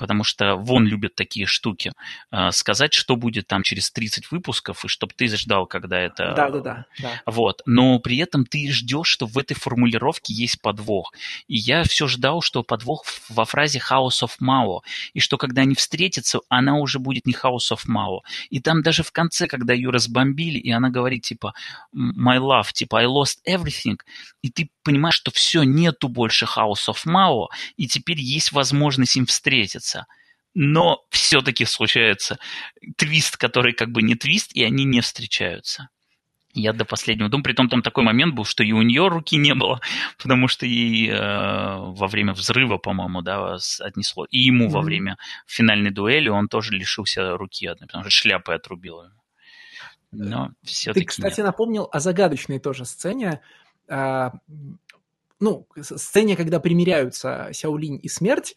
потому что Вон любит такие штуки. Э, сказать, что будет там через 30 выпусков, и чтобы ты ждал, когда это... Да-да-да. Вот. Но при этом ты ждешь, что в этой формулировке есть подвох. И я все ждал, что подвох во фразе House of Mao, и что когда они встретятся, она уже будет не House of Mao. И там даже в конце, когда ее разбомбили, и она говорит, типа, my love, типа, I lost everything, и ты понимаешь, что все, нету больше House of Mao, и теперь есть возможность им встретиться случается. Но все-таки случается твист, который как бы не твист, и они не встречаются. Я до последнего думаю, притом там такой момент был, что и у нее руки не было, потому что ей э, во время взрыва, по-моему, да, отнесло. И ему mm-hmm. во время финальной дуэли он тоже лишился руки одной, потому что шляпой отрубил ее. Но все-таки Ты, кстати, нет. напомнил о загадочной тоже сцене. А, ну, сцене, когда примиряются Сяолинь и Смерть.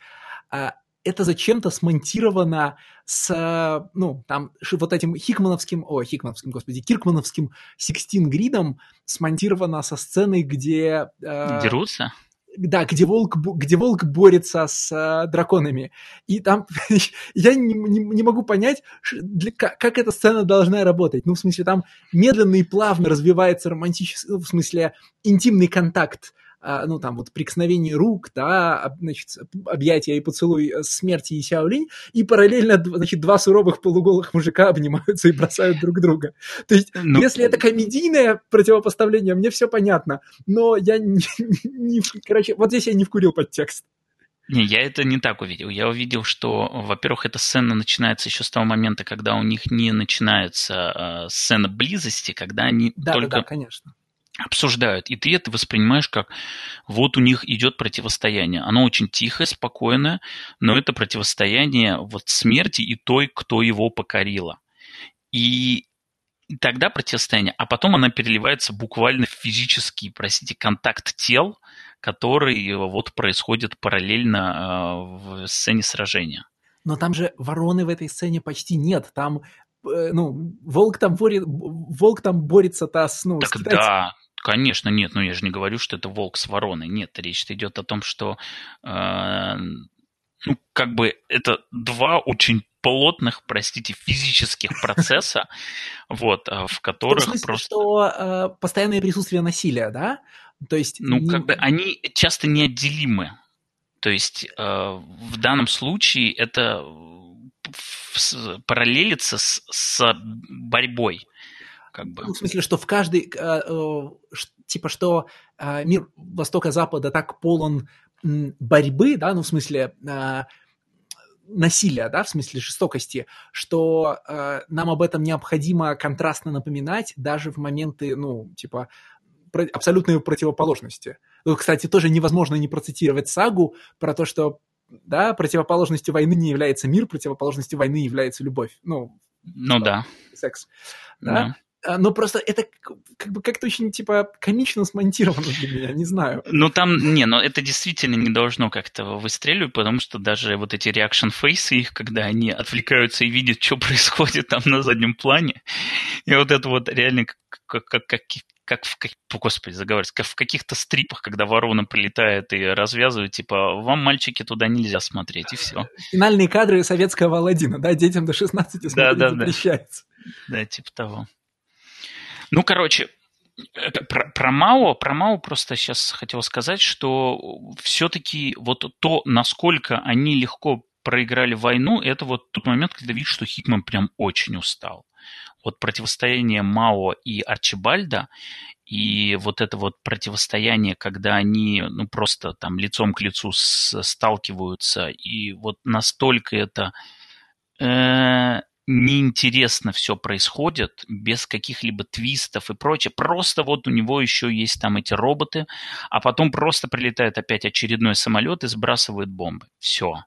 А, это зачем-то смонтировано с, ну, там, вот этим Хикмановским, о, Хикмановским, господи, Киркмановским 16 гридом смонтировано со сцены, где... Э, Дерутся? Да, где волк, где волк борется с э, драконами. И там я не, не, не могу понять, для, как, как эта сцена должна работать. Ну, в смысле, там медленно и плавно развивается романтический, ну, в смысле, интимный контакт ну, там, вот прикосновение рук, да, значит, объятия и поцелуй э, смерти и Сяолинь, и параллельно, значит, два суровых полуголых мужика обнимаются и бросают друг друга. То есть, ну, если это комедийное противопоставление, мне все понятно, но я не, не, короче, вот здесь я не вкурил подтекст. Не, я это не так увидел. Я увидел, что, во-первых, эта сцена начинается еще с того момента, когда у них не начинается э, сцена близости, когда они да, только... Да, да, конечно обсуждают, и ты это воспринимаешь как вот у них идет противостояние. Оно очень тихое, спокойное, но это противостояние вот смерти и той, кто его покорила. И тогда противостояние, а потом она переливается буквально в физический, простите, контакт тел, который вот происходит параллельно э, в сцене сражения. Но там же вороны в этой сцене почти нет. Там э, ну, волк там, борет, волк там борется-то с, ну, так с да, Конечно, нет, но я же не говорю, что это волк с вороной. Нет, речь идет о том, что э, ну, как бы это два очень плотных, простите, физических процесса, вот, э, в которых смысле, просто... что э, постоянное присутствие насилия, да? То есть... Ну, не... как бы они часто неотделимы. То есть э, в данном случае это параллелится с, с борьбой как бы. Ну, в смысле, что в каждый, э, э, типа, что э, мир Востока-Запада так полон борьбы, да, ну, в смысле, насилия, да, в смысле жестокости, что э, нам об этом необходимо контрастно напоминать даже в моменты, ну, типа, про- абсолютной противоположности. Ну, кстати, тоже невозможно не процитировать сагу про то, что, да, противоположностью войны не является мир, противоположностью войны является любовь. Ну, ну да. Секс. Да? да. А, но просто это как бы как-то очень, типа, комично смонтировано для меня, не знаю. Ну, там, не, но это действительно не должно как-то выстреливать, потому что даже вот эти реакшн фейсы их, когда они отвлекаются и видят, что происходит там на заднем плане, и вот это вот реально как, как, как, как в, как, господи, заговаривать, как в каких-то стрипах, когда ворона прилетает и развязывает, типа, вам, мальчики, туда нельзя смотреть, и все. Финальные кадры советского Аладдина, да, детям до 16 смотреть да, да, запрещается. Да. да, типа того. Ну, короче, про, про Мао, про Мао просто сейчас хотел сказать, что все-таки вот то, насколько они легко проиграли войну, это вот тот момент, когда видишь, что Хикман прям очень устал. Вот противостояние Мао и Арчибальда, и вот это вот противостояние, когда они ну просто там лицом к лицу сталкиваются, и вот настолько это э, неинтересно все происходит, без каких-либо твистов и прочее. Просто вот у него еще есть там эти роботы, а потом просто прилетает опять очередной самолет и сбрасывает бомбы. Все.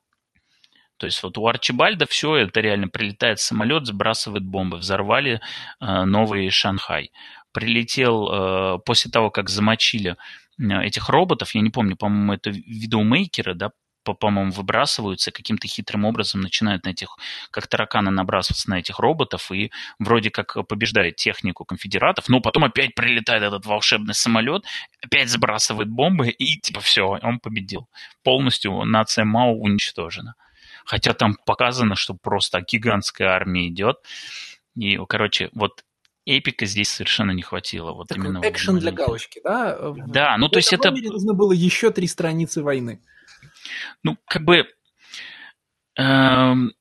То есть вот у Арчибальда все это реально прилетает самолет, сбрасывает бомбы. Взорвали э, новый Шанхай. Прилетел э, после того, как замочили э, этих роботов, я не помню, по-моему, это видеомейкеры, да, по-моему, выбрасываются, каким-то хитрым образом начинают на этих, как тараканы, набрасываться на этих роботов и вроде как побеждает технику конфедератов, но потом опять прилетает этот волшебный самолет, опять сбрасывает бомбы и типа все, он победил. Полностью нация Мао уничтожена. Хотя там показано, что просто гигантская армия идет. И, короче, вот эпика здесь совершенно не хватило. Вот так именно экшен для галочки, да? Да, ну то есть это... нужно было еще три страницы войны. Ну, как бы эм,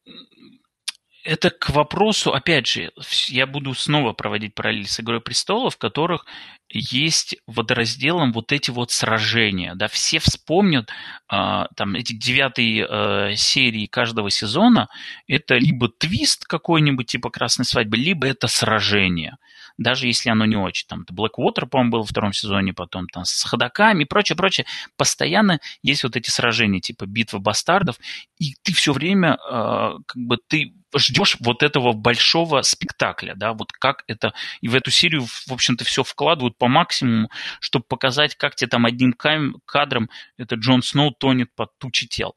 это к вопросу, опять же, я буду снова проводить параллель с «Игрой престолов», в которых есть водоразделом вот эти вот сражения, да, все вспомнят, э, там, эти девятые э, серии каждого сезона, это либо твист какой-нибудь типа «Красной свадьбы», либо это сражение – даже если оно не очень. Там Blackwater, по-моему, был во втором сезоне, потом там с ходаками и прочее, прочее. Постоянно есть вот эти сражения, типа битва бастардов, и ты все время э, как бы ты ждешь вот этого большого спектакля, да, вот как это, и в эту серию, в общем-то, все вкладывают по максимуму, чтобы показать, как тебе там одним кадром это Джон Сноу тонет под тучи тел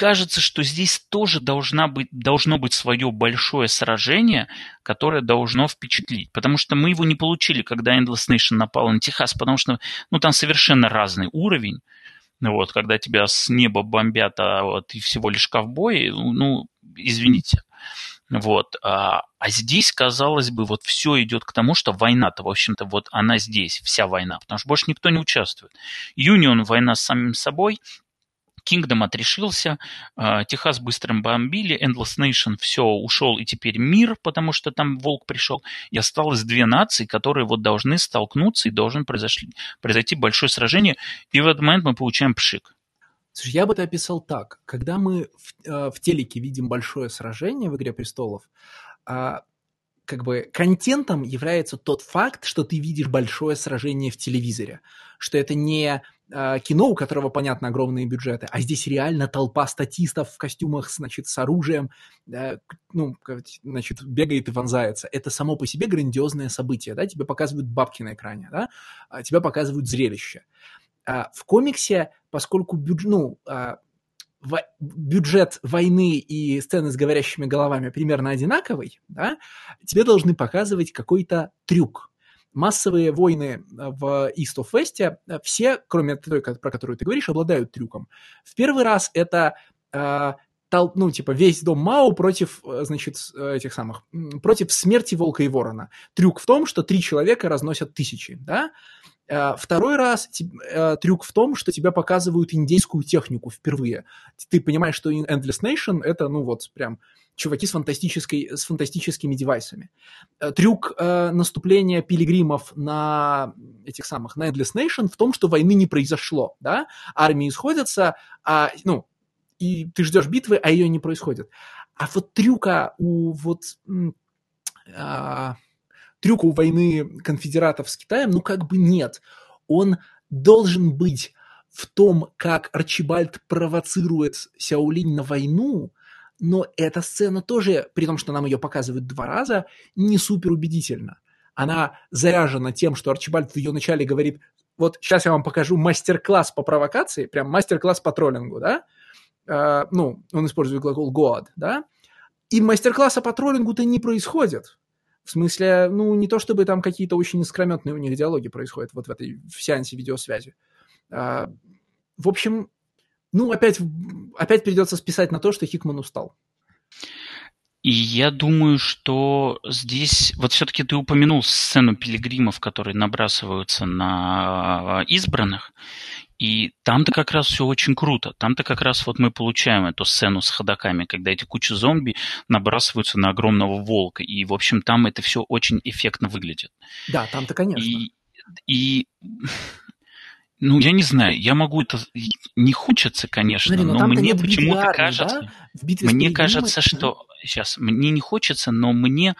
кажется, что здесь тоже должна быть, должно быть свое большое сражение, которое должно впечатлить. Потому что мы его не получили, когда Endless Nation напал на Техас, потому что ну, там совершенно разный уровень. Вот, когда тебя с неба бомбят, а вот ты всего лишь ковбой, ну, извините. Вот. А, а здесь, казалось бы, вот все идет к тому, что война-то, в общем-то, вот она здесь, вся война, потому что больше никто не участвует. Юнион война с самим собой, Kingdom отрешился, а, Техас быстро бомбили, Endless Nation все ушел, и теперь мир, потому что там волк пришел, и осталось две нации, которые вот должны столкнуться, и должен произошли, произойти большое сражение, и в этот момент мы получаем пшик. Слушай, я бы это описал так. Когда мы в, э, в телеке видим большое сражение в «Игре престолов», а, как бы контентом является тот факт, что ты видишь большое сражение в телевизоре, что это не э, кино, у которого, понятно, огромные бюджеты, а здесь реально толпа статистов в костюмах, значит, с оружием, э, ну, значит, бегает и вонзается. Это само по себе грандиозное событие, да, тебе показывают бабки на экране, да, а тебя показывают зрелище. А в комиксе, поскольку бюджет, ну, а, бюджет войны и сцены с говорящими головами примерно одинаковый, да, тебе должны показывать какой-то трюк. Массовые войны э, в East of West, э, все, кроме той, про которую ты говоришь, обладают трюком. В первый раз это э, тол, ну, типа, весь дом Мао против, значит, этих самых, против смерти Волка и Ворона. Трюк в том, что три человека разносят тысячи, да, второй раз э, трюк в том, что тебя показывают индейскую технику впервые. Ты понимаешь, что Endless Nation — это, ну вот, прям чуваки с, фантастической, с фантастическими девайсами. Э, трюк э, наступления пилигримов на этих самых, на Endless Nation в том, что войны не произошло, да? Армии сходятся, а, ну, и ты ждешь битвы, а ее не происходит. А вот трюка у вот... А, трюка у войны конфедератов с Китаем, ну как бы нет. Он должен быть в том, как Арчибальд провоцирует Сяолинь на войну, но эта сцена тоже, при том, что нам ее показывают два раза, не супер убедительна. Она заряжена тем, что Арчибальд в ее начале говорит, вот сейчас я вам покажу мастер-класс по провокации, прям мастер-класс по троллингу, да? Uh, ну, он использует глагол God, да? И мастер-класса по троллингу-то не происходит. В смысле, ну, не то чтобы там какие-то очень искрометные у них диалоги происходят вот в этой в сеансе видеосвязи. А, в общем, ну, опять, опять придется списать на то, что Хикман устал. И я думаю, что здесь, вот все-таки ты упомянул сцену пилигримов, которые набрасываются на избранных, и там-то как раз все очень круто. Там-то как раз вот мы получаем эту сцену с ходаками, когда эти кучи зомби набрасываются на огромного волка. И, в общем, там это все очень эффектно выглядит. Да, там-то, конечно. И, и ну, я не знаю, я могу это... Не хочется, конечно, Смотри, но, но мне почему-то кажется... Да? Мне кажется, что сейчас, мне не хочется, но мне,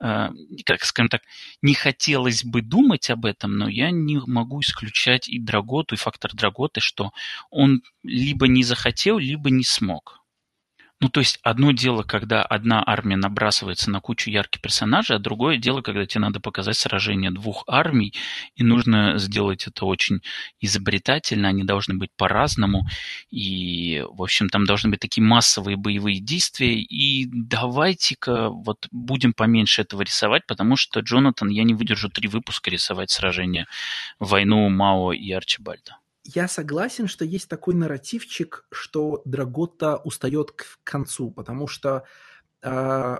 э, как скажем так, не хотелось бы думать об этом, но я не могу исключать и Драготу, и фактор Драготы, что он либо не захотел, либо не смог. Ну, то есть одно дело, когда одна армия набрасывается на кучу ярких персонажей, а другое дело, когда тебе надо показать сражение двух армий, и нужно сделать это очень изобретательно, они должны быть по-разному, и, в общем, там должны быть такие массовые боевые действия, и давайте-ка вот будем поменьше этого рисовать, потому что, Джонатан, я не выдержу три выпуска рисовать сражение войну Мао и Арчибальда я согласен, что есть такой нарративчик, что Драгота устает к концу, потому что э,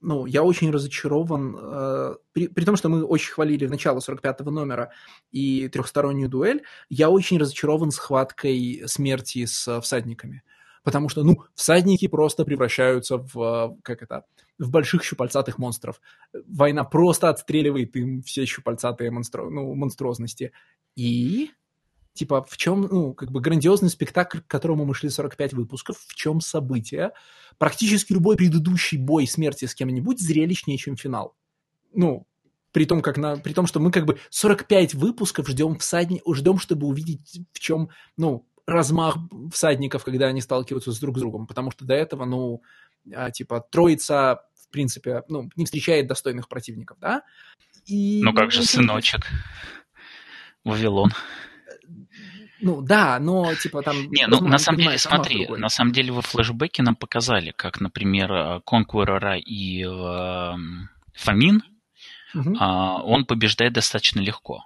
ну, я очень разочарован, э, при, при том, что мы очень хвалили в начало 45-го номера и трехстороннюю дуэль, я очень разочарован схваткой смерти с всадниками. Потому что, ну, всадники просто превращаются в, как это, в больших щупальцатых монстров. Война просто отстреливает им все щупальцатые монстро, ну, монструозности. И Типа, в чем, ну, как бы грандиозный спектакль, к которому мы шли 45 выпусков, в чем событие. Практически любой предыдущий бой смерти с кем-нибудь зрелищнее, чем финал. Ну, при том, как на, при том, что мы как бы 45 выпусков ждем всадни, ждем, чтобы увидеть, в чем, ну, размах всадников, когда они сталкиваются с друг с другом, потому что до этого, ну, а, типа, троица, в принципе, ну, не встречает достойных противников, да? И, ну, как же сыночек? Вавилон. Ну да, но типа там... Не, ну на самом деле, смотри, на самом деле во флешбеке нам показали, как, например, Конкурора и э, Фомин, угу. э, он побеждает достаточно легко.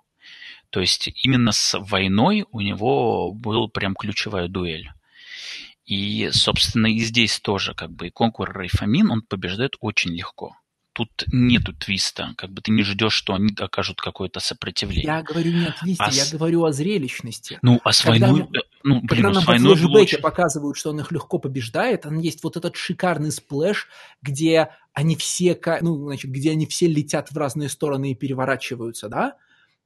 То есть именно с войной у него был прям ключевая дуэль. И, собственно, и здесь тоже, как бы, и Conqueror, и Famine, он побеждает очень легко тут нету твиста, как бы ты не ждешь, что они окажут какое-то сопротивление. Я говорю не о твисте, а я с... говорю о зрелищности. Ну, а с когда войной... Мы... Ну, блин, когда ну, нам с войной в лучше... показывают, что он их легко побеждает, там есть вот этот шикарный splash, где они все, ну, значит, где они все летят в разные стороны и переворачиваются, да?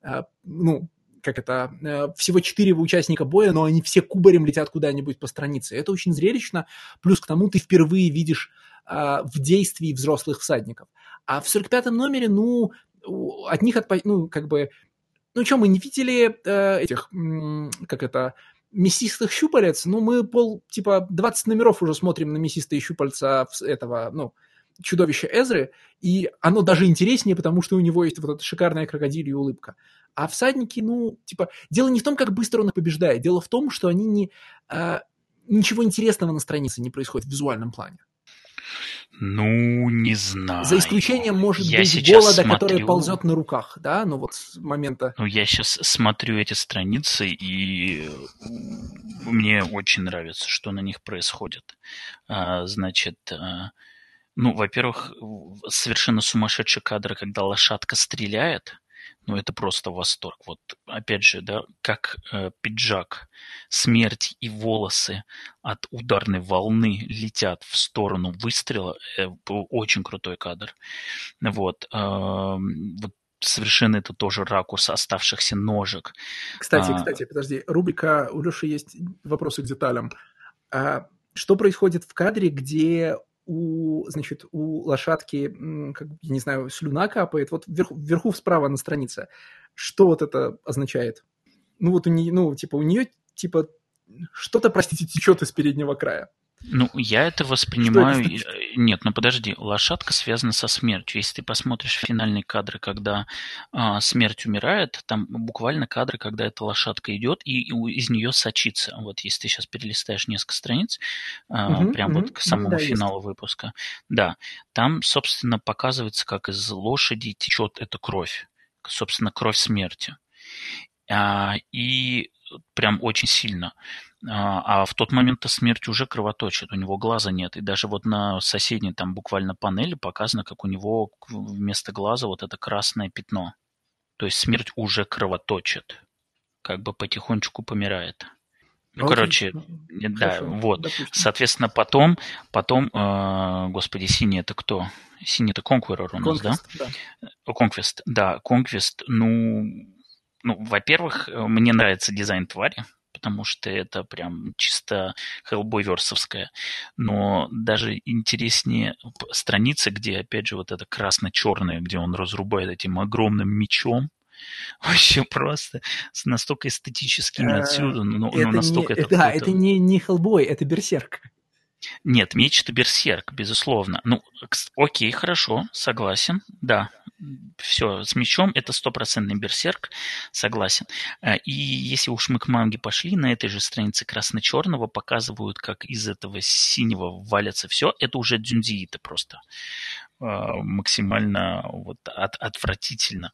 А, ну, как это, э, всего четыре участника боя, но они все кубарем летят куда-нибудь по странице. Это очень зрелищно. Плюс к тому ты впервые видишь а, в действии взрослых всадников. А в 45-м номере, ну, от них, отпа- ну, как бы, ну, что, мы не видели э, этих, как это, мясистых щупалец, ну, мы пол, типа, 20 номеров уже смотрим на мясистые щупальца этого, ну, чудовища Эзры, и оно даже интереснее, потому что у него есть вот эта шикарная крокодилья улыбка. А всадники, ну, типа, дело не в том, как быстро он их побеждает, дело в том, что они не... а, ничего интересного на странице не происходит в визуальном плане. Ну, не знаю. За исключением, может Я быть, сейчас голода, который смотрю- ползет на руках, да, ну вот с момента... Ну, я сейчас смотрю эти страницы, и мне очень нравится, что на них происходит. А, значит, а, ну, во-первых, совершенно сумасшедшие кадры, когда лошадка стреляет, ну, это просто восторг. Вот, опять же, да, как э, пиджак, смерть и волосы от ударной волны летят в сторону выстрела. Э, очень крутой кадр. Вот, ам, вот совершенно это тоже ракурс оставшихся ножек. Кстати, А. кстати, подожди, рубрика, у Леши есть вопросы к деталям. А что происходит в кадре, где у, значит, у лошадки, как, я не знаю, слюна капает, вот вверху, вверху справа на странице. Что вот это означает? Ну вот у нее, ну, типа, у нее, типа, что-то, простите, течет из переднего края. Ну, я это воспринимаю... значит? э, Нет, ну подожди, лошадка связана со смертью. Если ты посмотришь финальные кадры, когда а, смерть умирает, там буквально кадры, когда эта лошадка идет и, и из нее сочится. Вот если ты сейчас перелистаешь несколько страниц, а, Мгм, прям мгм. вот к самому Да, есть. финалу выпуска, да, там, собственно, показывается, как из лошади течет эта кровь. Собственно, кровь смерти. А, и прям очень сильно. А, а в тот момент-то смерть уже кровоточит, у него глаза нет. И даже вот на соседней там буквально панели показано, как у него вместо глаза вот это красное пятно. То есть смерть уже кровоточит, как бы потихонечку помирает. Ну, Окей. короче, Ну, да, хорошо, вот. допустим. Соответственно, потом, потом, э, господи, синий это кто? Синий это Conqueror у нас, да? Conquest, да? Конквест, да, Конквест, ну, ну, во-первых, э, мне нравится дизайн твари, потому что это прям чисто хеллбойверсовская, но даже интереснее страницы, где, опять же, вот это красно-черное, где он разрубает этим огромным мечом, вообще просто настолько эстетическими Э, отсюда, ну, Это настолько не, это да, это не, не Хеллбой, это Берсерк. Нет, меч это берсерк, безусловно. Ну, окей, хорошо, согласен, да. Все, с мечом это стопроцентный берсерк, согласен. А, И если уж мы к манге пошли, на этой же странице красно-черного показывают, как из этого синего валятся все. Это уже дзюнзииты просто. А, Максимально вот от- отвратительно.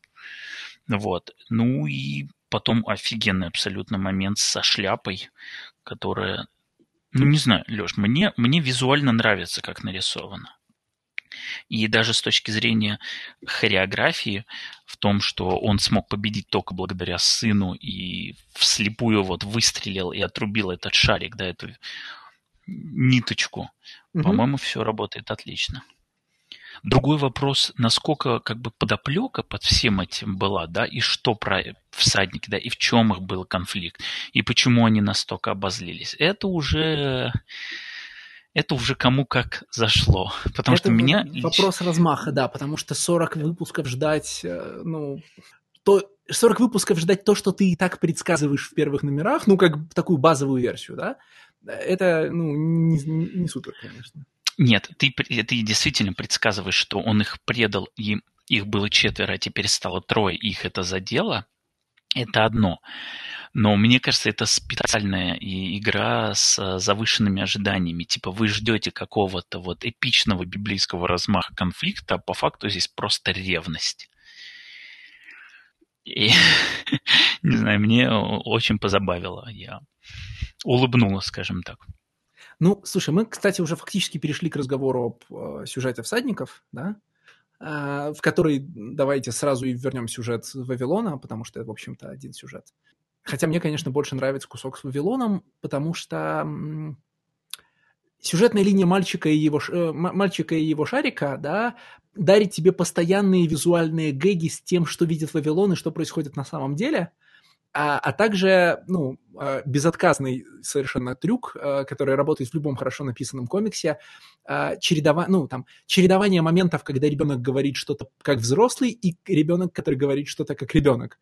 Вот. Ну и потом офигенный абсолютно момент со шляпой, которая ну, не знаю, Леш, мне, мне визуально нравится, как нарисовано. И даже с точки зрения хореографии, в том, что он смог победить только благодаря сыну и вслепую вот выстрелил и отрубил этот шарик, да, эту ниточку, Мгм. по-моему, все работает отлично. Другой вопрос, насколько как бы подоплека под всем этим была, да, и что про всадники, да, и в чем их был конфликт, и почему они настолько обозлились. Это уже, это уже кому как зашло. Потому Это что меня... вопрос размаха, да, потому что 40 выпусков ждать, э, ну, то 40 выпусков ждать то, что ты и так предсказываешь в первых номерах, ну, как такую базовую версию, да, это, ну, не, не супер, конечно. Нет, ты, ты действительно предсказываешь, что он их предал, и их было четверо, а теперь стало трое, и их это задело. Это одно. Но мне кажется, это специальная игра с э, завышенными ожиданиями. Типа вы ждете какого-то вот эпичного библейского размаха конфликта, а по факту здесь просто ревность. И, не знаю, мне очень позабавило. Я улыбнулась, скажем так. Ну, слушай, мы, кстати, уже фактически перешли к разговору об э, сюжете всадников, да, в который давайте сразу и вернем сюжет Вавилона, потому что это, в общем-то, один сюжет. Хотя мне, конечно, больше нравится кусок с Вавилоном, потому что сюжетная линия мальчика и его, э, мальчика и его шарика, да, дарит тебе постоянные визуальные гэги с тем, что видит Вавилон и что происходит на самом деле. А, а также, ну, а, безотказный совершенно трюк, а, который работает в любом хорошо написанном комиксе, чередова... ну, там, чередование моментов, когда ребенок говорит что-то как взрослый, и ребенок, который говорит что-то как ребенок.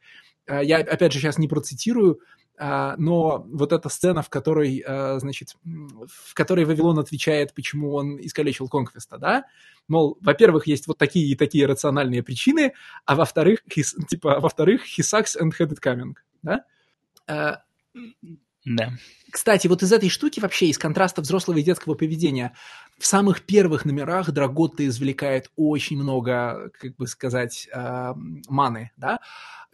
Я, опять же, сейчас не процитирую, но вот эта сцена, в которой, значит, в которой Вавилон отвечает, почему он искалечил Конквеста, да, мол, во-первых, есть вот такие и такие рациональные причины, а во-вторых, типа, во-вторых, he sucks and had it coming да? Э, да. Кстати, вот из этой штуки вообще, из контраста взрослого и детского поведения, в самых первых номерах Драготта извлекает очень много, как бы сказать, э, маны, да?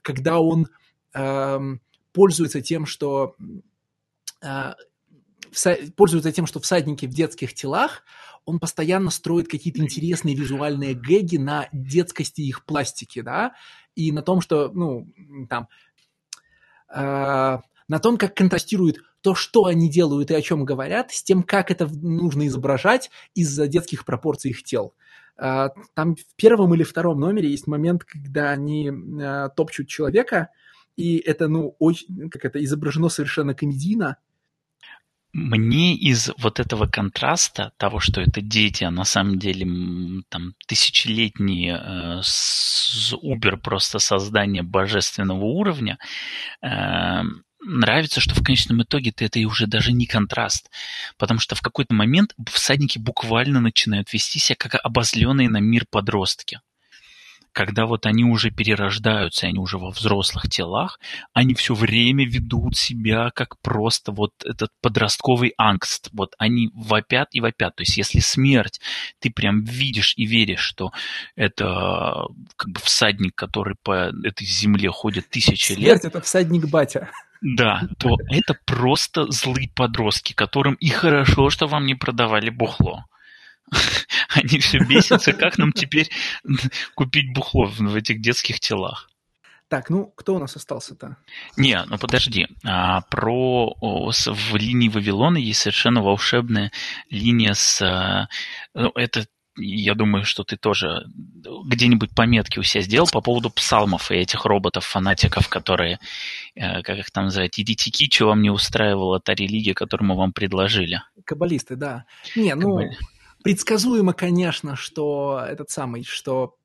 Когда он э, пользуется тем, что э, пользуется тем, что всадники в детских телах, он постоянно строит какие-то интересные визуальные гэги на детскости их пластики, да, и на том, что, ну, там, на том, как контрастирует то, что они делают и о чем говорят, с тем, как это нужно изображать из-за детских пропорций их тел. Э, там в первом или втором номере есть момент, когда они э, топчут человека, и это, ну, очень, как это, изображено совершенно комедийно, мне из вот этого контраста, того, что это дети, а на самом деле там тысячелетние э, с Uber просто создание божественного уровня, э, нравится, что в конечном итоге это и уже даже не контраст, потому что в какой-то момент всадники буквально начинают вести себя как обозленные на мир подростки когда вот они уже перерождаются, они уже во взрослых телах, они все время ведут себя как просто вот этот подростковый ангст. Вот они вопят и вопят. То есть если смерть, ты прям видишь и веришь, что это как бы всадник, который по этой земле ходит тысячи смерть лет. Смерть – это всадник батя. Да, то это просто злые подростки, которым и хорошо, что вам не продавали бухло. Они все бесятся, как нам теперь купить бухло в этих детских телах. Так, ну кто у нас остался-то? Не, ну подожди. А, про в линии Вавилона есть совершенно волшебная линия с... А, ну, это я думаю, что ты тоже где-нибудь пометки у себя сделал по поводу псалмов и этих роботов-фанатиков, которые, э, как их там называют, идите что вам не устраивала та религия, которую мы вам предложили. Каббалисты, да. Не, ну, Каббали предсказуемо, конечно, что этот самый, что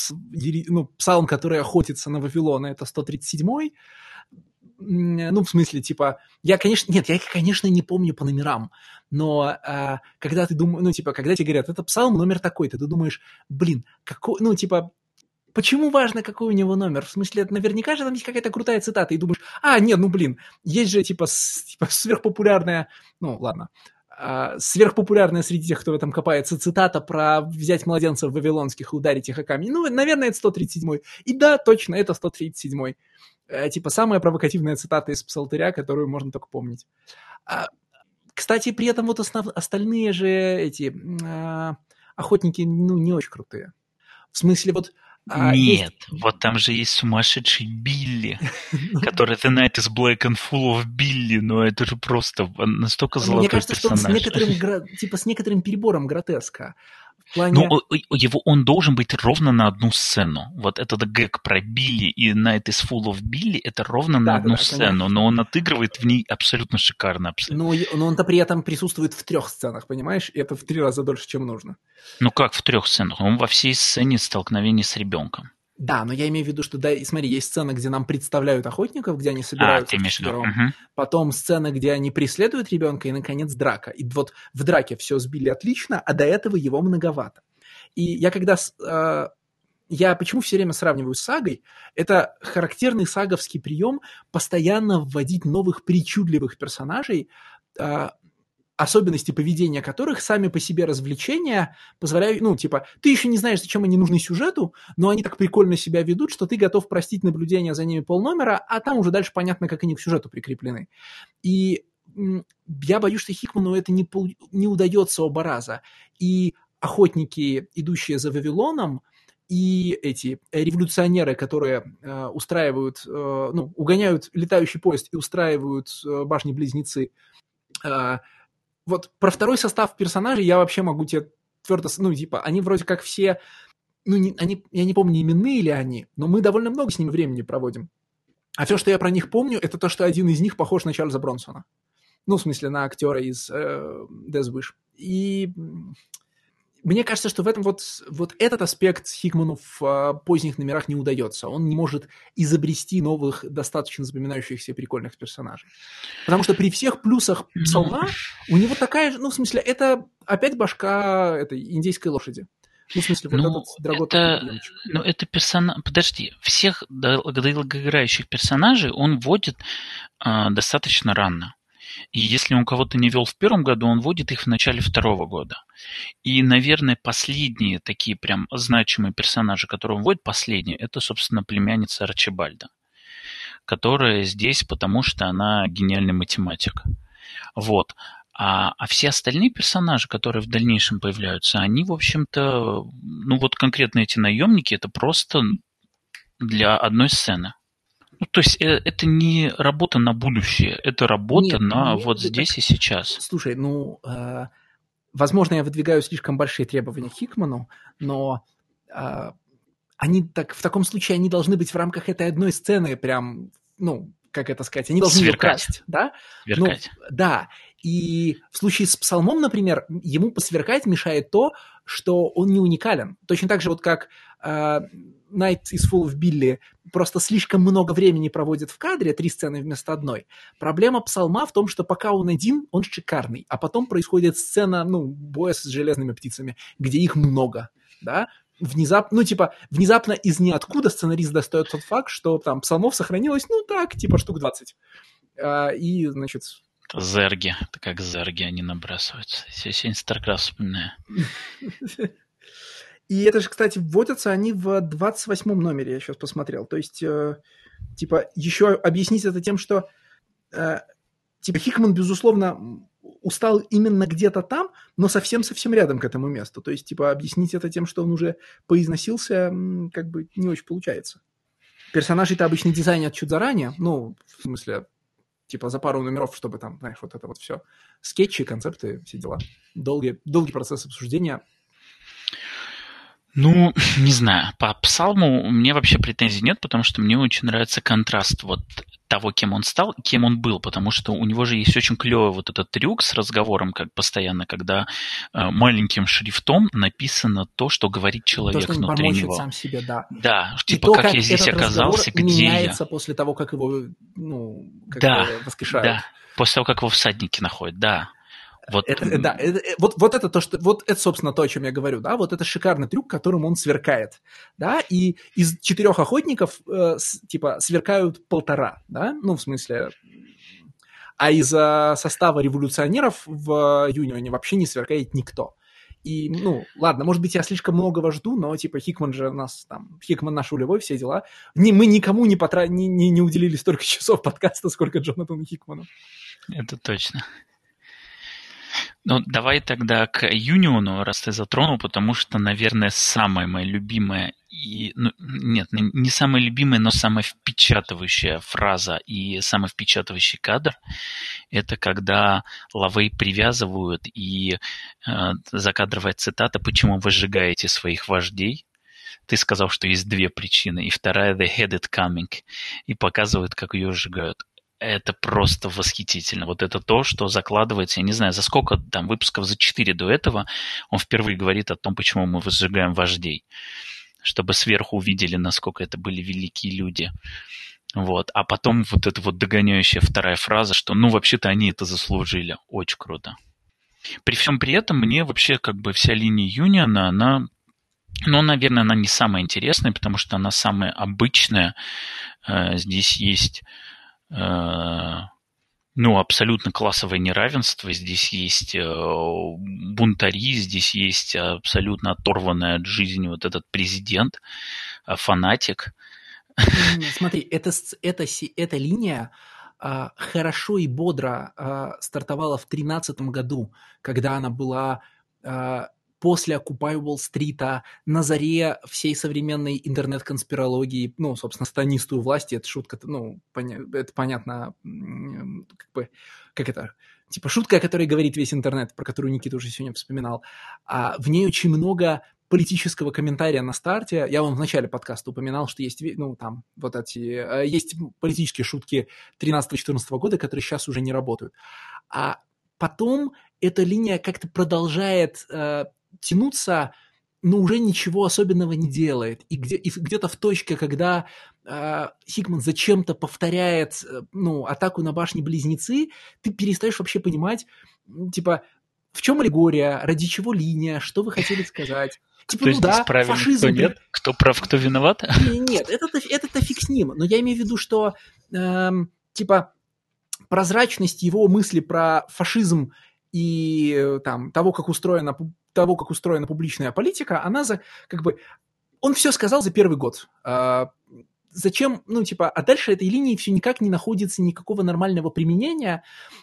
ну, псалм, который охотится на Вавилона, это 137-й, ну, в смысле, типа, я, конечно, нет, я конечно, не помню по номерам, но э, когда ты думаешь, ну, типа, когда тебе говорят, это псалм номер такой-то, ты думаешь, блин, какой, ну, типа, почему важно, какой у него номер? В смысле, наверняка же там есть какая-то крутая цитата, и думаешь, а, нет, ну, блин, есть же, типа, с, типа сверхпопулярная, ну, ладно, сверхпопулярная среди тех, кто в этом копается, цитата про взять младенцев вавилонских и ударить их о камень. Ну, наверное, это 137-й. И да, точно, это 137-й. Э, типа самая провокативная цитата из Псалтыря, которую можно только помнить. А, кстати, при этом вот основ... остальные же эти а, охотники, ну, не очень крутые. В смысле, вот а, Нет, есть... вот там же есть сумасшедший Билли, который The Night is Black and Full of Billy, но это же просто настолько золотой Мне кажется, персонаж. что он с некоторым, типа, с некоторым перебором гротеска. Плане... Ну, его, он должен быть ровно на одну сцену. Вот этот гэг про Билли и Night is Full of Billy, это ровно да, на одну да, сцену, конечно. но он отыгрывает в ней абсолютно шикарно. Абсолютно. Ну, но он-то при этом присутствует в трех сценах, понимаешь? И это в три раза дольше, чем нужно. Ну как в трех сценах? Он во всей сцене столкновения с ребенком. Да, но я имею в виду, что, да, смотри, есть сцена, где нам представляют охотников, где они собираются а, вчетвером. Угу. Потом сцена, где они преследуют ребенка, и, наконец, драка. И вот в драке все сбили отлично, а до этого его многовато. И я когда... Э, я почему все время сравниваю с сагой? Это характерный саговский прием постоянно вводить новых причудливых персонажей, э, особенности поведения которых сами по себе развлечения позволяют, ну, типа, ты еще не знаешь, зачем они нужны сюжету, но они так прикольно себя ведут, что ты готов простить наблюдение за ними полномера, а там уже дальше понятно, как они к сюжету прикреплены. И я боюсь, что Хикману это не, не удается оба раза. И охотники, идущие за Вавилоном, и эти революционеры, которые э, устраивают, э, ну, угоняют летающий поезд и устраивают э, башни-близнецы, э, вот про второй состав персонажей я вообще могу тебе твердо... Ну, типа, они вроде как все... Ну, не, они, я не помню, именные ли они, но мы довольно много с ними времени проводим. А все, что я про них помню, это то, что один из них похож на Чарльза Бронсона. Ну, в смысле, на актера из э, Death Wish. И мне кажется, что в этом вот, вот этот аспект Хикману в а, поздних номерах не удается. Он не может изобрести новых, достаточно запоминающихся прикольных персонажей. Потому что при всех плюсах псалма у него такая же, ну, в смысле, это опять башка этой индейской лошади. Ну, в смысле, вот Ну, этот драготный это, приемчик. ну, это персонаж... Подожди, всех дол- долгоиграющих персонажей он вводит а, достаточно рано. И если он кого-то не вел в первом году, он вводит их в начале второго года. И, наверное, последние такие прям значимые персонажи, которые он вводит, последние, это, собственно, племянница Арчибальда, которая здесь, потому что она гениальный математик. Вот. А, а все остальные персонажи, которые в дальнейшем появляются, они, в общем-то, ну вот конкретно эти наемники, это просто для одной сцены. Ну, то есть э, это не работа на будущее, это работа Нет, на нет, вот здесь так- и сейчас. Слушай, ну, э, возможно, я выдвигаю слишком большие требования Хикману, но э, они так, в таком случае они должны быть в рамках этой одной сцены прям, ну, как это сказать, они должны Сверкать. красть, да? Веркать. Ну, да. И в случае с Псалмом, например, ему посверкать мешает то, что он не уникален. Точно так же, вот как э, Night is Full of Billy просто слишком много времени проводит в кадре, три сцены вместо одной. Проблема Псалма в том, что пока он один, он шикарный, а потом происходит сцена, ну, боя с железными птицами, где их много, да, внезапно, ну, типа, внезапно из ниоткуда сценарист достает тот факт, что там псалмов сохранилось, ну, так, типа, штук 20. А, и, значит, зерги, это как зерги, они набрасываются. Я сегодня StarCraft вспоминаю. И это же, кстати, вводятся они в 28 номере, я сейчас посмотрел. То есть, э, типа, еще объяснить это тем, что, э, типа, Хикман, безусловно, устал именно где-то там, но совсем-совсем рядом к этому месту. То есть, типа, объяснить это тем, что он уже поизносился, как бы не очень получается. Персонажей-то обычно дизайнят чуть заранее, ну, в смысле, типа, за пару номеров, чтобы там, знаешь, вот это вот все. Скетчи, концепты, все дела. Долгий, долгий процесс обсуждения. Ну, не знаю, по Псалму мне вообще претензий нет, потому что мне очень нравится контраст вот того, кем он стал, и кем он был, потому что у него же есть очень клевый вот этот трюк с разговором, как постоянно, когда э, маленьким шрифтом написано то, что говорит человек то, что внутри него. сам себе, да. Да, И типа, то, как, я здесь оказался, где я. меняется после того, как его, ну, как Да, бы воскрешают. Да, после того, как его всадники находят, да. Вот, Это, э, да, это, э, вот, вот это то, что, вот это, собственно, то, о чем я говорю, да, вот это шикарный трюк, которым он сверкает, да, и из четырех охотников, э, с- типа, сверкают полтора, да, ну, в смысле, а из э, состава революционеров в Юнионе вообще не сверкает никто. И, ну, ладно, может быть, я слишком многого жду, но, типа, Хикман же у нас там, Хикман наш улевой, все дела. Не, мы никому не, потра... не, не, не уделили столько часов подкаста, сколько Джонатану Хикману. Это точно. Ну, давай тогда к Юниону, раз ты затронул, потому что, наверное, самая моя любимая и, ну, нет, не самая любимая, но самая впечатывающая фраза и самый впечатывающий кадр – это когда Лавей привязывают и э, закадровая цитата «Почему вы сжигаете своих вождей?» Ты сказал, что есть две причины, и вторая «The head it coming», и показывают, как ее сжигают это просто восхитительно. Вот это то, что закладывается, я не знаю, за сколько там выпусков, за четыре до этого, он впервые говорит о том, почему мы возжигаем вождей, чтобы сверху увидели, насколько это были великие люди. Вот. А потом вот эта вот догоняющая вторая фраза, что ну вообще-то они это заслужили. Очень круто. При всем при этом мне вообще как бы вся линия Юниона, она ну, наверное, она не самая интересная, потому что она самая обычная. Здесь есть ну, абсолютно классовое неравенство. Здесь есть бунтари, здесь есть абсолютно оторванный от жизни вот этот президент, фанатик. Смотри, это, это, эта линия а, хорошо и бодро а, стартовала в 2013 году, когда она была а, после Occupy Wall-стрита, на заре всей современной интернет-конспирологии, ну, собственно, станисту власти, это шутка, ну, поня- это понятно, как бы, как это, типа шутка, о которой говорит весь интернет, про которую Никита уже сегодня вспоминал, а в ней очень много политического комментария на старте. Я вам в начале подкаста упоминал, что есть, ну, там, вот эти, есть политические шутки 13-14 года, которые сейчас уже не работают. А потом эта линия как-то продолжает э, тянуться, но уже ничего особенного не делает. И, где, и где-то в точке, когда э, Хикман зачем-то повторяет э, ну, атаку на башни-близнецы, ты перестаешь вообще понимать, типа, в чем аллегория, ради чего линия, что вы хотели сказать. Типа, кто ну да, фашизм... Кто нет? Кто прав, кто виноват? Нет, это-то, это-то фиг с ним. Но я имею в виду, что, эм, типа, прозрачность его мысли про фашизм и э, там того, как устроена того, как устроена публичная политика, она за как бы он все сказал за первый год. А, зачем, ну, типа, а дальше этой линии все никак не находится никакого нормального применения.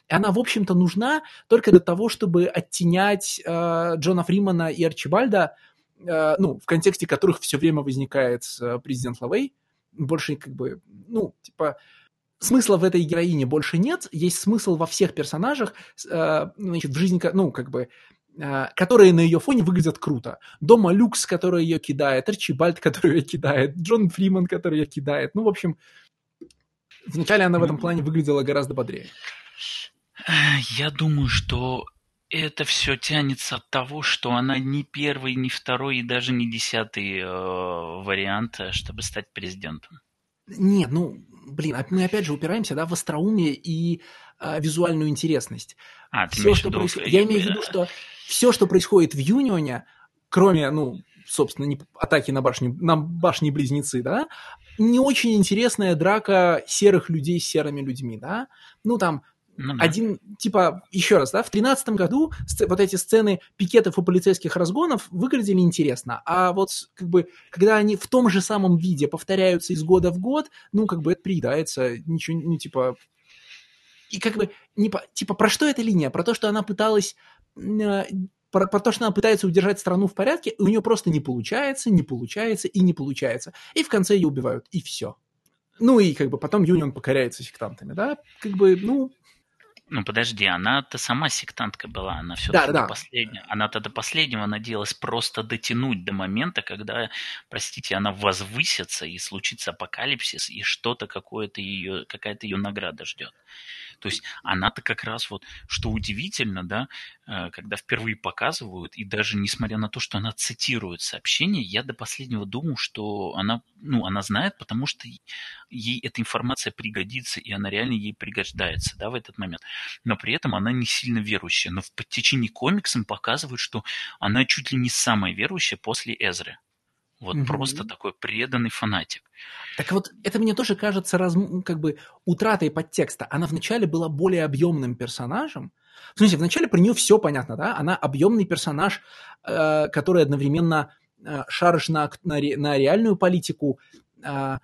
Она, в общем-то, нужна только для того, чтобы оттенять э, Джона Фримана и Арчибальда, э, ну, в контексте которых все время возникает э, президент Лавей. Больше, как бы, ну, типа, смысла в этой героине больше нет, есть смысл во всех персонажах, э, значит, в жизни, ну, как бы, которые на ее фоне выглядят круто. Дома Люкс, который ее кидает, Арчибальд, который ее кидает, Джон Фриман, который ее кидает. Ну, в общем, вначале она в этом плане выглядела гораздо бодрее. Я думаю, что это все тянется от того, что она не первый, не второй и даже не десятый э, вариант, э, чтобы стать президентом. Нет, ну, блин, а мы опять же упираемся, да, в остроумие и а, визуальную интересность. А, ты все, что проис... Я имею в виду, что все, что происходит в Юнионе, кроме, ну, собственно, не атаки на башни, на башни-близнецы, да, не очень интересная драка серых людей с серыми людьми, да. Ну, там, ну, да. Один, типа, еще раз, да, в тринадцатом году вот эти сцены пикетов и полицейских разгонов выглядели интересно, а вот как бы, когда они в том же самом виде повторяются из года в год, ну, как бы это приедается, ничего, ну, типа, и как бы, не типа, про что эта линия? Про то, что она пыталась, э, про, про то, что она пытается удержать страну в порядке, и у нее просто не получается, не получается и не получается. И в конце ее убивают, и все. Ну и как бы потом Юнион покоряется сектантами, да? Как бы, ну, ну подожди, она-то сама сектантка была, она все-таки да, да. до последнего, она-то до последнего надеялась просто дотянуть до момента, когда, простите, она возвысится и случится апокалипсис, и что-то какое-то ее, какая-то ее награда ждет. То есть она-то как раз вот, что удивительно, да, э, когда впервые показывают, и даже несмотря на то, что она цитирует сообщение, я до последнего думал, что она, ну, она знает, потому что ей эта информация пригодится, и она реально ей пригождается, да, в этот момент. Но при этом она не сильно верующая. Но в течение комиксом показывают, что она чуть ли не самая верующая после Эзры. Вот угу. просто такой преданный фанатик. Так вот, это мне тоже кажется раз, как бы утратой подтекста. Она вначале была более объемным персонажем. В смысле, вначале про нее все понятно, да? Она объемный персонаж, э, который одновременно э, шарыш на, на, на реальную политику, Э,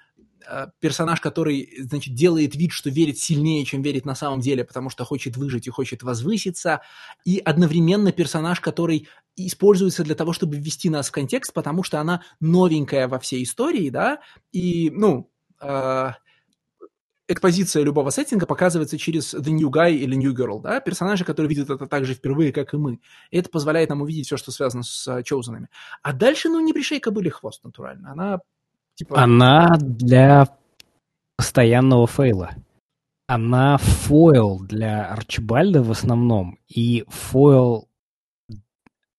персонаж, который, значит, делает вид, что верит сильнее, чем верит на самом деле, потому что хочет выжить и хочет возвыситься, и одновременно персонаж, который используется для того, чтобы ввести нас в контекст, потому что она новенькая во всей истории, да, и, ну, э, экспозиция любого сеттинга показывается через The New Guy или New Girl, да, персонажи, которые видят это так же впервые, как и мы. И это позволяет нам увидеть все, что связано с uh, Chosen'ами. А дальше, ну, не пришей кобыли хвост, натурально. Она Типа... Она для постоянного фейла. Она фойл для Арчибальда в основном, и фойл...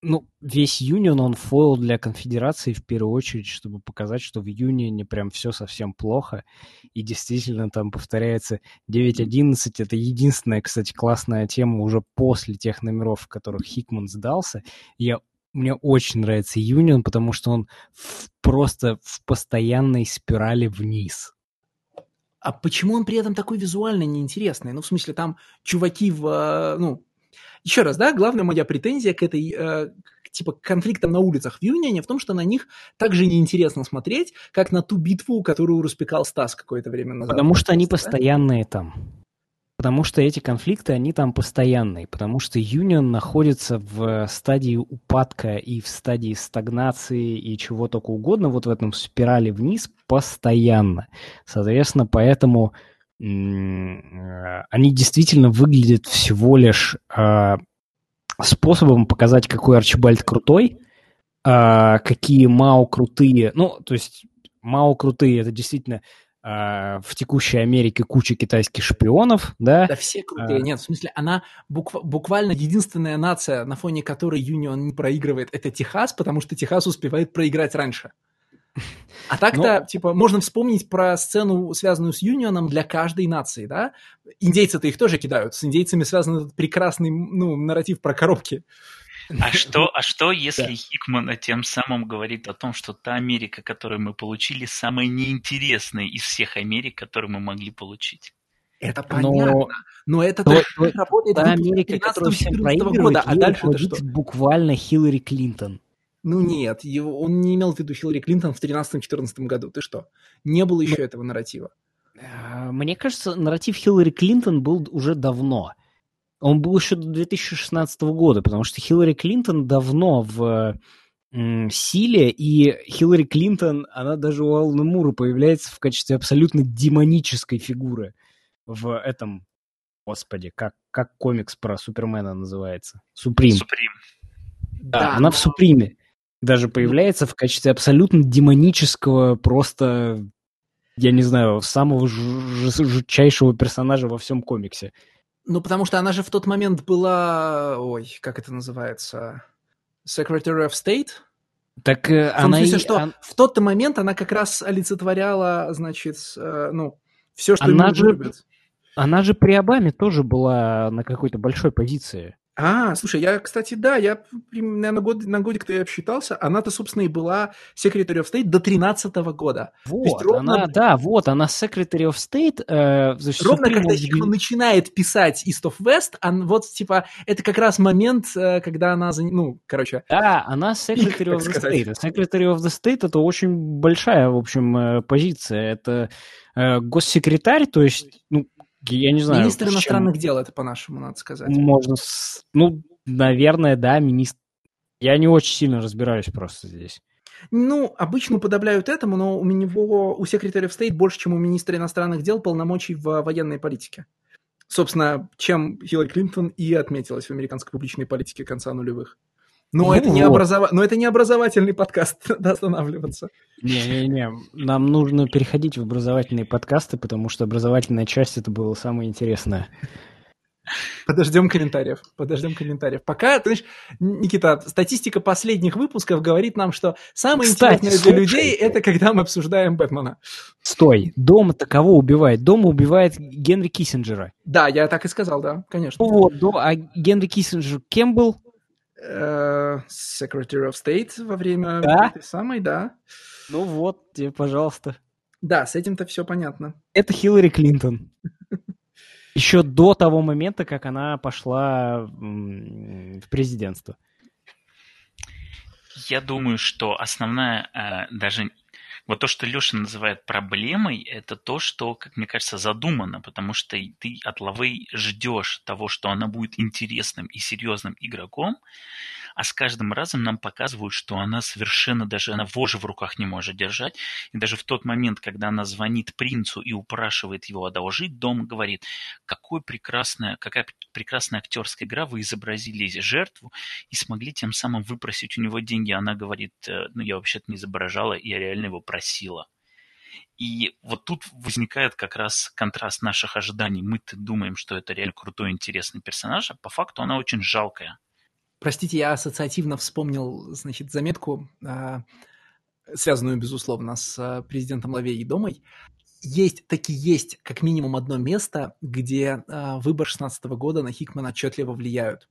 Ну, весь Юнион, он фойл для конфедерации в первую очередь, чтобы показать, что в Юнионе прям все совсем плохо, и действительно там повторяется 9.11, это единственная, кстати, классная тема уже после тех номеров, в которых Хикман сдался. Я мне очень нравится Юнион, потому что он в, просто в постоянной спирали вниз. А почему он при этом такой визуально неинтересный? Ну, в смысле, там чуваки в... Э, ну, еще раз, да, главная моя претензия к этой, э, типа, конфликтам на улицах в Юнионе в том, что на них также неинтересно смотреть, как на ту битву, которую распекал Стас какое-то время назад. Потому что они постоянные там. Потому что эти конфликты, они там постоянные, потому что Юнион находится в стадии упадка и в стадии стагнации и чего только угодно, вот в этом спирали вниз постоянно. Соответственно, поэтому они действительно выглядят всего лишь э, способом показать, какой Арчибальд крутой, какие Мао крутые. Ну, то есть Мао крутые, это действительно в текущей Америке куча китайских шпионов, да? Да все крутые. А... Нет, в смысле, она букв... буквально единственная нация, на фоне которой Юнион не проигрывает, это Техас, потому что Техас успевает проиграть раньше. А так-то, Но... Ну, типа, можно вспомнить про сцену, связанную с Юнионом для каждой нации, да? Индейцы-то их тоже кидают. С индейцами связан этот прекрасный, ну, нарратив про коробки. А что, а что, если. Хикман тем самым говорит о том, что та Америка, которую мы получили, самая неинтересная из всех Америк, которые мы могли получить? Это понятно. Но, но это то, то, работает та Америка, которая всем года, а дальше это что? Буквально Хиллари Клинтон. Ну нет, его, он не имел в виду Хиллари Клинтон в 13-14 году. Ты что? Не было еще но, этого нарратива. Э, мне кажется, нарратив Хиллари Клинтон был уже давно. Он был еще до 2016 года, потому что Хиллари Клинтон давно в силе, и Хиллари Клинтон, она даже у Алана Мура появляется в качестве абсолютно демонической фигуры в этом, господи, как, как комикс про Супермена называется? Суприм. Суприм. Да, да, она но... в Суприме даже появляется в качестве абсолютно демонического, просто, я не знаю, самого жутчайшего персонажа во всем комиксе. Ну, потому что она же в тот момент была... Ой, как это называется? Secretary of State? Так э, в она смысле, и... что он... в тот момент она как раз олицетворяла, значит, э, ну, все, что она же... любят. Она же при Обаме тоже была на какой-то большой позиции. А, слушай, я, кстати, да, я, наверное, год, на годик-то я обсчитался. Она-то, собственно, и была Secretary of State до 13 года. Вот, ровно... она, да, вот, она Secretary of State. Э, значит, ровно когда он... Хикман начинает писать East of West, он, вот, типа, это как раз момент, э, когда она, ну, короче... Да, она Secretary of the State. Secretary of the State — это очень большая, в общем, э, позиция. Это э, госсекретарь, то есть, ну, я не знаю. Министр иностранных чем... дел, это по-нашему, надо сказать. Можно, ну, наверное, да, министр. Я не очень сильно разбираюсь просто здесь. Ну, обычно уподобляют этому, но у него, у секретаря State больше, чем у министра иностранных дел, полномочий в военной политике. Собственно, чем Хиллари Клинтон и отметилась в американской публичной политике конца нулевых. Но, ну, это, не образова... Но это не образовательный подкаст, надо останавливаться. Не-не-не, нам нужно переходить в образовательные подкасты, потому что образовательная часть это было самое интересное. Подождем комментариев, подождем комментариев. Пока, ты знаешь, Никита, статистика последних выпусков говорит нам, что самое Кстати, интересное слушай, для людей это когда мы обсуждаем Бэтмена. Стой, Дом-то кого убивает? Дом убивает Генри Киссинджера. Да, я так и сказал, да, конечно. Ну вот, а Генри Киссинджер кем был? Э, Secretary of State во время да? этой самой, да. Ну вот, тебе, пожалуйста. Да, с этим-то все понятно. Это Хиллари Клинтон. Еще до того момента, как она пошла в президентство. Я думаю, что основная э, даже вот то, что Леша называет проблемой, это то, что, как мне кажется, задумано, потому что ты от Лавей ждешь того, что она будет интересным и серьезным игроком, а с каждым разом нам показывают, что она совершенно даже, она вожжи в руках не может держать. И даже в тот момент, когда она звонит принцу и упрашивает его одолжить, дом говорит, какой прекрасная, какая прекрасная актерская игра, вы изобразили жертву и смогли тем самым выпросить у него деньги. Она говорит, «Э, ну я вообще-то не изображала, я реально его просила. И вот тут возникает как раз контраст наших ожиданий. Мы-то думаем, что это реально крутой, интересный персонаж, а по факту она очень жалкая. Простите, я ассоциативно вспомнил, значит, заметку, а, связанную, безусловно, с а, президентом Лавей и Домой. Есть, таки есть как минимум одно место, где э, выбор 16 года на Хикмана отчетливо влияют.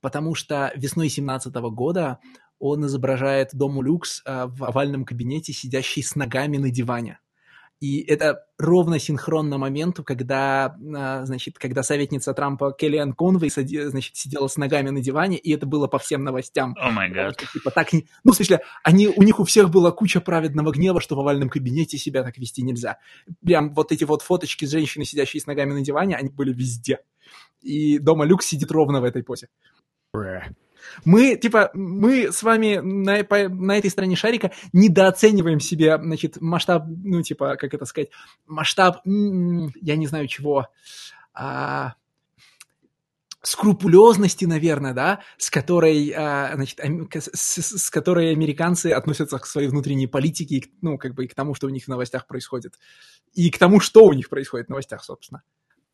Потому что весной 17 года он изображает Дому Люкс в овальном кабинете, сидящий с ногами на диване. И это ровно синхронно моменту, когда, а, значит, когда советница Трампа Келлиан Конвей значит, сидела с ногами на диване, и это было по всем новостям. О май гад. Типа так, ну, в смысле, они, у них у всех была куча праведного гнева, что в овальном кабинете себя так вести нельзя. Прям вот эти вот фоточки с женщиной, сидящей с ногами на диване, они были везде. И дома Люк сидит ровно в этой позе. Мы, типа, мы с вами на, по, на этой стороне шарика недооцениваем себе, значит, масштаб, ну, типа, как это сказать, масштаб, я не знаю чего, а, скрупулезности, наверное, да, с которой, а, значит, с, с которой американцы относятся к своей внутренней политике, ну, как бы и к тому, что у них в новостях происходит, и к тому, что у них происходит в новостях, собственно.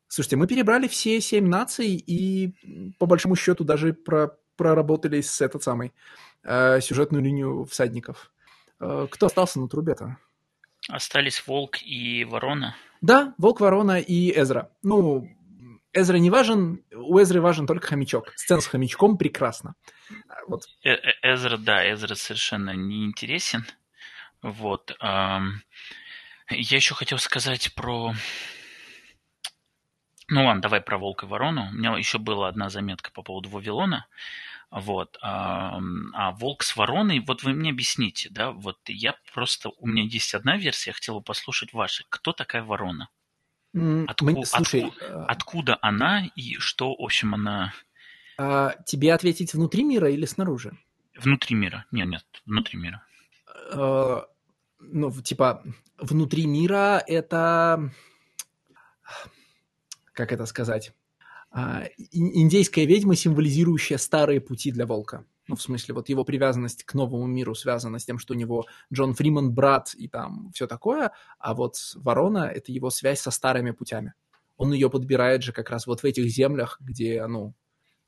Слушайте, мы перебрали все семь наций и, по большому счету, даже про, проработали с этот самый э, сюжетную линию всадников. Э, кто остался на трубе-то? Остались Волк и Ворона. Да, Волк, Ворона и Эзра. Ну, Эзра не важен, у Эзры важен только хомячок. Сцена с хомячком прекрасна. Вот. Э -э Эзра, да, Эзра совершенно не интересен. Вот. Я еще хотел сказать про... Ну ладно, давай про Волка и Ворону. У меня еще была одна заметка по поводу Вавилона. Вот. А, а волк с вороной, вот вы мне объясните, да, вот я просто, у меня есть одна версия, я хотел бы послушать ваши. Кто такая ворона? Отку, Мы, слушай, отку, а откуда она и что, в общем, она... А, тебе ответить внутри мира или снаружи? Внутри мира. Нет, нет, внутри мира. А, ну, типа, внутри мира это... Как это сказать? А, индейская ведьма, символизирующая старые пути для волка. Ну, в смысле, вот его привязанность к новому миру связана с тем, что у него Джон Фриман брат и там все такое, а вот ворона — это его связь со старыми путями. Он ее подбирает же как раз вот в этих землях, где, ну,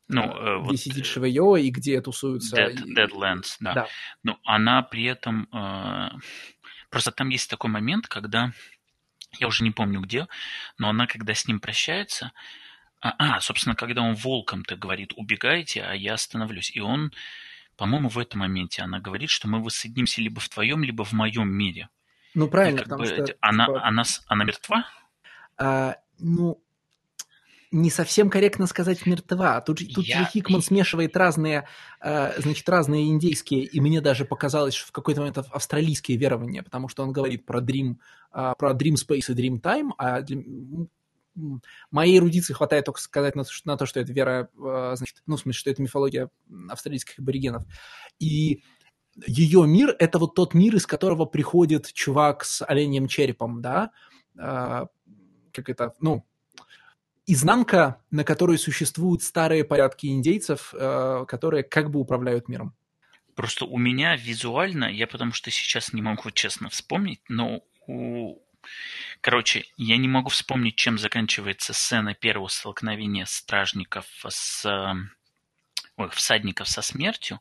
ну, э, где вот сидит Шевеё и где тусуются... Dead, Deadlands, да. да. Но она при этом... Э, просто там есть такой момент, когда... Я уже не помню где, но она, когда с ним прощается, а, а, собственно, когда он волком-то говорит «убегайте, а я остановлюсь». И он, по-моему, в этом моменте она говорит, что мы воссоединимся либо в твоем, либо в моем мире. Ну, правильно, потому бы, что... Она, типа... она, она мертва? А, ну, не совсем корректно сказать мертва. Тут, тут я... же Хикман смешивает разные, э, значит, разные индейские, и мне даже показалось, что в какой-то момент австралийские верования, потому что он говорит про Dream, э, про Dream Space и Dream Time, а для, моей эрудиции хватает только сказать на, на то, что это вера, э, значит, ну, в смысле, что это мифология австралийских аборигенов. И ее мир — это вот тот мир, из которого приходит чувак с оленем черепом, да, а, как это, ну, изнанка, на которой существуют старые порядки индейцев, а, которые как бы управляют миром. Просто у меня визуально, я потому что сейчас не могу честно вспомнить, но у Короче, я не могу вспомнить, чем заканчивается сцена первого столкновения стражников с ой, всадников со смертью,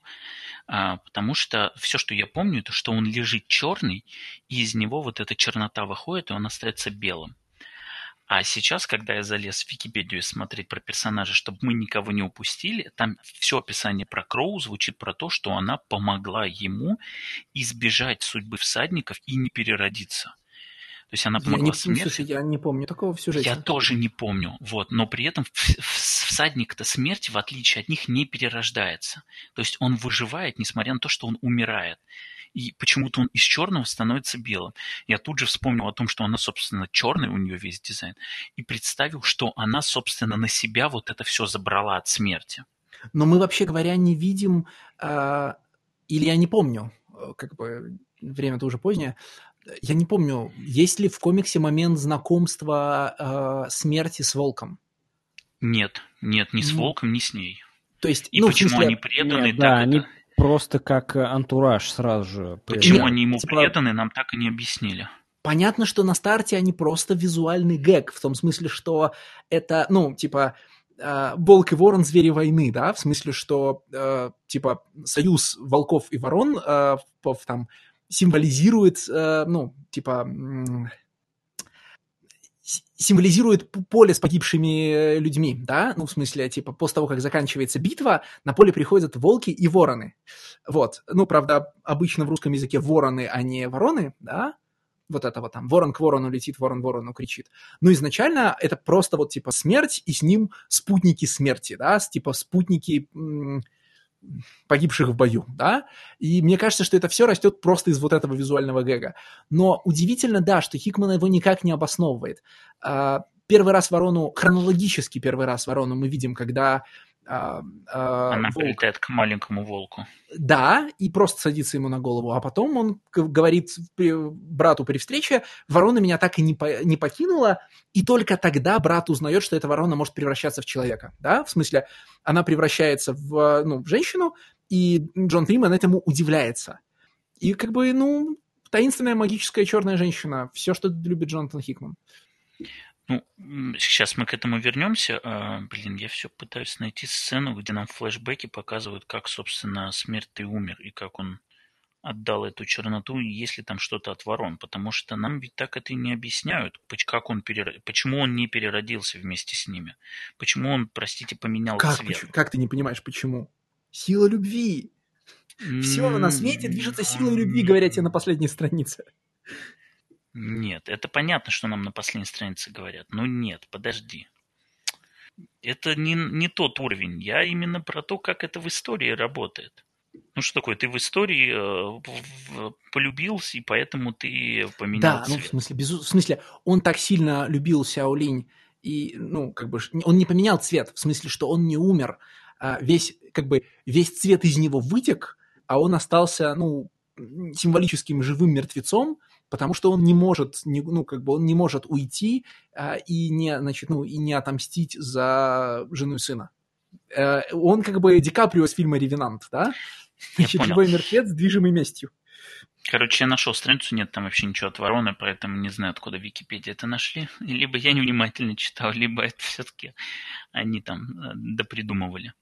а, потому что все, что я помню, это что он лежит черный, и из него вот эта чернота выходит, и он остается белым. А сейчас, когда я залез в Википедию смотреть про персонажа, чтобы мы никого не упустили, там все описание про Кроу звучит про то, что она помогла ему избежать судьбы всадников и не переродиться. То есть она помогла я не, смерти. Слушай, я не помню такого в сюжете. Я тоже не помню. Вот, но при этом всадник-то смерти, в отличие от них, не перерождается. То есть он выживает, несмотря на то, что он умирает. И почему-то он из черного становится белым. Я тут же вспомнил о том, что она, собственно, черный, у нее весь дизайн, и представил, что она, собственно, на себя вот это все забрала от смерти. Но мы, вообще говоря, не видим, э, или я не помню, э, как бы время-то уже позднее, я не помню, есть ли в комиксе момент знакомства э, смерти с волком? Нет, нет, ни с волком, ни с ней. То есть, и ну, почему смысле... они преданы? Нет, да, это... просто как антураж сразу же. Почему они ему типа... преданы, нам так и не объяснили. Понятно, что на старте они просто визуальный гэг, в том смысле, что это, ну, типа, э, волк и ворон звери войны, да, в смысле, что, э, типа, союз волков и ворон э, в, там, символизирует, э, ну, типа, символизирует поле с погибшими э, людьми, да, ну, в смысле, типа, после того, как заканчивается битва, на поле приходят волки и вороны, вот, ну, правда, обычно в русском языке вороны, а не вороны, да, вот этого там, ворон к ворону летит, ворон ворону кричит. Но изначально это просто вот, типа, смерть, и с ним спутники смерти, да, типа, спутники погибших в бою, да, и мне кажется, что это все растет просто из вот этого визуального гэга. Но удивительно, да, что Хикман его никак не обосновывает. А, первый раз ворону, хронологически первый раз ворону мы видим, когда а, а, Она волк. прилетает к маленькому волку. Да, и просто садится ему на голову. А потом он говорит брату при встрече, ворона меня так и не, по- не покинула, и только тогда брат узнает, что эта ворона может превращаться в человека. Да, в смысле, она превращается в, ну, в женщину, и Джон Фриман этому удивляется. И как бы, ну, таинственная магическая черная женщина. Все, что любит Джонатан Хикман. Ну, сейчас мы к этому вернемся. А, блин, я все пытаюсь найти сцену, где нам флешбеки показывают, как, собственно, смерть и умер, и как он отдал эту черноту, и есть ли там что-то от ворон. Потому что нам ведь так это и не объясняют, как он перер- почему он не переродился вместе с ними. Почему он, простите, поменял Как, цвет. почему- как ты не понимаешь, почему? Сила любви. Все на свете движется силой любви, говорят тебе на последней странице. Нет, это понятно, что нам на последней странице говорят. Но нет, подожди. Это не, не тот уровень. Я именно про то, как это в истории работает. Ну что такое, ты в истории э, полюбился, и поэтому ты поменял Да, ну, в цвет. смысле, безу- в смысле, он так сильно любил Сяо Линь, и, ну, как бы, он не поменял цвет, в смысле, что он не умер, а весь, как бы, весь цвет из него вытек, а он остался, ну, символическим живым мертвецом, потому что он не может, не- ну, как бы, он не может уйти а, и не, значит, ну, и не отомстить за жену и сына. Э, Он как бы Ди Каприо из фильма «Ревенант», да? Значит, любой мертвец, движимый местью. Короче, я нашел страницу, нет там вообще ничего от вороны, поэтому не знаю, откуда в Википедии это нашли. Либо я невнимательно читал, либо это все-таки они там э, допридумывали.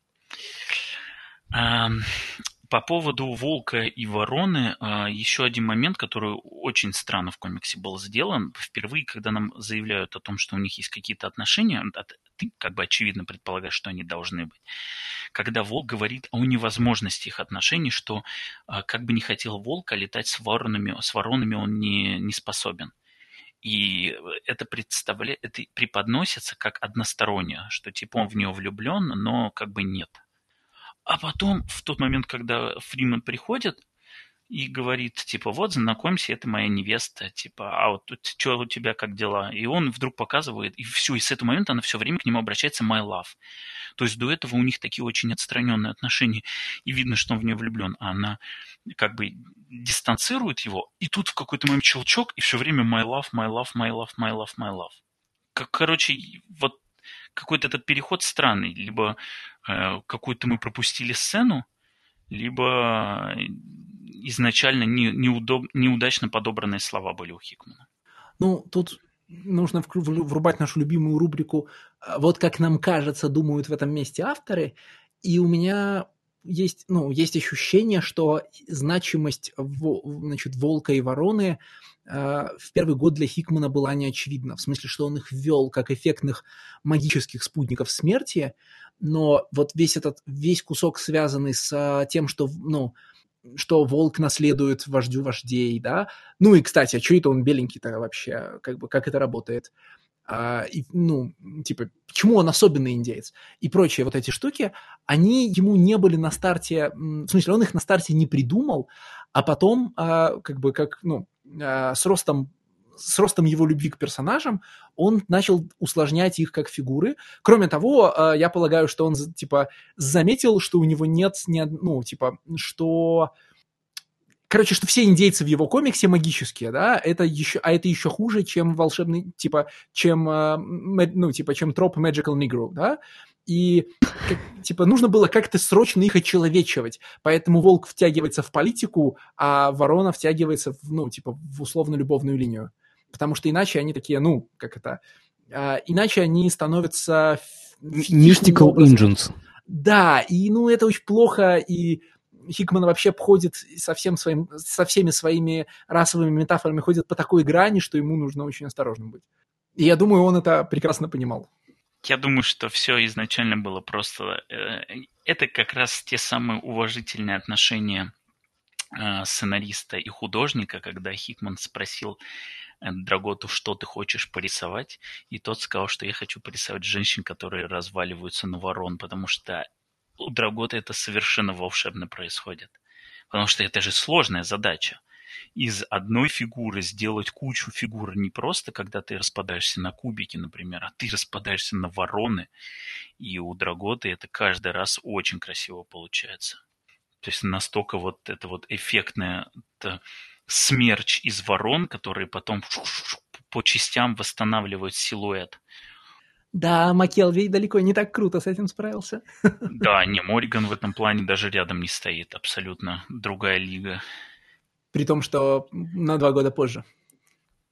По поводу волка и вороны, а, еще один момент, который очень странно в комиксе был сделан. Впервые, когда нам заявляют о том, что у них есть какие-то отношения, а ты как бы очевидно предполагаешь, что они должны быть. Когда волк говорит о невозможности их отношений, что а, как бы не хотел волк, а летать с воронами, с воронами он не, не способен. И это представляет, это преподносится как одностороннее, что типа он в нее влюблен, но как бы нет. А потом, в тот момент, когда Фриман приходит и говорит, типа, вот, знакомься, это моя невеста, типа, а вот тут что у тебя, как дела? И он вдруг показывает, и все, и с этого момента она все время к нему обращается my love. То есть до этого у них такие очень отстраненные отношения, и видно, что он в нее влюблен, а она как бы дистанцирует его, и тут в какой-то момент щелчок, и все время my love, my love, my love, my love, my love. Как, короче, вот какой-то этот переход странный. Либо э, какую-то мы пропустили сцену, либо э, изначально не, неудоб, неудачно подобранные слова были у Хикмана. Ну, тут нужно врубать нашу любимую рубрику а, «Вот как нам кажется, думают в этом месте авторы», и у меня есть, ну, есть ощущение, что значимость значит, «Волка» и «Вороны» в первый год для Хикмана была неочевидна, в смысле, что он их ввел как эффектных магических спутников смерти, но вот весь этот, весь кусок, связанный с а, тем, что, ну, что волк наследует вождю вождей, да, ну и, кстати, а что это он беленький-то вообще? Как бы, как это работает? А, и, ну, типа, почему он особенный индеец? И прочие вот эти штуки, они ему не были на старте, в смысле, он их на старте не придумал, а потом, а, как бы, как, ну, а, с ростом с ростом его любви к персонажам он начал усложнять их как фигуры. Кроме того, а, я полагаю, что он, типа, заметил, что у него нет, ни ну, типа, что короче, что все индейцы в его комиксе магические, да, это еще, а это еще хуже, чем волшебный, типа, чем, э, ну, типа, чем троп Magical Negro, да, и, как- типа, нужно было как-то срочно их очеловечивать, поэтому Волк втягивается в политику, а Ворона втягивается, в, ну, типа, в условно-любовную линию, потому что иначе они такие, ну, как это, а, иначе они становятся Mystical. Engines. Да, и ну это очень плохо, и Хикман вообще ходит со, всем своим, со всеми своими расовыми метафорами, ходит по такой грани, что ему нужно очень осторожным быть. И я думаю, он это прекрасно понимал. Я думаю, что все изначально было просто... э, Это как раз те самые уважительные отношения э, сценариста и художника, когда Хикман спросил э, Драготу, что ты хочешь порисовать, и тот сказал, что я хочу порисовать женщин, которые разваливаются на ворон, потому что у Драгота это совершенно волшебно происходит. Потому что это же сложная задача. Из одной фигуры сделать кучу фигур не просто, когда ты распадаешься на кубики, например, а ты распадаешься на вороны. И у Драготы это каждый раз очень красиво получается. То есть настолько вот это вот эффектное это смерч из ворон, которые потом по частям восстанавливают силуэт. Да, Макелви далеко не так круто с этим справился. Да, не, Мориган в этом плане даже рядом не стоит. Абсолютно другая лига. При том, что на два года позже.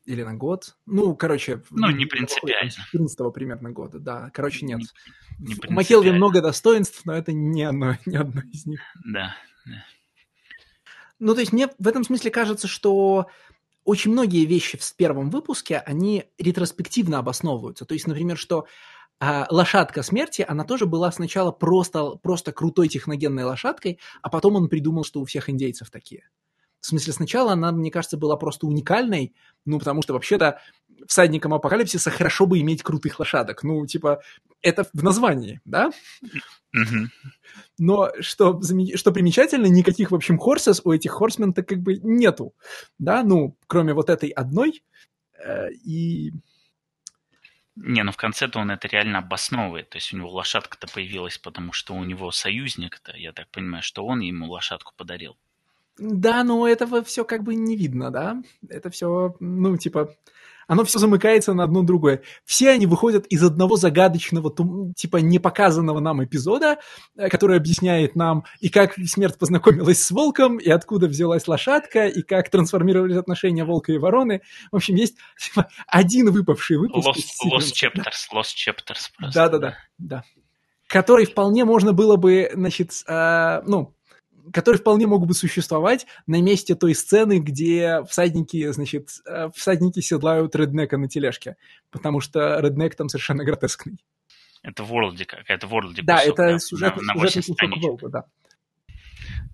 Или на год. Ну, короче... Ну, не принципиально. 14 примерно года, да. Короче, нет. Не, не У Макелви много достоинств, но это не одно, не одно из них. Да, да. Ну, то есть мне в этом смысле кажется, что очень многие вещи в первом выпуске, они ретроспективно обосновываются. То есть, например, что а, лошадка смерти, она тоже была сначала просто, просто крутой техногенной лошадкой, а потом он придумал, что у всех индейцев такие. В смысле, сначала она, мне кажется, была просто уникальной, ну, потому что вообще-то всадникам апокалипсиса хорошо бы иметь крутых лошадок. Ну, типа, это в названии, да? Но что, что примечательно, никаких, в общем, хорсес у этих хорсмен-то как бы нету, да, ну, кроме вот этой одной, э, и... Не, ну в конце-то он это реально обосновывает. То есть у него лошадка-то появилась, потому что у него союзник-то, я так понимаю, что он ему лошадку подарил. Да, но этого все как бы не видно, да? Это все, ну, типа, оно все замыкается на одно другое. Все они выходят из одного загадочного, типа, непоказанного нам эпизода, э, который объясняет нам и как смерть познакомилась с волком, и откуда взялась лошадка, и как трансформировались отношения волка и вороны. В общем, есть типа, один выпавший выпуск. Lost, lost Chapters, Lost Chapters просто. Да-да-да, да. Который вполне можно было бы, значит, э, ну, которые вполне могут бы существовать на месте той сцены, где всадники, значит, э, всадники седлают реднека на тележке, потому что реднек там совершенно гротескный. Это Ворлди какая-то Ворлди Да, кусок, это сюжет, на, на сюжетный кусок Волга, да.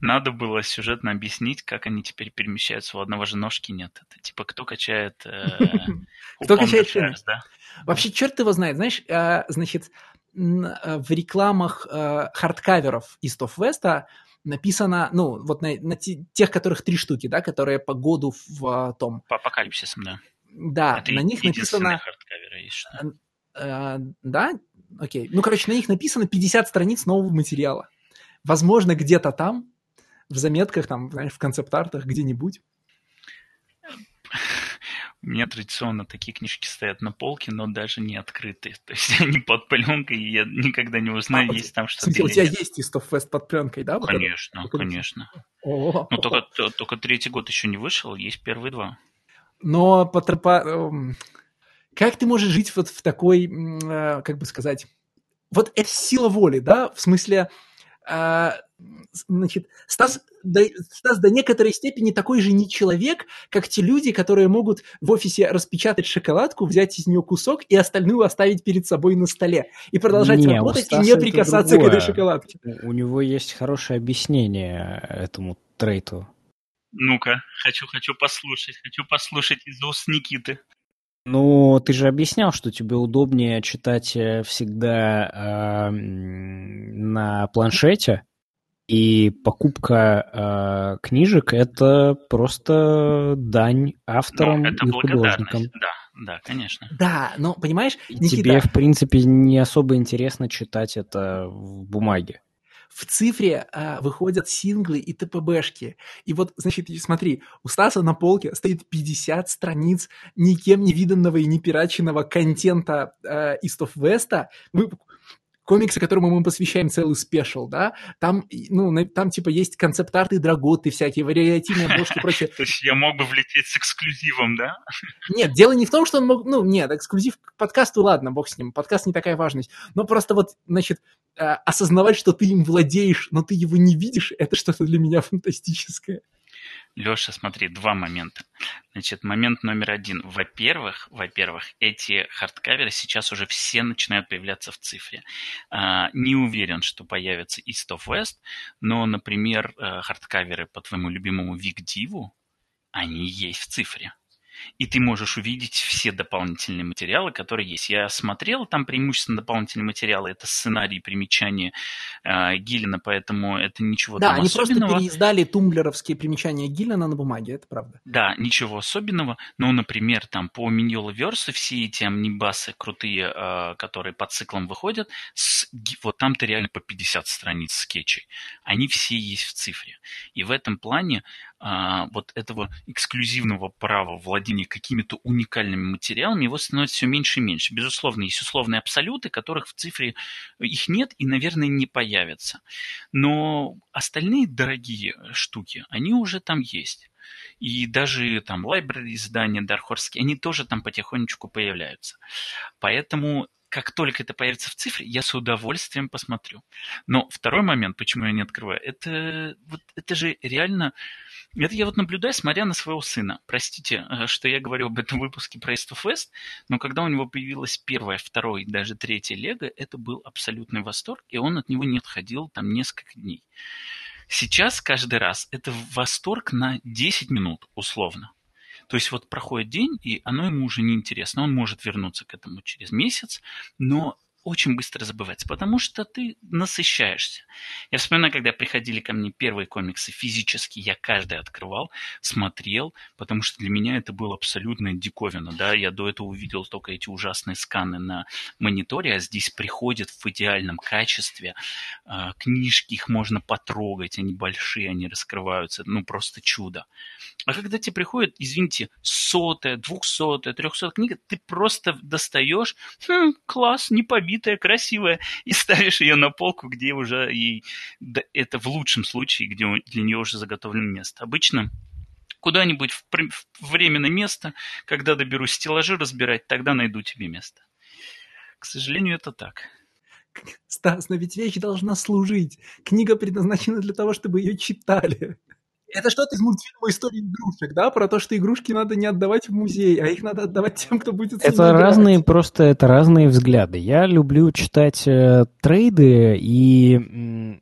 Надо было сюжетно объяснить, как они теперь перемещаются. У одного же ножки нет. Это типа кто качает... Э, кто качает шины? Вообще, черт его знает. Знаешь, э, значит, в рекламах хардкаверов East of West написано, ну, вот на, на тех, которых три штуки, да, которые по году в а, том... По апокалипсисам, да. Да, Это на них написано... Есть, э, да, окей. Ну, короче, на них написано 50 страниц нового материала. Возможно, где-то там, в заметках, там, знаешь, в концепт-артах где-нибудь у меня традиционно такие книжки стоят на полке, но даже не открытые. То есть они под пленкой, и я никогда не узнаю, а, есть там что-то. У тебя нет. есть Истов Фест под пленкой, да? Конечно, вот конечно. О, ну, только, только третий год еще не вышел, есть первые два. Но по, по, эм, как ты можешь жить вот в такой, э, как бы сказать, вот это сила воли, да, в смысле, а, значит, Стас до, Стас до некоторой степени такой же не человек, как те люди, которые могут в офисе распечатать шоколадку, взять из нее кусок и остальную оставить перед собой на столе и продолжать не, работать и не прикасаться к этой шоколадке. У него есть хорошее объяснение этому трейту. Ну-ка, хочу, хочу послушать, хочу послушать из уст Никиты. Ну, ты же объяснял, что тебе удобнее читать э, всегда э, на планшете, и покупка э, книжек это просто дань авторам ну, это и художникам. Да, да, конечно. Да, но понимаешь, Никита... тебе в принципе не особо интересно читать это в бумаге в цифре а, выходят синглы и ТПБшки. И вот, значит, смотри, у Стаса на полке стоит 50 страниц никем не виданного и не пираченного контента а, East of West. Комиксы, которому мы посвящаем целый спешл, да, там, ну, там, типа, есть концепт-арты, драготы всякие, вариативные обложки и прочее. То есть я мог бы влететь с эксклюзивом, да? Нет, дело не в том, что он мог, ну, нет, эксклюзив к подкасту, ладно, бог с ним, подкаст не такая важность, но просто вот, значит, а, осознавать, что ты им владеешь, но ты его не видишь, это что-то для меня фантастическое. Леша, смотри, два момента. Значит, момент номер один. Во-первых, во-первых, эти hardcover ы сейчас уже все начинают появляться в цифре. А, не уверен, что появится East of West, но, например, э, hardcover ы по твоему любимому WicDiv у, они есть в цифре. И ты можешь увидеть все дополнительные материалы, которые есть. Я смотрел, там преимущественно дополнительные материалы, это сценарий, примечания э, Гиллина, поэтому это ничего да, там они особенного. просто переиздали тумблеровские примечания Гиллина на бумаге, это правда. Да, ничего особенного. Ну, например, там по Миньола Версу все эти амнибасы крутые, э, которые по циклам выходят, с, вот там-то реально по 50 страниц скетчей. Они все есть в цифре. И в этом плане а, вот этого эксклюзивного права владения какими-то уникальными материалами, его становится все меньше и меньше. Безусловно, есть условные абсолюты, которых в цифре их нет и, наверное, не появятся. Но остальные дорогие штуки, они уже там есть. И даже там library издания дархорские, они тоже там потихонечку появляются. Поэтому как только это появится в цифре, я с удовольствием посмотрю. Но второй момент, почему я не открываю, это, вот, это же реально... Это я вот наблюдаю, смотря на своего сына. Простите, э, что я говорю об этом выпуске про East of West, но когда у него появилась первая, вторая, даже третья Лего, это был абсолютный восторг, и он от него не отходил там несколько дней. Сейчас каждый раз это восторг на 10 минут, условно. То есть вот проходит день, и оно ему уже не интересно. Он может вернуться к этому через месяц, но очень быстро забывается, потому что ты насыщаешься. Я вспоминаю, когда приходили ко мне первые комиксы физически, я каждый открывал, смотрел, потому что для меня это было абсолютно диковина. Да? Я до этого увидел только эти ужасные сканы на мониторе, а здесь приходят в идеальном качестве э, книжки, их можно потрогать, они большие, они раскрываются, ну просто чудо. А когда тебе приходит, извините, сотая, двухсотая, трехсотая книга, ты просто достаешь, хм, класс, не побил побитая, красивая, и ставишь ее на полку, где уже ей, это в лучшем случае, где для нее уже заготовлено место. Обычно куда-нибудь в, в временное место, когда доберусь стеллажи разбирать, тогда найду тебе место. К сожалению, это так. Стас, но ведь вещь должна служить. Книга предназначена для того, чтобы ее читали. Это что-то из мультфильма «История игрушек», да? Про то, что игрушки надо не отдавать в музей, а их надо отдавать тем, кто будет Это разные, играть. просто это разные взгляды. Я люблю читать э, трейды, и м,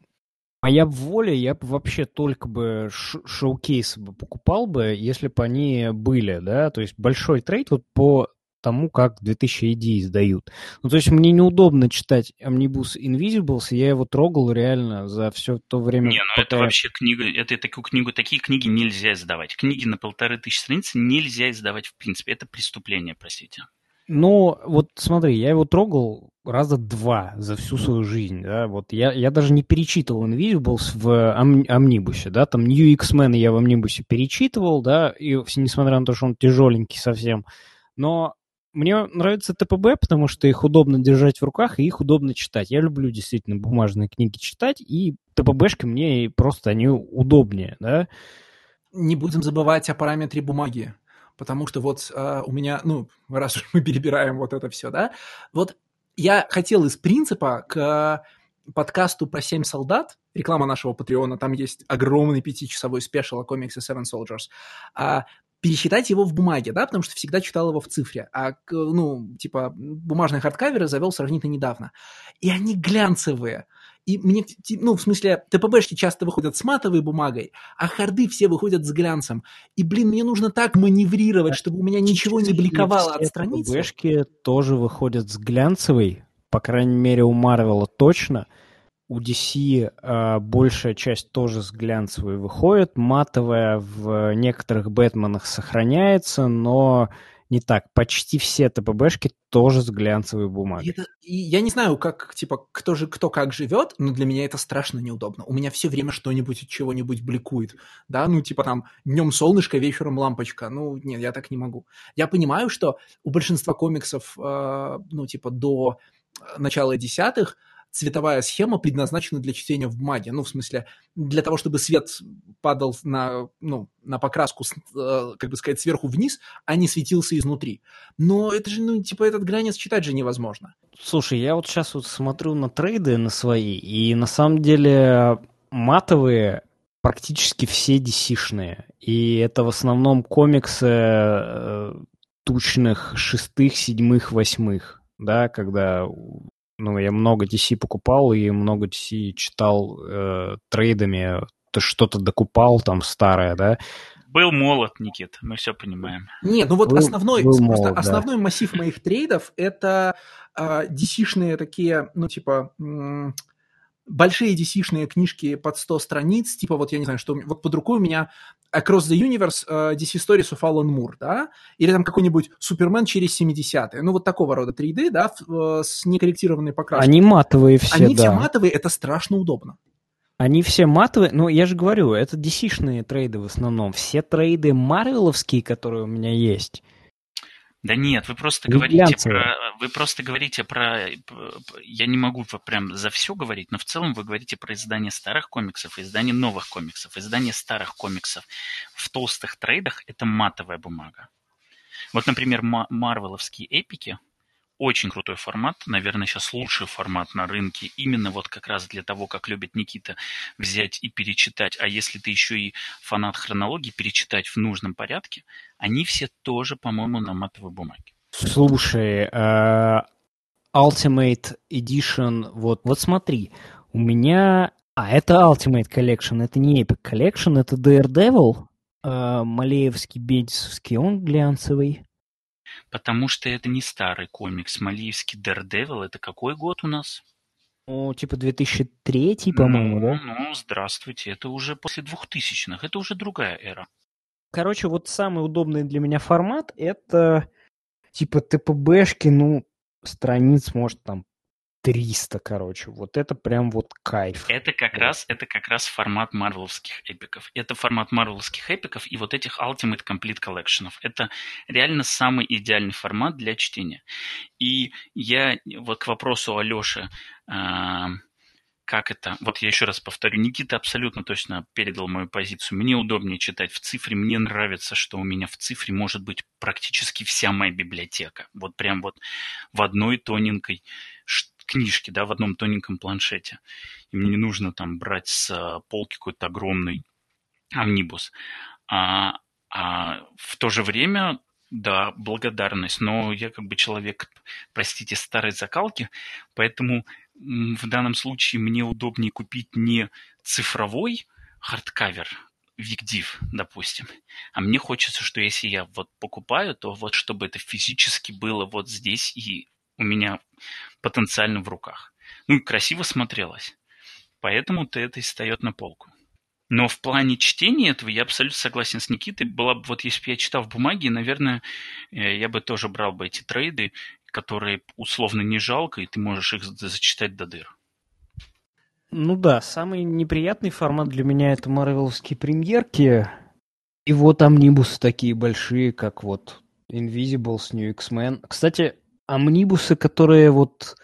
моя воля, я бы вообще только бы шоу-кейсы бы покупал бы, если бы они были, да? То есть большой трейд вот по тому, как 2000 ID издают. Ну, то есть мне неудобно читать Omnibus Invisibles, я его трогал реально за все то время. Не, ну пока... это вообще книга, это такую книгу, такие книги нельзя издавать. Книги на полторы тысячи страниц нельзя издавать в принципе. Это преступление, простите. Ну, вот смотри, я его трогал раза два за всю свою жизнь, да, вот я, я даже не перечитывал Invisibles в ом, Omnibus, да, там New X-Men я в Omnibus перечитывал, да, и несмотря на то, что он тяжеленький совсем, но мне нравится ТПБ, потому что их удобно держать в руках, и их удобно читать. Я люблю действительно бумажные книги читать, и ТПБшки мне просто они удобнее, да. Не будем забывать о параметре бумаги, потому что вот э, у меня, ну, раз уж мы перебираем вот это все, да, вот я хотел из принципа к подкасту про семь солдат, реклама нашего Патреона, там есть огромный пятичасовой спешл о комиксе Seven Soldiers, а, пересчитать его в бумаге, да, потому что всегда читал его в цифре, а, ну, типа, бумажные хардкаверы завел сравнительно недавно. И они глянцевые. И мне, ну, в смысле, ТПБшки часто выходят с матовой бумагой, а харды все выходят с глянцем. И, блин, мне нужно так маневрировать, чтобы у меня ничего не бликовало от страницы. ТПБшки тоже выходят с глянцевой, по крайней мере, у Марвела точно – у DC э, большая часть тоже с глянцевой выходит, матовая в некоторых Бэтменах сохраняется, но не так. Почти все ТПБшки тоже с глянцевой бумагой. Это, и я не знаю, как, типа, кто же, кто как живет, но для меня это страшно неудобно. У меня все время что-нибудь от чего-нибудь бликует. Да, ну, типа там днем солнышко, вечером лампочка. Ну, нет, я так не могу. Я понимаю, что у большинства комиксов, э, ну, типа, до начала десятых цветовая схема предназначена для чтения в бумаге. Ну, в смысле, для того, чтобы свет падал на, ну, на покраску, э, как бы сказать, сверху вниз, а не светился изнутри. Но это же, ну, типа, этот гранец читать же невозможно. Слушай, я вот сейчас вот смотрю на трейды на свои, и на самом деле матовые практически все DC-шные. И это в основном комиксы э, тучных шестых, седьмых, восьмых да, когда ну, я много DC покупал и много DC читал э, трейдами, то что-то докупал там старое, да. Был молот, Никит, мы все понимаем. Нет, ну вот Был- основной, был просто молот, да. основной массив моих трейдов это а, DC-шные такие, ну типа м, большие DC-шные книжки под 100 страниц, типа вот я не знаю, что у меня- вот под рукой у меня Across the Universe э, DC Stories of Alan Moore, да, или там какой-нибудь Супермен через 70-е, ну вот такого рода 3D, да, э, с некорректированной покраской. Они матовые все, Они да. все матовые, это страшно удобно. Они все матовые, ну, я же говорю, это DC-шные трейды в основном. Все трейды марвеловские, которые у меня есть, Да нет, вы просто Не говорите про... Вы просто говорите про... Я не могу прям за все говорить, но в целом вы говорите про издание старых комиксов издание новых комиксов. Издание старых комиксов в толстых трейдах – это матовая бумага. Вот, например, ма- марвеловские эпики – очень крутой формат, наверное, сейчас лучший формат на рынке, именно вот как раз для того, как любит Никита, взять и перечитать, а если ты еще и фанат хронологии, перечитать в нужном порядке, они все тоже, по-моему, на матовой бумаге. Слушай, э, Ultimate Edition, вот, вот смотри, у меня... А, это Ultimate Collection, это не Epic Collection, это Daredevil, э, Малеевский, Бедисовский, он глянцевый. Потому что это не старый комикс. Малиевский Daredevil, это какой год у нас? Ну, типа 2003, по-моему, ну, да? Ну, здравствуйте, это уже после двухтысячных, это уже другая эра. Короче, вот самый удобный для меня формат это типа ТПБшки, ну, страниц, может, там 300, короче. Вот это прям вот кайф. Это как Вот. раз, это как раз формат марвеловских эпиков. Это формат марвеловских эпиков и вот этих Ultimate Complete Collection'ов. Это реально самый идеальный формат для чтения. И я вот к вопросу Алёши, а, как это, вот я еще раз повторю, Никита абсолютно точно передал мою позицию. Мне удобнее читать в цифре, мне нравится, что у меня в цифре может быть практически вся моя библиотека. Вот прям вот в одной тоненькой книжке, да, в одном тоненьком планшете. И мне не нужно там брать с а, полки какой-то огромный omnibus. А, а в то же время, да, благодарность, но я как бы человек, простите, старой закалки, поэтому в данном случае мне удобнее купить не цифровой hardcover, WicDiv, допустим, а мне хочется, что если я вот покупаю, то вот чтобы это физически было вот здесь и у меня потенциально в руках. Ну, красиво смотрелось. Поэтому-то это и встает на полку. Но в плане чтения этого я абсолютно согласен с Никитой. Была бы, вот если бы я читал в бумаге, наверное, э, я бы тоже брал бы эти трейды, которые условно не жалко, и ты можешь их за- зачитать до дыр. Ну да, самый неприятный формат для меня это марвеловские премьерки. И вот амнибусы такие большие, как вот Invisibles, New X-Men. Кстати, амнибусы, которые вот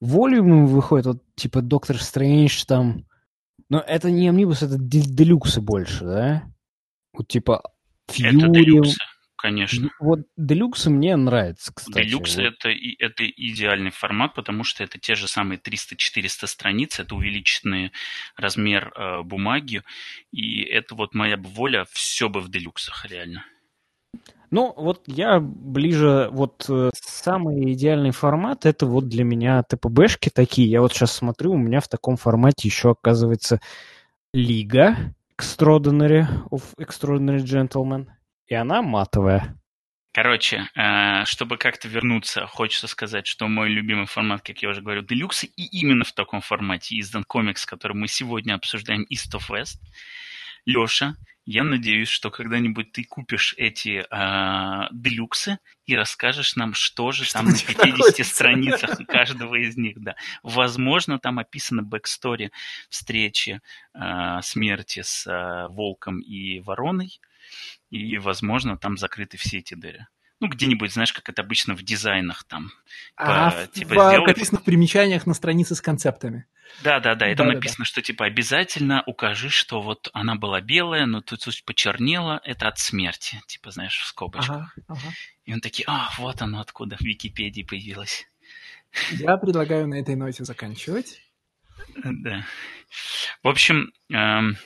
волюмом выходят, вот типа Доктор Стрэндж там. Но это не амнибус, это де- делюксы больше, да? Вот типа Это Фьюри. делюксы, конечно. Вот делюксы мне нравятся, кстати. Делюкс Вот. это, и- это идеальный формат, потому что это те же самые 300-400 страниц, это увеличенный размер э, бумаги, и это вот моя бы воля, все бы в делюксах, реально. Ну, вот я ближе, вот э, самый идеальный формат, это вот для меня ТПБшки такие. Я вот сейчас смотрю, у меня в таком формате еще оказывается Лига Extraordinary of Extraordinary Gentlemen. И она матовая. Короче, э, чтобы как-то вернуться, хочется сказать, что мой любимый формат, как я уже говорю, делюксы, и именно в таком формате издан комикс, который мы сегодня обсуждаем, East of West. Леша, я надеюсь, что когда-нибудь ты купишь эти э, делюксы и расскажешь нам, что же Что там на в них 50 находится. страницах каждого из них. Да. Возможно, там описана backstory встречи, э, смерти с э, волком и вороной, и, возможно, там закрыты все эти дыры. Ну, где-нибудь, знаешь, как это обычно в дизайнах там. А По- в, типа в сделай- прописанных примечаниях на странице с концептами. Да-да-да, и там Да-да-да. написано, что типа обязательно укажи, что вот она была белая, но тут почернела, это от смерти, типа, знаешь, в скобочках. Ага, ага. И он такие, а, вот оно откуда в Википедии появилось. Я предлагаю на этой ноте заканчивать. Да. В общем, эм,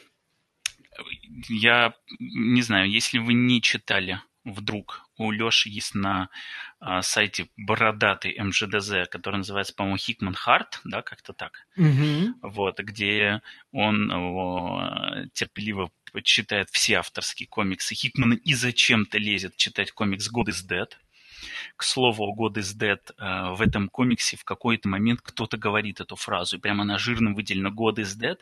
я не знаю, если вы не читали вдруг у Леши есть на а, сайте бородатый МЖДЗ, который называется, по-моему, Хикман Харт, да, как-то так. Мгм. Вот, где он о, терпеливо читает все авторские комиксы Хикмана и зачем-то лезет читать комикс God is Dead. К слову, God is Dead э, в этом комиксе в какой-то момент кто-то говорит эту фразу, и прямо она жирно выделена God is Dead,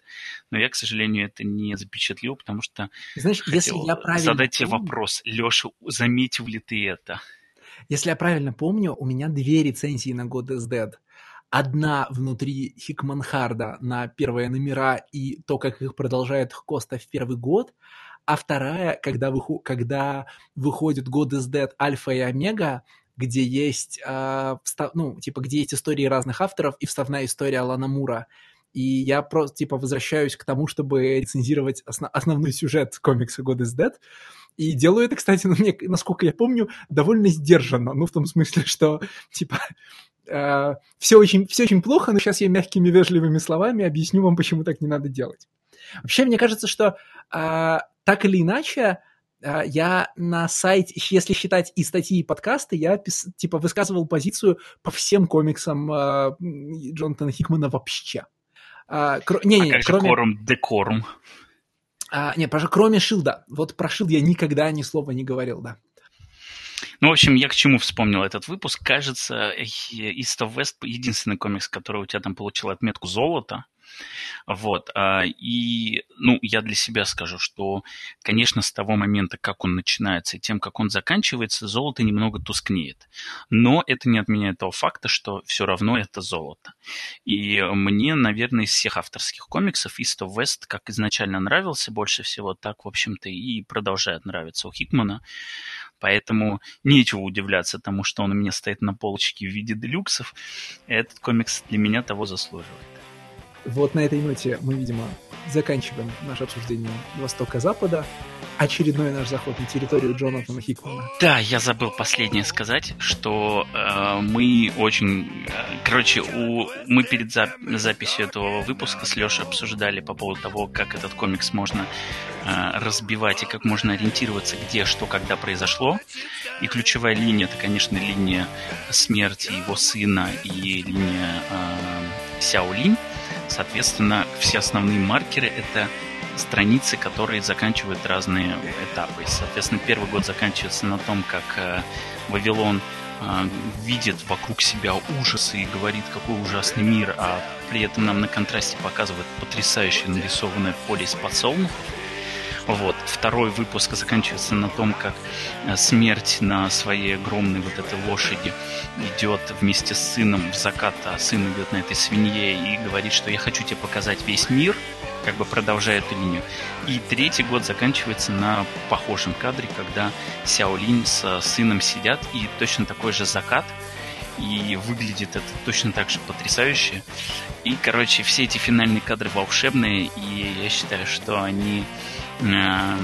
но я, к сожалению, это не запечатлел, потому что Знаешь, если я правильно задать тебе вопрос. Леша, заметил ли ты это? Если я правильно помню, у меня две рецензии на God is Dead. Одна внутри Хикманхарда на первые номера и то, как их продолжает Коста в первый год, а вторая, когда, выху- когда выходит God is Dead Альфа и Омега, где есть, а, вста- ну, типа, где есть истории разных авторов и вставная история Алана Мура. И я просто, типа, возвращаюсь к тому, чтобы рецензировать осно- основной сюжет комикса God is Dead. И делаю это, кстати, ну, мне, насколько я помню, довольно сдержанно. Ну, в том смысле, что, типа, все, очень, все очень плохо, но сейчас я мягкими, вежливыми словами объясню вам, почему так не надо делать. Вообще, мне кажется, что а, так или иначе, а, я на сайте, если считать и статьи, и подкасты, я пис- типа высказывал позицию по всем комиксам а, м, Джонатана Хикмана вообще. А, кро- не, а не, как же кроме, корум, декорум? а, не, про- кроме Шилда. Вот про Шилд я никогда ни слова не говорил, да. Ну, в общем, я к чему вспомнил этот выпуск. Кажется, East of West единственный комикс, который у тебя там получил отметку золота. Вот. а, И, ну, я для себя скажу, что, конечно, с того момента, как он начинается и тем, как он заканчивается, золото немного тускнеет. Но это не отменяет того факта, что все равно это золото. И мне, наверное, из всех авторских комиксов East of West как изначально нравился больше всего, так, в общем-то, и продолжает нравиться у Хикмана. Поэтому нечего удивляться тому, что он у меня стоит на полочке в виде делюксов. Этот комикс для меня того заслуживает. Вот на этой ноте мы, видимо, заканчиваем наше обсуждение Востока-Запада. Очередной наш заход на территорию Джонатана Хикмана. Да, я забыл последнее сказать, что э, мы очень... э, короче, у, мы перед за- записью этого выпуска с Лешей обсуждали по поводу того, как этот комикс можно э, разбивать и как можно ориентироваться, где, что, когда произошло. И ключевая линия, это, конечно, линия смерти его сына и линия э, Сяо Линь. Соответственно, все основные маркеры — это страницы, которые заканчивают разные этапы. Соответственно, первый год заканчивается на том, как э, Вавилон э, видит вокруг себя ужасы и говорит, какой ужасный мир, а при этом нам на контрасте показывает потрясающе нарисованное поле из подсолнухов. Вот. Второй выпуск заканчивается на том, как э, смерть на своей огромной вот этой лошади идет вместе с сыном в закат, а сын идет на этой свинье и говорит, что я хочу тебе показать весь мир, как бы продолжая эту линию. И третий год заканчивается на похожем кадре, когда Сяо Линь с сыном сидят, и точно такой же закат, и выглядит это точно так же потрясающе. И, короче, все эти финальные кадры волшебные, и я считаю, что они... э,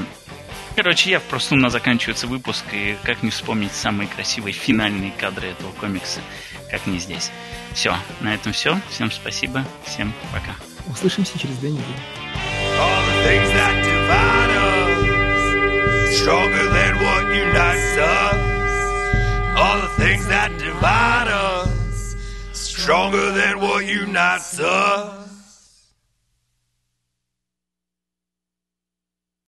Короче, я просто у нас заканчивается выпуск, и как не вспомнить самые красивые финальные кадры этого комикса, как не здесь. Все, на этом все. Всем спасибо, всем пока. Услышимся через две недели. Stronger than what unites us. All the things that divide us, stronger than what unites us.